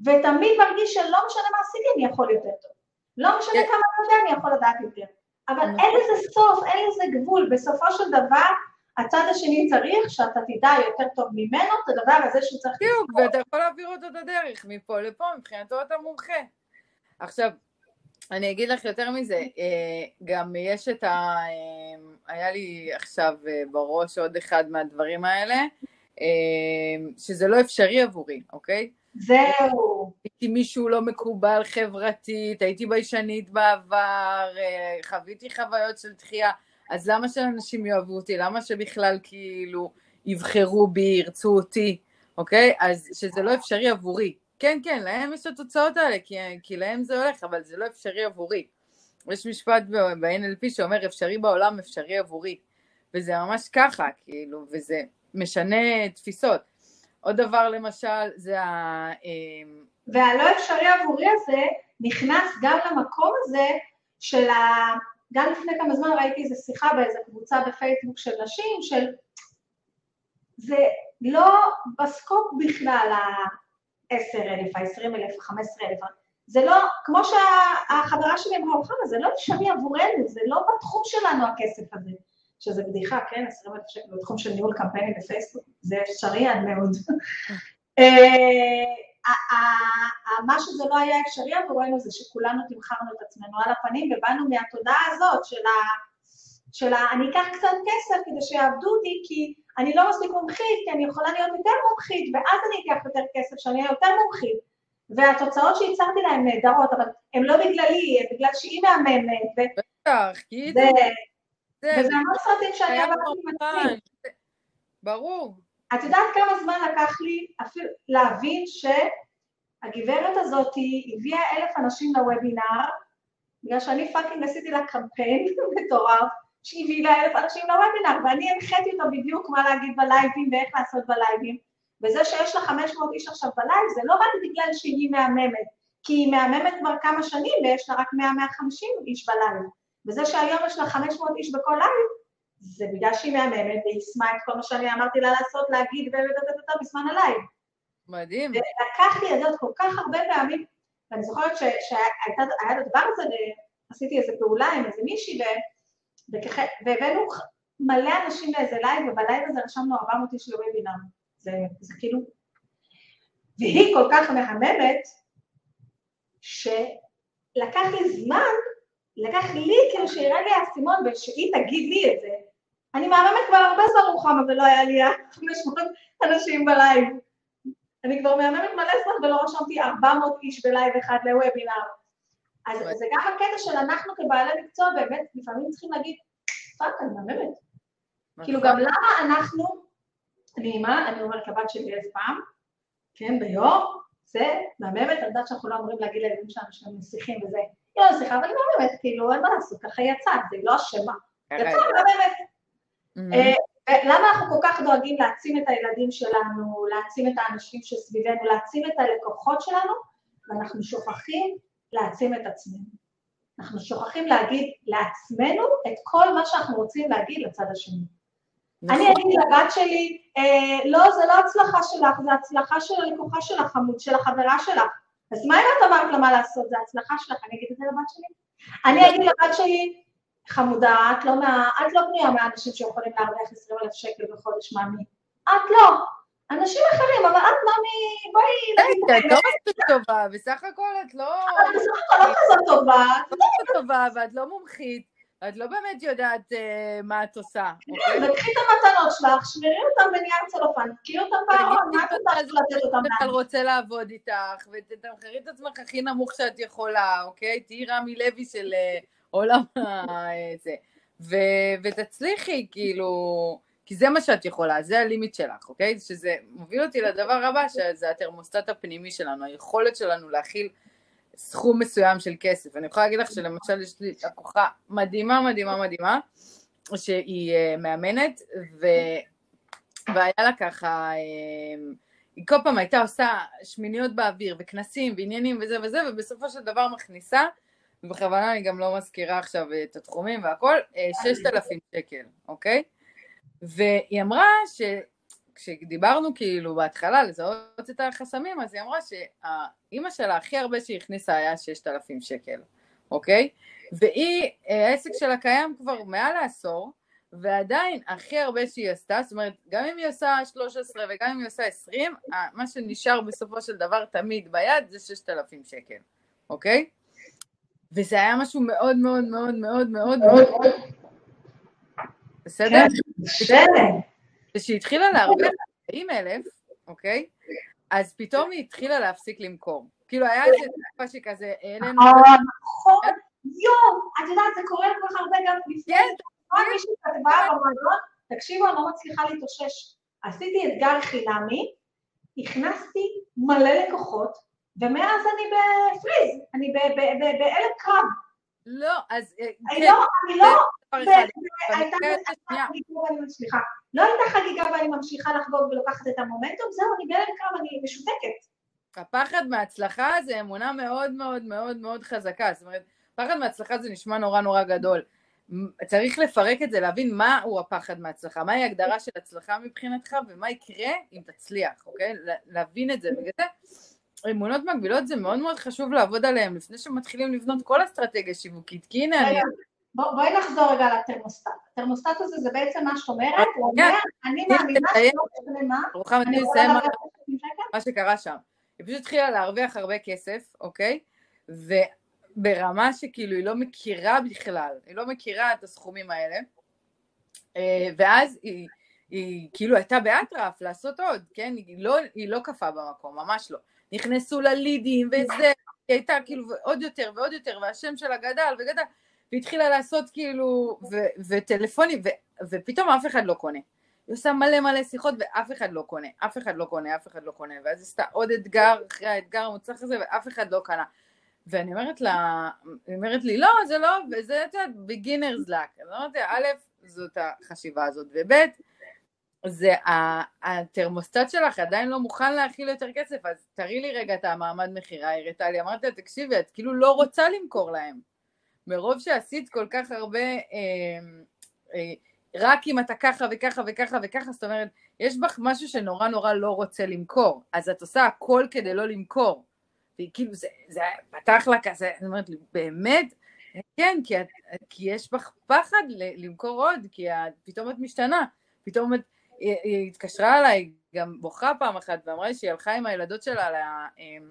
ותמיד מרגיש שלא משנה מה עשיתי, אני יכול יותר טוב. לא משנה. כמה אני יודע, אני יכול לדעת יותר. אבל נכון. אין לזה סוף, אין לזה גבול. בסופו של דבר, הצד השני צריך שאתה תדע יותר טוב ממנו את הדבר הזה שהוא צריך... בדיוק, ואתה יכול להעביר אותו את הדרך, מפה לפה, מבחינתו אתה מומחה. עכשיו, אני אגיד לך יותר מזה, אה, גם יש את ה... אה, היה לי עכשיו אה, בראש עוד אחד מהדברים האלה, שזה לא אפשרי עבורי, אוקיי? זהו. הייתי מישהו לא מקובל חברתית, הייתי ביישנית בעבר, חוויתי חוויות של דחייה, אז למה שאנשים יאהבו אותי? למה שבכלל כאילו יבחרו בי, ירצו אותי, אוקיי? אז שזה לא אפשרי עבורי. כן, כן, להם יש את התוצאות האלה, כי, כי להם זה הולך, אבל זה לא אפשרי עבורי. יש משפט ב-NLP שאומר אפשרי בעולם, אפשרי עבורי. וזה ממש ככה, כאילו, וזה משנה תפיסות. עוד דבר למשל, זה ה... אמ, והלא אפשרי עבורי הזה נכנס גם למקום הזה של ה... גם לפני כמה זמן ראיתי איזו שיחה באיזו קבוצה בפייסבוק של נשים, של... זה לא בסקופ בכלל ה-10,000, ה-20,000, ה-15,000, זה לא, כמו שהחברה שלי אמרה, אוחנה, זה לא אפשרי עבורנו, זה לא בתחום שלנו הכסף הזה, שזה בדיחה, כן, 20,000 שקל בתחום של ניהול קמפיינים בפייסבוק, זה אפשרי עד מאוד. *laughs* אה, מה שזה לא היה אפשרי עבורנו זה שכולנו תמכרנו את עצמנו על הפנים ובאנו מהתודעה הזאת של ה... של. אני אקח קצת כסף כדי שיעבדו אותי כי אני לא מספיק מומחית, כי אני יכולה להיות יותר מומחית ואז אני אקח יותר כסף שאני אהיה יותר מומחית והתוצאות שהצהרתי להן נהדרות, אבל הן לא בגללי, הן בגלל שהיא מהממת. בטח, זה... וזה המון סרטים שאני עם עצמי. ברור. את יודעת כמה זמן לקח לי אפילו להבין שהגברת הזאת הביאה אלף אנשים לוובינר, בגלל שאני fucking עשיתי לה קמפיין *laughs* מטורף, שהביא אלף אנשים לוובינר, ואני הנחיתי אותו בדיוק מה להגיד בלייבים ואיך לעשות בלייבים. וזה שיש לה 500 איש עכשיו בלייב, זה לא רק בגלל שהיא מהממת, כי היא מהממת כבר כמה שנים ויש לה רק 100-150 איש בלייב. וזה שהיום יש לה 500 איש בכל לייב, זה בגלל שהיא מהממת והיא יישמה את כל מה שאני אמרתי לה לעשות, להגיד בזמן הלייב. מדהים. ולקח לי את זה כל כך הרבה פעמים, ואני זוכרת שהיה את הדבר הזה, עשיתי איזו פעולה עם איזה מישהי, והבאנו מלא אנשים לאיזה לייב, ובלייב הזה רשמנו 400 איש לוובינר. זה, זה כאילו... והיא כל כך מהממת, שלקח לי זמן, לקח לי כאילו שירד לי האסימון ושהיא תגיד לי את זה. אני מהממת כבר הרבה זמן רוחמה ולא היה לי 500 אנשים בלייב. אני כבר מהממת מלא זמן ולא רשמתי 400 איש בלייב אחד לוובינר. אז זה גם הקטע של אנחנו כבעלי מקצוע באמת לפעמים צריכים להגיד, fuck, אני מהממת. כאילו גם למה אנחנו, אני אימא, אני אומרת לבת שלי אלף פעם, כן, ביום, זה מהממת, אני יודעת שאנחנו לא אמורים להגיד לילדים שלנו שהם נסיכים וזה, היא לא נסיכה, אבל היא מהממת, כאילו, אין מה לעשות, ככה יצא, זה לא אשמה, יצא מהממת. למה אנחנו כל כך דואגים להעצים את הילדים שלנו, להעצים את האנשים שסביבנו, להעצים את הלקוחות שלנו, ואנחנו שוכחים להעצים את עצמנו. אנחנו שוכחים להגיד לעצמנו את כל מה שאנחנו רוצים להגיד לצד השני. נכון. אני אגיד לבת שלי, אה, לא, זה לא הצלחה שלך, זה הצלחה של הלקוחה שלך, חמוד, של החברה שלך. אז מה אם את אמרת לה מה לעשות, זה הצלחה שלך, אני אגיד את זה לבת שלי? אני אגיד לבת שלי, חמודה, את לא, מה, את לא בנויה מהאנשים שיכולים להרוויח 20 אלף שקל בחודש, מאמי. את לא. אנשים אחרים, אבל את מאמי, בואי... את לא מספיק טובה, בסך הכל את לא... את בסך הכל לא כזאת טובה. את לא טובה, ואת לא מומחית, את לא באמת יודעת אה, מה את עושה. כן, וקחי את המתנות שלך, שמרי אותן בנייר צלופן, תקחי אותן בארון, מה את רוצה לתת אותן לאן? רוצה לעבוד איתך, ותתמחרי את עצמך הכי נמוך שאת יכולה, אוקיי? תהיי רמי לוי של אה, עולם הזה. ותצליחי, כאילו... כי זה מה שאת יכולה, זה הלימיט שלך, אוקיי? שזה מוביל אותי לדבר הבא, שזה התרמוסטט הפנימי שלנו, היכולת שלנו להכיל סכום מסוים של כסף. אני יכולה להגיד לך שלמשל יש לי לקוחה מדהימה, מדהימה, מדהימה, שהיא uh, מאמנת, ו... והיה לה ככה, uh, היא כל פעם הייתה עושה שמיניות באוויר, וכנסים, ועניינים וזה וזה, ובסופו של דבר מכניסה, ובכוונה אני גם לא מזכירה עכשיו את התחומים והכל, 6,000 אה, שקל, אוקיי? והיא אמרה שכשדיברנו כאילו בהתחלה לזהות את החסמים, אז היא אמרה שהאימא שלה הכי הרבה שהיא הכניסה היה 6,000 שקל, אוקיי? והיא, העסק שלה קיים כבר מעל לעשור, ועדיין הכי הרבה שהיא עשתה, זאת אומרת, גם אם היא עושה 13 וגם אם היא עושה 20, מה שנשאר בסופו של דבר תמיד ביד זה 6,000 שקל, אוקיי? וזה היה משהו מאוד מאוד מאוד מאוד מאוד מאוד בסדר? כשהיא התחילה להרוויח 40 אלף, אוקיי? אז פתאום היא התחילה להפסיק למכור. כאילו היה איזה תקופה שכזה, העלינו... נכון, יואו, את יודעת, זה קורה כל כך הרבה גם לפני. כן. מישהי כתבה במועדון, תקשיבו, אני לא מצליחה להתאושש. עשיתי אתגר חינמי, הכנסתי מלא לקוחות, ומאז אני בפריז, אני בהלם קרב. לא, אז... אה, כן. לא, אני לא... לא הייתה חגיגה ואני ממשיכה לחגוג ולוקחת את המומנטום, זהו, אני בהלם קרב, אני משותקת. הפחד מהצלחה זה אמונה מאוד מאוד מאוד מאוד חזקה, זאת אומרת, פחד מהצלחה זה נשמע נורא נורא גדול. צריך לפרק את זה, להבין מהו הפחד מהצלחה, מהי ההגדרה של הצלחה מבחינתך ומה יקרה אם תצליח, אוקיי? להבין את זה. בגלל זה אמונות מגבילות זה מאוד מאוד חשוב לעבוד עליהן לפני שמתחילים לבנות כל אסטרטגיה שיווקית, כי הנה אני... בואי נחזור רגע לתרמוסטט. התרמוסטט הזה זה בעצם מה שאת אומרת, הוא אומר, אני מאמינה שלא משנה מה, אני יכולה להרוויח מה שקרה שם. היא פשוט התחילה להרוויח הרבה כסף, אוקיי? וברמה שכאילו היא לא מכירה בכלל, היא לא מכירה את הסכומים האלה, אה, ואז היא... היא כאילו הייתה באטרף לעשות עוד, כן? היא לא, היא לא קפאה במקום, ממש לא. נכנסו ללידים וזה, היא הייתה כאילו עוד יותר ועוד יותר, והשם שלה גדל וגדל, והתחילה לעשות כאילו, ו- וטלפונים, ו- ופתאום אף אחד לא קונה. היא עושה מלא מלא שיחות ואף אחד לא קונה, אף אחד לא קונה, אף אחד לא קונה, ואז עשתה עוד אתגר אחרי האתגר המוצלח הזה ואף אחד לא קנה. ואני אומרת לה, היא אומרת לי, לא, זה לא, וזה, את יודעת, beginner's luck. אני אומרת לה, א', זאת החשיבה הזאת, וב', זה התרמוסטט שלך עדיין לא מוכן להכיל יותר כסף, אז תראי לי רגע את המעמד מכירה, הראתה לי, אמרתי לה, תקשיבי, את כאילו לא רוצה למכור להם. מרוב שעשית כל כך הרבה, אה, אה, רק אם אתה ככה וככה וככה וככה, זאת אומרת, יש בך משהו שנורא נורא לא רוצה למכור, אז את עושה הכל כדי לא למכור. והיא כאילו, זה, זה פתח לה כזה, אני אומרת לי, באמת, כן, כי, את, כי יש בך פחד למכור עוד, כי פתאום את משתנה. פתאום את, היא, היא התקשרה אליי, גם בוכה פעם אחת, ואמרה לי שהיא הלכה עם הילדות שלה אמ,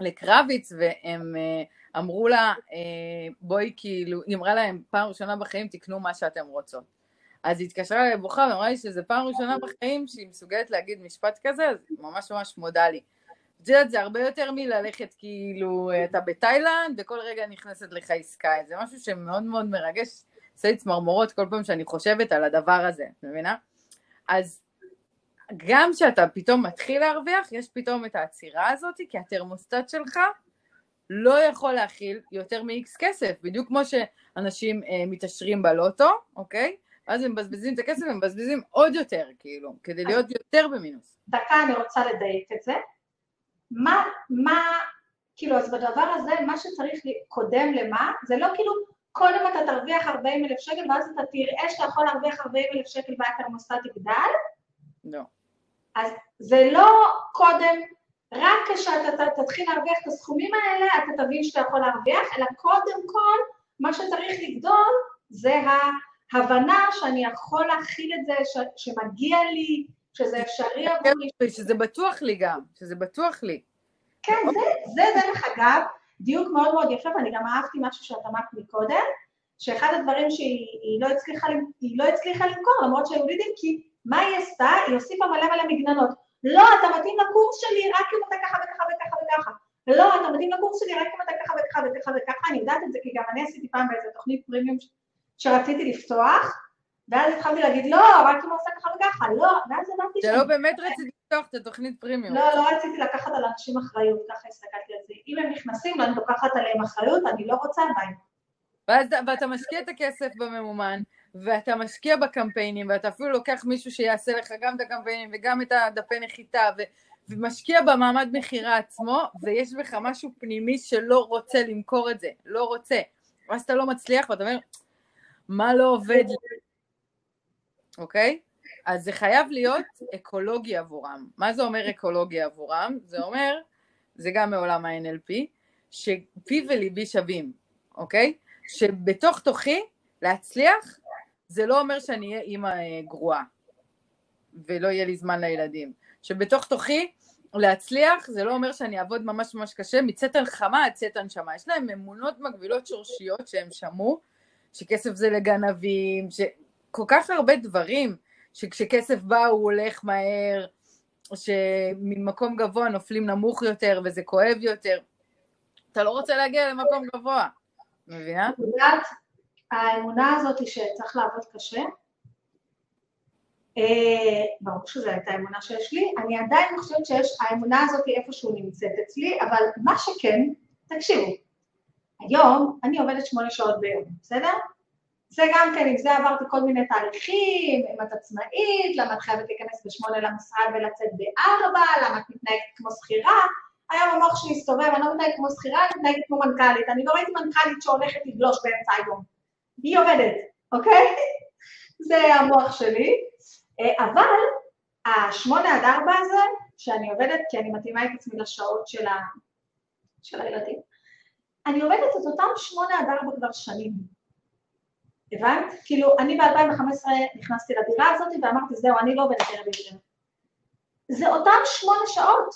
לקרביץ, והם אה, אמרו לה, אה, בואי כאילו, היא אמרה להם, פעם ראשונה בחיים תקנו מה שאתם רוצות. אז היא התקשרה אליי בוכה ואמרה לי שזו פעם ראשונה בחיים שהיא מסוגלת להגיד משפט כזה, אז ממש ממש מודה לי. את יודעת, זה הרבה יותר מללכת כאילו, אתה בתאילנד וכל רגע נכנסת לך עסקה, זה משהו שמאוד מאוד מרגש, עושה לי צמרמורות כל פעם שאני חושבת על הדבר הזה, את מבינה? אז גם כשאתה פתאום מתחיל להרוויח, יש פתאום את העצירה הזאת, כי התרמוסטט שלך לא יכול להכיל יותר מ-X כסף, בדיוק כמו שאנשים אה, מתעשרים בלוטו, אוקיי? ואז הם מבזבזים את הכסף, הם מבזבזים עוד יותר, כאילו, כדי להיות יותר במינוס. דקה, אני רוצה לדייק את זה. מה, מה, כאילו, אז בדבר הזה, מה שצריך קודם למה, זה לא כאילו, קודם אתה תרוויח 40 אלף שקל, ואז אתה תראה שאתה יכול להרוויח 40 אלף שקל והתרמוסטט יגדל? לא. אז זה לא קודם, רק כשאתה תתחיל להרוויח את הסכומים האלה, אתה תבין שאתה יכול להרוויח, אלא קודם כל, מה שצריך לגדול זה ההבנה שאני יכול להכיל את זה, ש, שמגיע לי, שזה אפשרי עבורי. שזה בטוח לי גם, שזה בטוח לי. כן, זה, זה דרך אגב דיוק מאוד מאוד יפה, ואני גם אהבתי משהו שאת אמרת מקודם, שאחד הדברים שהיא לא הצליחה, לא הצליחה למכור, למרות שהיו לידים, כי מה היא עשתה? היא הוסיפה מלא מלא מגננות. לא, אתה מתאים לקורס שלי רק אם אתה ככה וככה וככה וככה. לא, אתה מתאים לקורס שלי רק אם אתה ככה וככה וככה וככה, אני יודעת את זה כי גם אני עשיתי פעם באיזה תוכנית פרימיום שרציתי לפתוח, ואז התחלתי להגיד, לא, רק אם הוא עושה ככה וככה, לא, ואז הבנתי ש... זה לא באמת רציתי לפתוח את התוכנית פרימיום. לא, לא רציתי לקחת על אנשים אחריות, ככה הסתכלתי על זה. אם הם נכנסים ואני לוקחת עליהם אחריות, אני לא רוצה בהם. ואתה משקיע את הכסף בממומן, ואתה משקיע בקמפיינים, ואתה אפילו לוקח מישהו שיעשה לך גם את הקמפיינים וגם את הדפי נחיתה, ו... ומשקיע במעמד מכירה עצמו, ויש בך משהו פנימי שלא רוצה למכור את זה, לא רוצה. ואז אתה לא מצליח, ואתה אומר, מה לא עובד לי? אוקיי? אז זה חייב להיות אקולוגי עבורם. מה זה אומר אקולוגי עבורם? זה אומר, זה גם מעולם ה-NLP, שפי וליבי שווים, אוקיי? שבתוך תוכי להצליח זה לא אומר שאני אהיה אימא אה, גרועה ולא יהיה לי זמן לילדים. שבתוך תוכי להצליח זה לא אומר שאני אעבוד ממש ממש קשה מצאת חמה עד צאת הנשמה. יש להם אמונות מגבילות שורשיות שהם שמעו, שכסף זה לגנבים, שכל כך הרבה דברים, שכשכסף בא הוא הולך מהר, שממקום גבוה נופלים נמוך יותר וזה כואב יותר. אתה לא רוצה להגיע למקום גבוה, מבינה? האמונה הזאת היא שצריך לעבוד קשה, אה, ברור שזו הייתה האמונה שיש לי, אני עדיין חושבת שיש, האמונה הזאת היא איפשהו נמצאת אצלי, אבל מה שכן, תקשיבו, היום אני עובדת שמונה שעות ביום, בסדר? זה גם כן, עם זה עברתי כל מיני תהליכים, אם את עצמאית, למה את חייבת להיכנס בשמונה למשרד ולצאת בארבע, למה את מתנהגת כמו שכירה, היום המוח שלי הסתובב, אני לא מתנהגת כמו שכירה, אני מתנהגת כמו מנכ"לית, אני לא ראיתי מנכ"לית שהולכת לגלוש באמצע היום. היא עובדת, אוקיי? *laughs* זה המוח שלי. אה, אבל השמונה עד ארבע הזה, שאני עובדת, כי אני מתאימה את עצמי לשעות של, ה... של הילדים, אני עובדת את אותם שמונה עד ארבע כבר שנים. הבנת? כאילו, אני ב-2015 נכנסתי לדירה הזאת ואמרתי, זהו, אני לא עובדת ערב יותר. זה אותם שמונה שעות.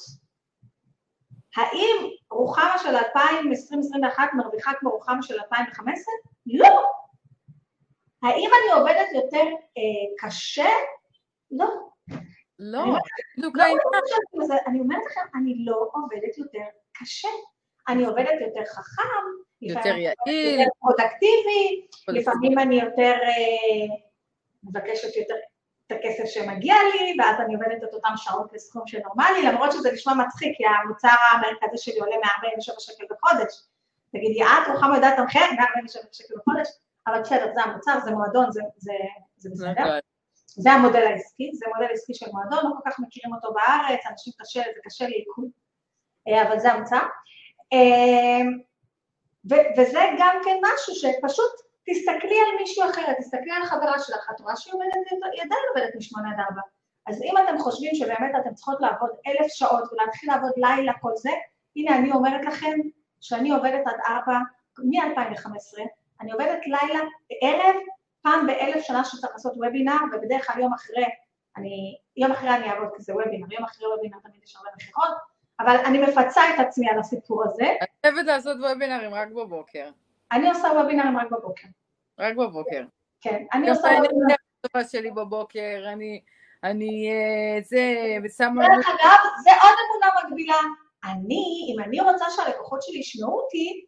האם רוחמה של 2021 מרוויחה כמו רוחמה של 2015? לא. האם אני עובדת יותר אה, קשה? לא. לא, בדיוק העניין. אני אומרת לכם, אני לא עובדת יותר קשה. אני עובדת יותר חכם, יותר יעיל, יותר פרודקטיבי, לפעמים אני יותר אה, מבקשת יותר את הכסף שמגיע לי, ואז אני עובדת את אותם שעות לסכום שנורמלי, למרות שזה נשמע מצחיק, כי המוצר המרכזי שלי עולה 147 שקל בחודש. תגידי, את רוחמה יודעת תמחר 147 שקל בחודש? אבל בסדר, זה המוצר, זה מועדון, זה, זה, זה בסדר. זה המודל העסקי, זה מודל עסקי של מועדון, לא כל כך מכירים אותו בארץ, אנשים קשה, זה קשה לעיכול, אה, אבל זה המוצר. וזה גם כן משהו שפשוט תסתכלי על מישהו אחר, תסתכלי על חברה שלך, את רואה שהיא עובדת, היא עדיין עובדת משמונה עד ארבע. אז אם אתם חושבים שבאמת אתם צריכות לעבוד אלף שעות ולהתחיל לעבוד לילה כל זה, הנה אני אומרת לכם שאני עובדת עד ארבע מ-2015, אני עובדת לילה, ערב, פעם באלף שנה שצריך לעשות וובינר, ובדרך כלל יום אחרי, אני, יום אחרי אני אעבוד כזה וובינר, יום אחרי וובינר תמיד יש הרבה מכירות, אבל אני מפצה את עצמי על הסיפור הזה. אני אוהבת לעשות וובינרים רק בבוקר. אני עושה וובינרים רק בבוקר. רק בבוקר. כן, אני עושה וובינרים. אני שלי בבוקר, אני, אני, אה, זה, ושמה... דרך אגב, זה עוד אמונה מקבילה. אני, אם אני רוצה שהלקוחות שלי ישמעו אותי,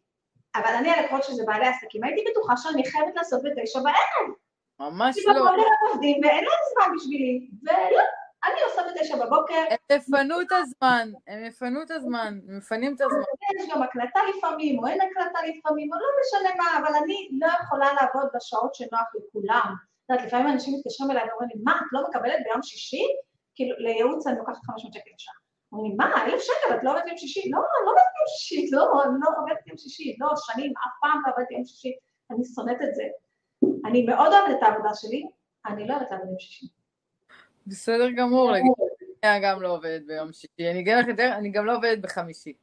אבל אני הלקוחות שזה בעלי עסקים, הייתי בטוחה שאני חייבת לעשות בתשע בערב. ממש כי לא. בבוקר הם עובדים ואין להם זמן בשבילי, ולא, אני עושה בתשע בבוקר, הם יפנו את הזמן, הם יפנו את הזמן, הם מפנים את הזמן. יש גם הקלטה לפעמים, או אין הקלטה לפעמים, או לא משנה מה, אבל אני לא יכולה לעבוד בשעות שנוח לכולם. את יודעת, לפעמים אנשים מתקשרים אליי ואומרים לי, מה, את לא מקבלת ביום שישי? כאילו, לייעוץ אני לוקחת 500 שקל לשעה. אומרים לי, מה, אלף שקל, את לא עובדת יום שישי? לא, אני לא עובדת יום שישי, לא, אני לא עובדת יום שישי, לא, שנים, אף פעם לא עובדת יום שישי, אני שונאת את זה. אני מאוד אוהבת את העבודה שלי, אני לא אוהבת לעבוד יום שישי. בסדר גמור, להגיד, אני גם לא עובדת ביום שישי, אני אגיד לך יותר, אני גם לא עובדת בחמישי.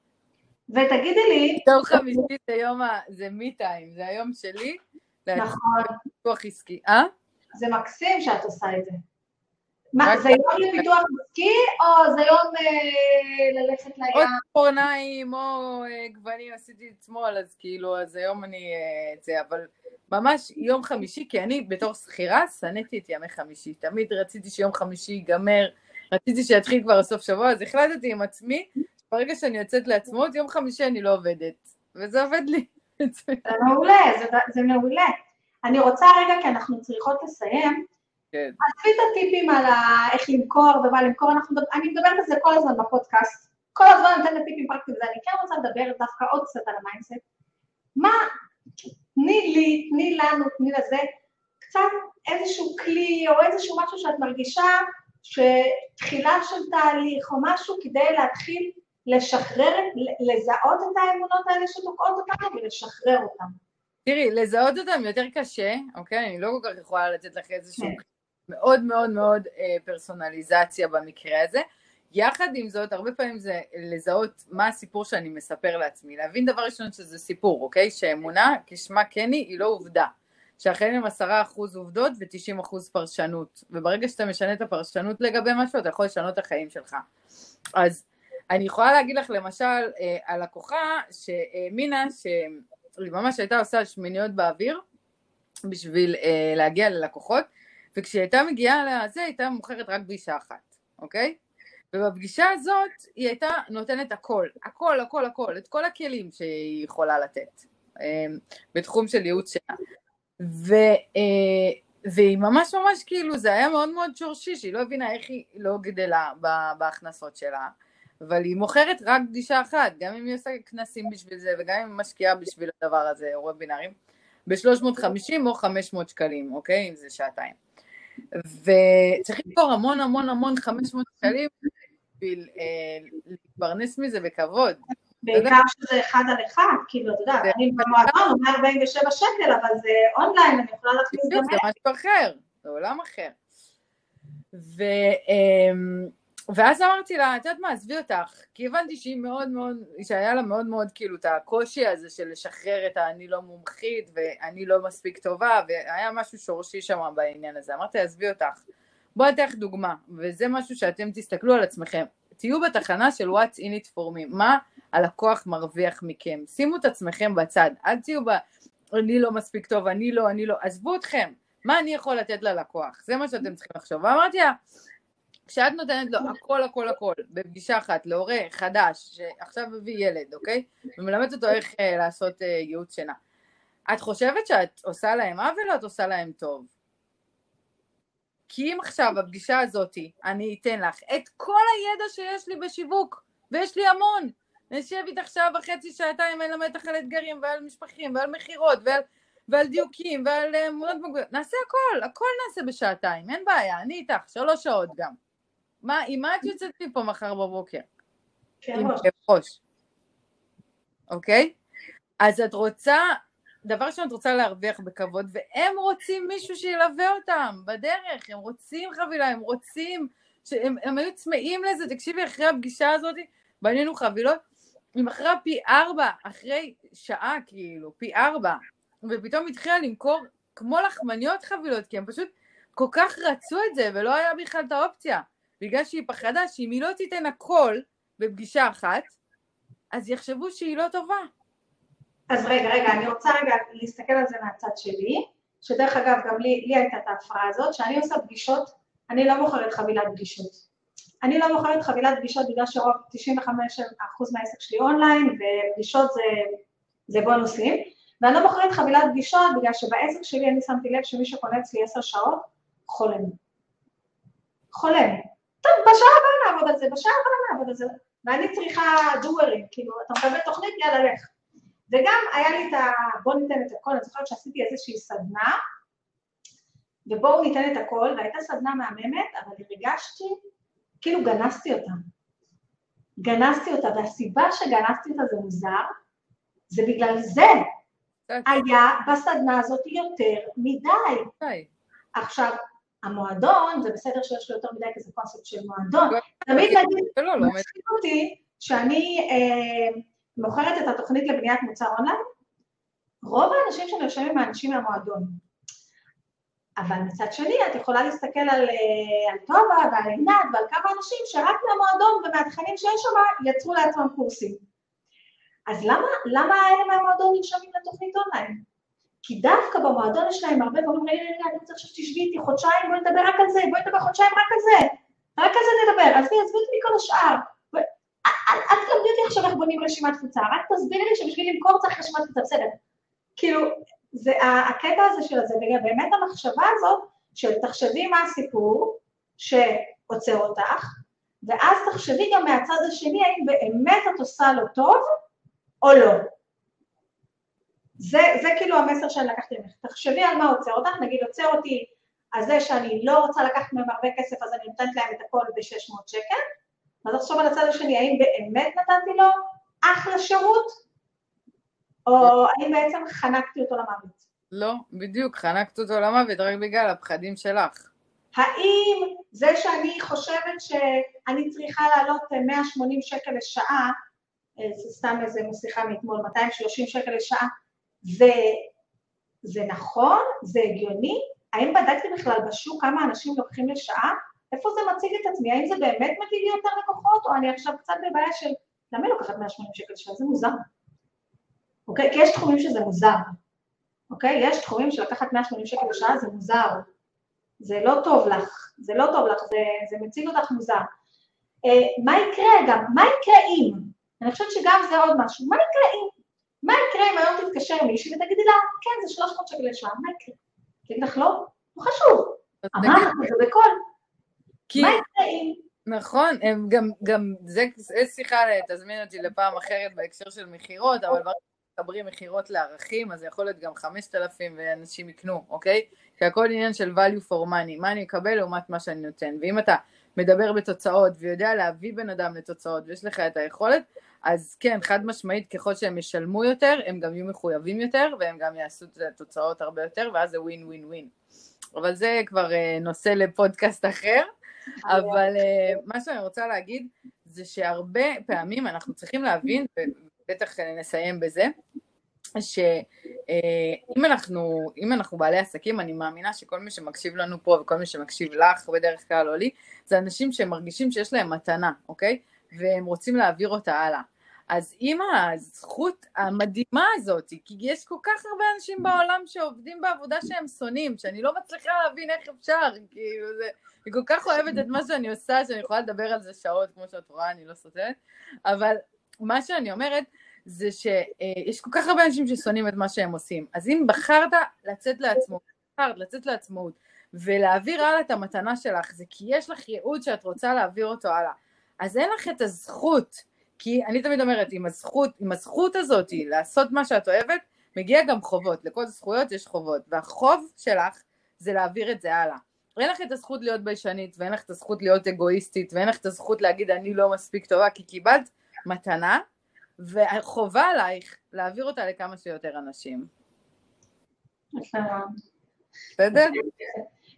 ותגידי לי, יום חמישי זה יום ה... זה מי טיים, זה היום שלי. נכון, לפיתוח עסקי. אה? זה מקסים שאת עושה את זה. מה, זה יום לפיתוח עסקי, או זה יום אה, ללכת לים? ציפורניים או אה, גוונים עשיתי אתמול, אז כאילו, אז היום אני אה, זה, אבל ממש יום חמישי, כי אני בתור שכירה שנאתי את ימי חמישי. תמיד רציתי שיום חמישי ייגמר, רציתי שיתחיל כבר הסוף שבוע, אז החלטתי עם עצמי, ברגע שאני יוצאת לעצמאות, יום חמישי אני לא עובדת. וזה עובד לי. זה מעולה, זה, זה מעולה. אני רוצה רגע, כי אנחנו צריכות לסיים, כן. עזבי את הטיפים על ה- איך למכור ומה למכור, אנחנו, אני מדברת על זה כל הזמן בפודקאסט, כל הזמן נותנת טיפים פרקטיים, ואני כן רוצה לדבר דווקא עוד קצת על ה mindset. מה, תני לי, תני לנו, תני לזה, קצת איזשהו כלי או איזשהו משהו שאת מרגישה שתחילה של תהליך או משהו כדי להתחיל לשחרר, לזהות את האמונות האלה שתוקעות אותנו ולשחרר אותן. תראי, לזהות אותם יותר קשה, אוקיי? אני לא כל כך יכולה לתת לך איזשהו כן. מאוד מאוד מאוד אה, פרסונליזציה במקרה הזה. יחד עם זאת, הרבה פעמים זה לזהות מה הסיפור שאני מספר לעצמי. להבין דבר ראשון שזה סיפור, אוקיי? שאמונה, כשמה כן היא, היא לא עובדה. שהחיים הם עשרה אחוז עובדות ותשעים אחוז פרשנות. וברגע שאתה משנה את הפרשנות לגבי משהו, אתה יכול לשנות את החיים שלך. אז אני יכולה להגיד לך למשל אה, על לקוחה שהאמינה שהיא ממש הייתה עושה שמיניות באוויר בשביל אה, להגיע ללקוחות, וכשהיא הייתה מגיעה לזה, היא הייתה מוכרת רק פגישה אחת, אוקיי? ובפגישה הזאת היא הייתה נותנת הכל, הכל, הכל, הכל, את כל הכלים שהיא יכולה לתת אה, בתחום של ייעוץ שלה. ו, אה, והיא ממש ממש כאילו, זה היה מאוד מאוד שורשי, שהיא לא הבינה איך היא לא גדלה בהכנסות שלה. אבל היא מוכרת רק פגישה אחת, גם אם היא עושה כנסים בשביל זה, וגם אם היא משקיעה בשביל הדבר הזה, או וובינרים, ב-350 או 500 שקלים, אוקיי? אם זה שעתיים. וצריך למכור המון המון המון 500 שקלים בשביל אה, להתפרנס מזה בכבוד. בעיקר שזה אחד על אחד, כאילו, אתה יודע, אני במועדון הוא 147 שקל, אבל זה אונליין, אני יכולה להכניס גם זה משהו אחר, זה עולם אחר. ואז אמרתי לה, את יודעת מה, עזבי אותך, כי הבנתי שהיא מאוד מאוד, שהיה לה מאוד מאוד כאילו את הקושי הזה של לשחרר את ה"אני לא מומחית" ו"אני לא מספיק טובה", והיה משהו שורשי שם בעניין הזה. אמרתי, עזבי אותך. בואי אתן לך דוגמה, וזה משהו שאתם תסתכלו על עצמכם. תהיו בתחנה של What's in it for me, מה הלקוח מרוויח מכם. שימו את עצמכם בצד, אל תהיו ב... אני לא מספיק טוב, אני לא, אני לא, עזבו אתכם, מה אני יכול לתת ללקוח? זה מה שאתם צריכים לחשוב. ואמרתי לה, כשאת נותנת לו הכל הכל הכל בפגישה אחת להורה חדש שעכשיו מביא ילד, אוקיי? ומלמדת אותו איך אה, לעשות אה, ייעוץ שינה. את חושבת שאת עושה להם עוול או את עושה להם טוב? כי אם עכשיו בפגישה הזאתי אני אתן לך את כל הידע שיש לי בשיווק, ויש לי המון, נשב איתך שעה וחצי, שעתיים, אני אלמד אותך על אתגרים ועל משפחים ועל מכירות ועל, ועל דיוקים ועל אה, אמונות מוגבלות, נעשה הכל, הכל נעשה בשעתיים, אין בעיה, אני איתך, שלוש שעות גם. מה, עם מה את יוצאת מפה מחר בבוקר? כן, עם. כאב ראש. אוקיי? אז את רוצה, דבר ראשון את רוצה להרוויח בכבוד, והם רוצים מישהו שילווה אותם בדרך, הם רוצים חבילה, הם רוצים, שהם, הם היו צמאים לזה, תקשיבי, אחרי הפגישה הזאת בנינו חבילות, היא מכרה פי ארבע אחרי שעה, כאילו, פי ארבע. ופתאום התחילה למכור כמו לחמניות חבילות, כי הם פשוט כל כך רצו את זה, ולא היה בכלל את האופציה. בגלל שהיא פחדה שאם היא לא תיתן הכל בפגישה אחת, אז יחשבו שהיא לא טובה. אז רגע, רגע, אני רוצה רגע להסתכל על זה מהצד שלי, שדרך אגב, גם לי, לי הייתה את ההפרעה הזאת, שאני עושה פגישות, אני לא מוכרת חבילת פגישות. אני לא מוכרת חבילת פגישות בגלל שרוב 95% מהעסק שלי אונליין, ופגישות זה, זה בונוסים, ואני לא מוכרת חבילת פגישות בגלל שבעסק שלי אני שמתי לב שמי שקונה אצלי 10 שעות, חולם. חולם. בשעה הבאה נעבוד על זה, בשעה הבאה נעבוד על זה, ואני צריכה דוארים, כאילו, אתה מקבל תוכנית, יאללה, לך. וגם היה לי את ה... בואו ניתן את הכל, אני זוכרת שעשיתי איזושהי סדנה, ובואו ניתן את הכל, והייתה סדנה מהממת, אבל הרגשתי, כאילו גנזתי אותה. גנזתי אותה, והסיבה שגנזתי אותה זה מוזר, זה בגלל זה. היה בסדנה הזאת יותר מדי. עכשיו, המועדון, זה בסדר שיש לו יותר מדי כזה קונספט של מועדון, תמיד להגיד, מצחיק אותי שאני אה, מוכרת את התוכנית לבניית מוצר אונליין, רוב האנשים שנרשמים הם האנשים מהמועדון. אבל מצד שני, את יכולה להסתכל על, אה, על טובה ועל עינת ועל כמה אנשים שרק מהמועדון ומהתכנים שיש שם יצרו לעצמם קורסים. אז למה, למה אלה מהמועדון נרשמים לתוכנית אונליין? כי דווקא במועדון יש להם הרבה דברים, רגע, רגע, אני רוצה עכשיו שתשבי איתי חודשיים, בואי נדבר רק על זה, בואי נדבר חודשיים רק על זה, רק על זה נדבר, עזבי, עזבי אותי מכל השאר. אל תלמדי אותי עכשיו איך בונים רשימת תפוצה, רק תסבירי לי שבשביל למכור צריך רשימת תפוצה, בסדר. כאילו, זה הקטע הזה של זה, ובאמת המחשבה הזאת, של תחשבי מה הסיפור שעוצר אותך, ואז תחשבי גם מהצד השני האם באמת את עושה לו טוב או לא. זה, זה כאילו המסר שאני לקחתי ממך. תחשבי על מה עוצר אותך, נגיד עוצר אותי על זה שאני לא רוצה לקחת מהם הרבה כסף אז אני נותנת להם את הכל ב-600 שקל, אז עכשיו על הצד השני, האם באמת נתתי לו אחלה שירות, או האם בעצם חנקתי אותו למוות? לא, בדיוק, חנקת אותו למוות רק בגלל הפחדים שלך. האם זה שאני חושבת שאני צריכה לעלות 180 שקל לשעה, אה, זה סתם איזה שיחה מאתמול, 230 שקל לשעה, זה, זה נכון? זה הגיוני? האם בדקתי בכלל בשוק כמה אנשים לוקחים לשעה? איפה זה מציג את עצמי? האם זה באמת מביא לי יותר לקוחות, או אני עכשיו קצת בבעיה של למה היא לוקחת 180 שקל לשעה? זה מוזר. אוקיי? כי יש תחומים שזה מוזר. אוקיי? יש תחומים שלקחת 180 שקל לשעה זה מוזר. זה לא טוב לך, זה לא טוב לך, זה, זה מציג אותך מוזר. אה, מה יקרה גם? מה יקרה אם? אני חושבת שגם זה עוד משהו. מה יקרה אם? מה יקרה אם היום תתקשר מישהי ותגידי לה, כן, זה 300 שקל לשעה, מה יקרה? תגיד לך, לא, לא חשוב. אמרת את זה בקול. מה יקרה אם? נכון, הם גם, גם זה, זה שיחה, תזמין אותי לפעם אחרת בהקשר של מכירות, אבל ברגע שמחברים מכירות לערכים, אז זה יכול להיות גם 5,000 ואנשים יקנו, אוקיי? כי הכל עניין של value for money, מה אני אקבל לעומת מה שאני נותן. ואם אתה מדבר בתוצאות ויודע להביא בן אדם לתוצאות ויש לך את היכולת, אז כן, חד משמעית, ככל שהם ישלמו יותר, הם גם יהיו מחויבים יותר, והם גם יעשו את התוצאות הרבה יותר, ואז זה ווין ווין ווין. אבל זה כבר uh, נושא לפודקאסט אחר. *laughs* אבל uh, מה שאני רוצה להגיד, זה שהרבה פעמים אנחנו צריכים להבין, ובטח נסיים בזה, שאם אנחנו, אם אנחנו בעלי עסקים, אני מאמינה שכל מי שמקשיב לנו פה וכל מי שמקשיב לך בדרך כלל או לי, זה אנשים שמרגישים שיש להם מתנה, אוקיי? והם רוצים להעביר אותה הלאה. אז עם הזכות המדהימה הזאת, כי יש כל כך הרבה אנשים בעולם שעובדים בעבודה שהם שונאים, שאני לא מצליחה להבין איך אפשר, כאילו זה... אני כל כך אוהבת את מה שאני עושה, שאני יכולה לדבר על זה שעות, כמו שאת רואה, אני לא סותרת, אבל מה שאני אומרת, זה שיש כל כך הרבה אנשים ששונאים את מה שהם עושים. אז אם בחרת לצאת לעצמאות, בחרת לצאת לעצמאות, ולהעביר הלאה את המתנה שלך, זה כי יש לך ייעוד שאת רוצה להעביר אותו הלאה. אז אין לך את הזכות כי אני תמיד אומרת, עם הזכות, עם הזכות הזאת לעשות מה שאת אוהבת, מגיע גם חובות, לכל זכויות יש חובות, והחוב שלך זה להעביר את זה הלאה. אין לך את הזכות להיות ביישנית, ואין לך את הזכות להיות אגואיסטית, ואין לך את הזכות להגיד אני לא מספיק טובה, כי קיבלת מתנה, וחובה עלייך להעביר אותה לכמה שיותר אנשים. בסדר?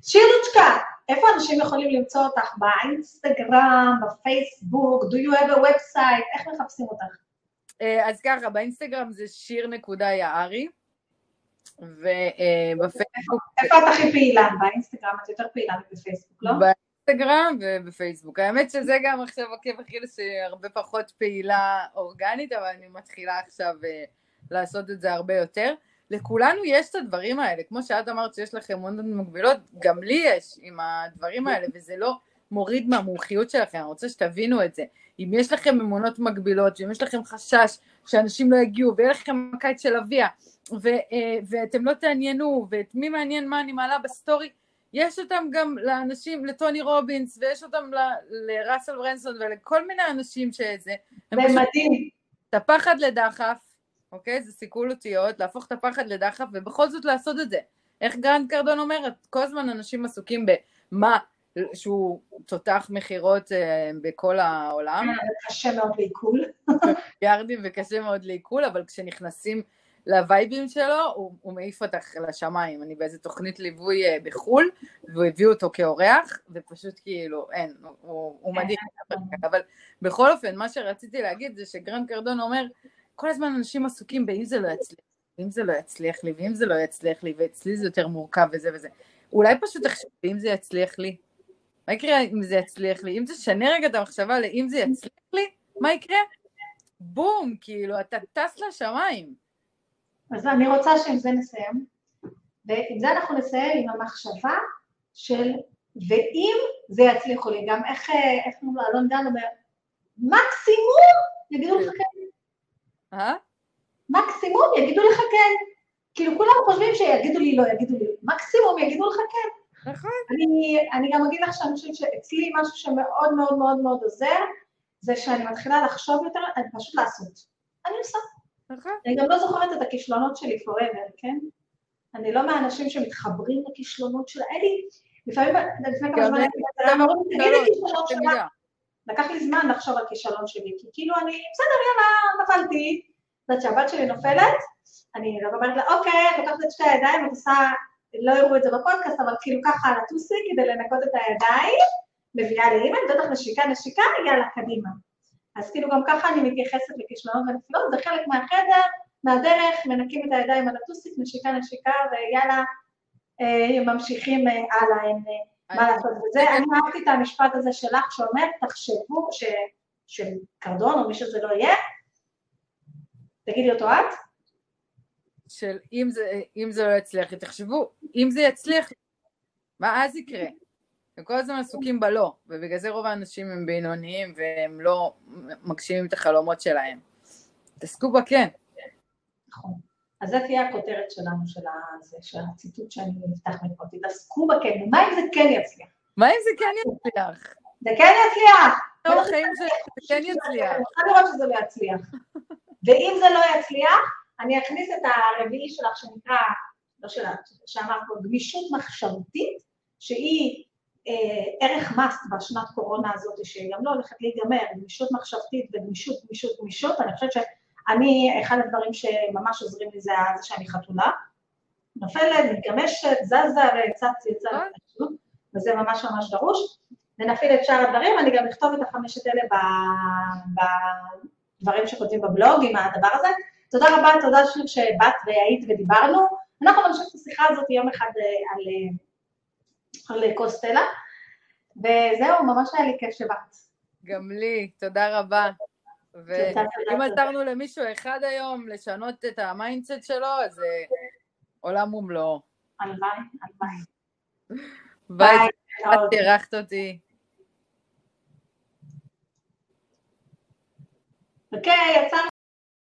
שירוצ'קה, איפה אנשים יכולים למצוא אותך? באינסטגרם, בפייסבוק, do you have a website, איך מחפשים אותך? אה, אז ככה, באינסטגרם זה שיר נקודה יערי, ובפייסבוק... איפה את הכי פעילה? באינסטגרם את יותר פעילה מבפייסבוק, לא? באינסטגרם ובפייסבוק. האמת שזה גם עכשיו עקב אכילס שהרבה פחות פעילה אורגנית, אבל אני מתחילה עכשיו אה, לעשות את זה הרבה יותר. לכולנו יש את הדברים האלה, כמו שאת אמרת שיש לכם אמונות מגבילות, גם לי יש עם הדברים האלה, וזה לא מוריד מהמומחיות שלכם, אני רוצה שתבינו את זה. אם יש לכם אמונות מגבילות, ואם יש לכם חשש שאנשים לא יגיעו, ויהיה לכם הקיץ של אביה, ו- אה, ואתם לא תעניינו, ואת מי מעניין מה אני מעלה בסטורי, יש אותם גם לאנשים, לטוני רובינס, ויש אותם לראסל ברנסון ולכל מיני אנשים שזה. זה מדהים. את הפחד לדחף, אוקיי? זה סיכול אותיות, להפוך את הפחד לדחף, ובכל זאת לעשות את זה. איך גרנט קרדון אומרת? כל הזמן אנשים עסוקים במה שהוא תותח מכירות אה, בכל העולם. קשה מאוד לעיכול. *laughs* יארדים וקשה מאוד לעיכול, אבל כשנכנסים לווייבים שלו, הוא, הוא מעיף אותך לשמיים. אני באיזה תוכנית ליווי אה, בחו"ל, והוא הביא אותו כאורח, ופשוט כאילו, אין, הוא, הוא מדהים. אבל בכל אופן, מה שרציתי להגיד זה שגרנד קרדון אומר, כל הזמן אנשים עסוקים באם זה לא יצליח, ואם זה לא יצליח לי, ואם זה לא יצליח לי, ואצלי זה יותר מורכב וזה וזה. אולי פשוט תחשבי, אם זה יצליח לי, מה יקרה אם זה יצליח לי? אם תשנה רגע את המחשבה לאם זה יצליח לי, מה יקרה? בום, כאילו, אתה טס לשמיים. אז אני רוצה שעם זה נסיים, ועם זה אנחנו נסיים עם המחשבה של ואם זה יצליחו לי, גם איך, איך אלון דן אומר, מקסימום יגידו לך כן. אה? מקסימום יגידו לך כן. כאילו כולם חושבים שיגידו לי לא, יגידו לי, מקסימום יגידו לך כן. נכון. אני, אני גם אגיד לך שאני חושבת שאצלי משהו שמאוד מאוד מאוד מאוד עוזר, זה שאני מתחילה לחשוב יותר, אני פשוט לעשות. אני עושה. נכון. אני גם לא זוכרת את הכישלונות שלי forever, כן? אני לא מהאנשים שמתחברים לכישלונות שלה. אין לי, לפעמים, לפני כמה זמן, תגידי כישלון שלך. לקח לי זמן לחשוב על כישלון שלי, כי כאילו אני, בסדר, יאללה, נפלתי. את יודעת שהבת שלי נופלת, אני אומרת לה, אוקיי, את לוקחת את שתי הידיים, את עושה לא יראו את זה בפודקאסט, אבל כאילו ככה על הטוסי כדי לנקות את הידיים, מביאה לאימא, בטח נשיקה, נשיקה, יאללה, קדימה. אז כאילו גם ככה אני מתייחסת לכישלונות ונפילות, זה חלק מהחדר, מהדרך, מנקים את הידיים על הטוסיק, נשיקה, נשיקה, ויאללה, אה, ממשיכים אה, הלאה, אה, מה לעשות בזה. אני אהבתי את המשפט הזה שלך שאומר, תחשבו, של קרדון או מי שזה לא יהיה, תגידי אותו את. של אם זה, אם זה לא יצליח, תחשבו, אם זה יצליח, מה אז יקרה? הם כל הזמן עסוקים בלא, ובגלל זה רוב האנשים הם בינוניים והם לא מגשימים את החלומות שלהם. תעסקו בכן. נכון. אז זאת תהיה הכותרת שלנו, של, הזה, של הציטוט שאני אפתח מפה, תתעסקו בכן, מה אם זה כן יצליח? מה אם זה כן יצליח? זה כן יצליח! לא, חיים זה כן יצליח. אני צריכה לראות שזה לא יצליח. ואם זה לא יצליח, אני אכניס את הרביעי שלך שנקרא, לא שלך, שאמרת פה, גמישות מחשבתית, שהיא אה, ערך מאסט בשנת קורונה הזאת, שגם לא הולכת להיגמר, גמישות מחשבתית וגמישות, גמישות, גמישות, אני חושבת שאני, אחד הדברים שממש עוזרים לי זה זה שאני חתולה, נופלת, מתגמשת, זזה וצץ יצא לפשוט, וזה ממש ממש דרוש. ונפעיל את שאר הדברים, אני גם אכתוב את החמשת אלה בדברים שכותבים בבלוג עם הדבר הזה. תודה רבה, תודה שוב שבאת והיית ודיברנו. אנחנו נמשיך את השיחה הזאת יום אחד אה, על, אה, על קוסטלה, וזהו, ממש היה לי כיף שבאת. גם לי, תודה רבה. ואם עזרנו למישהו אחד היום לשנות את ה mindset שלו, אז אה, עולם ומלואו. הלוואי, הלוואי. ביי, את אירחת אותי. אוקיי, יצאנו.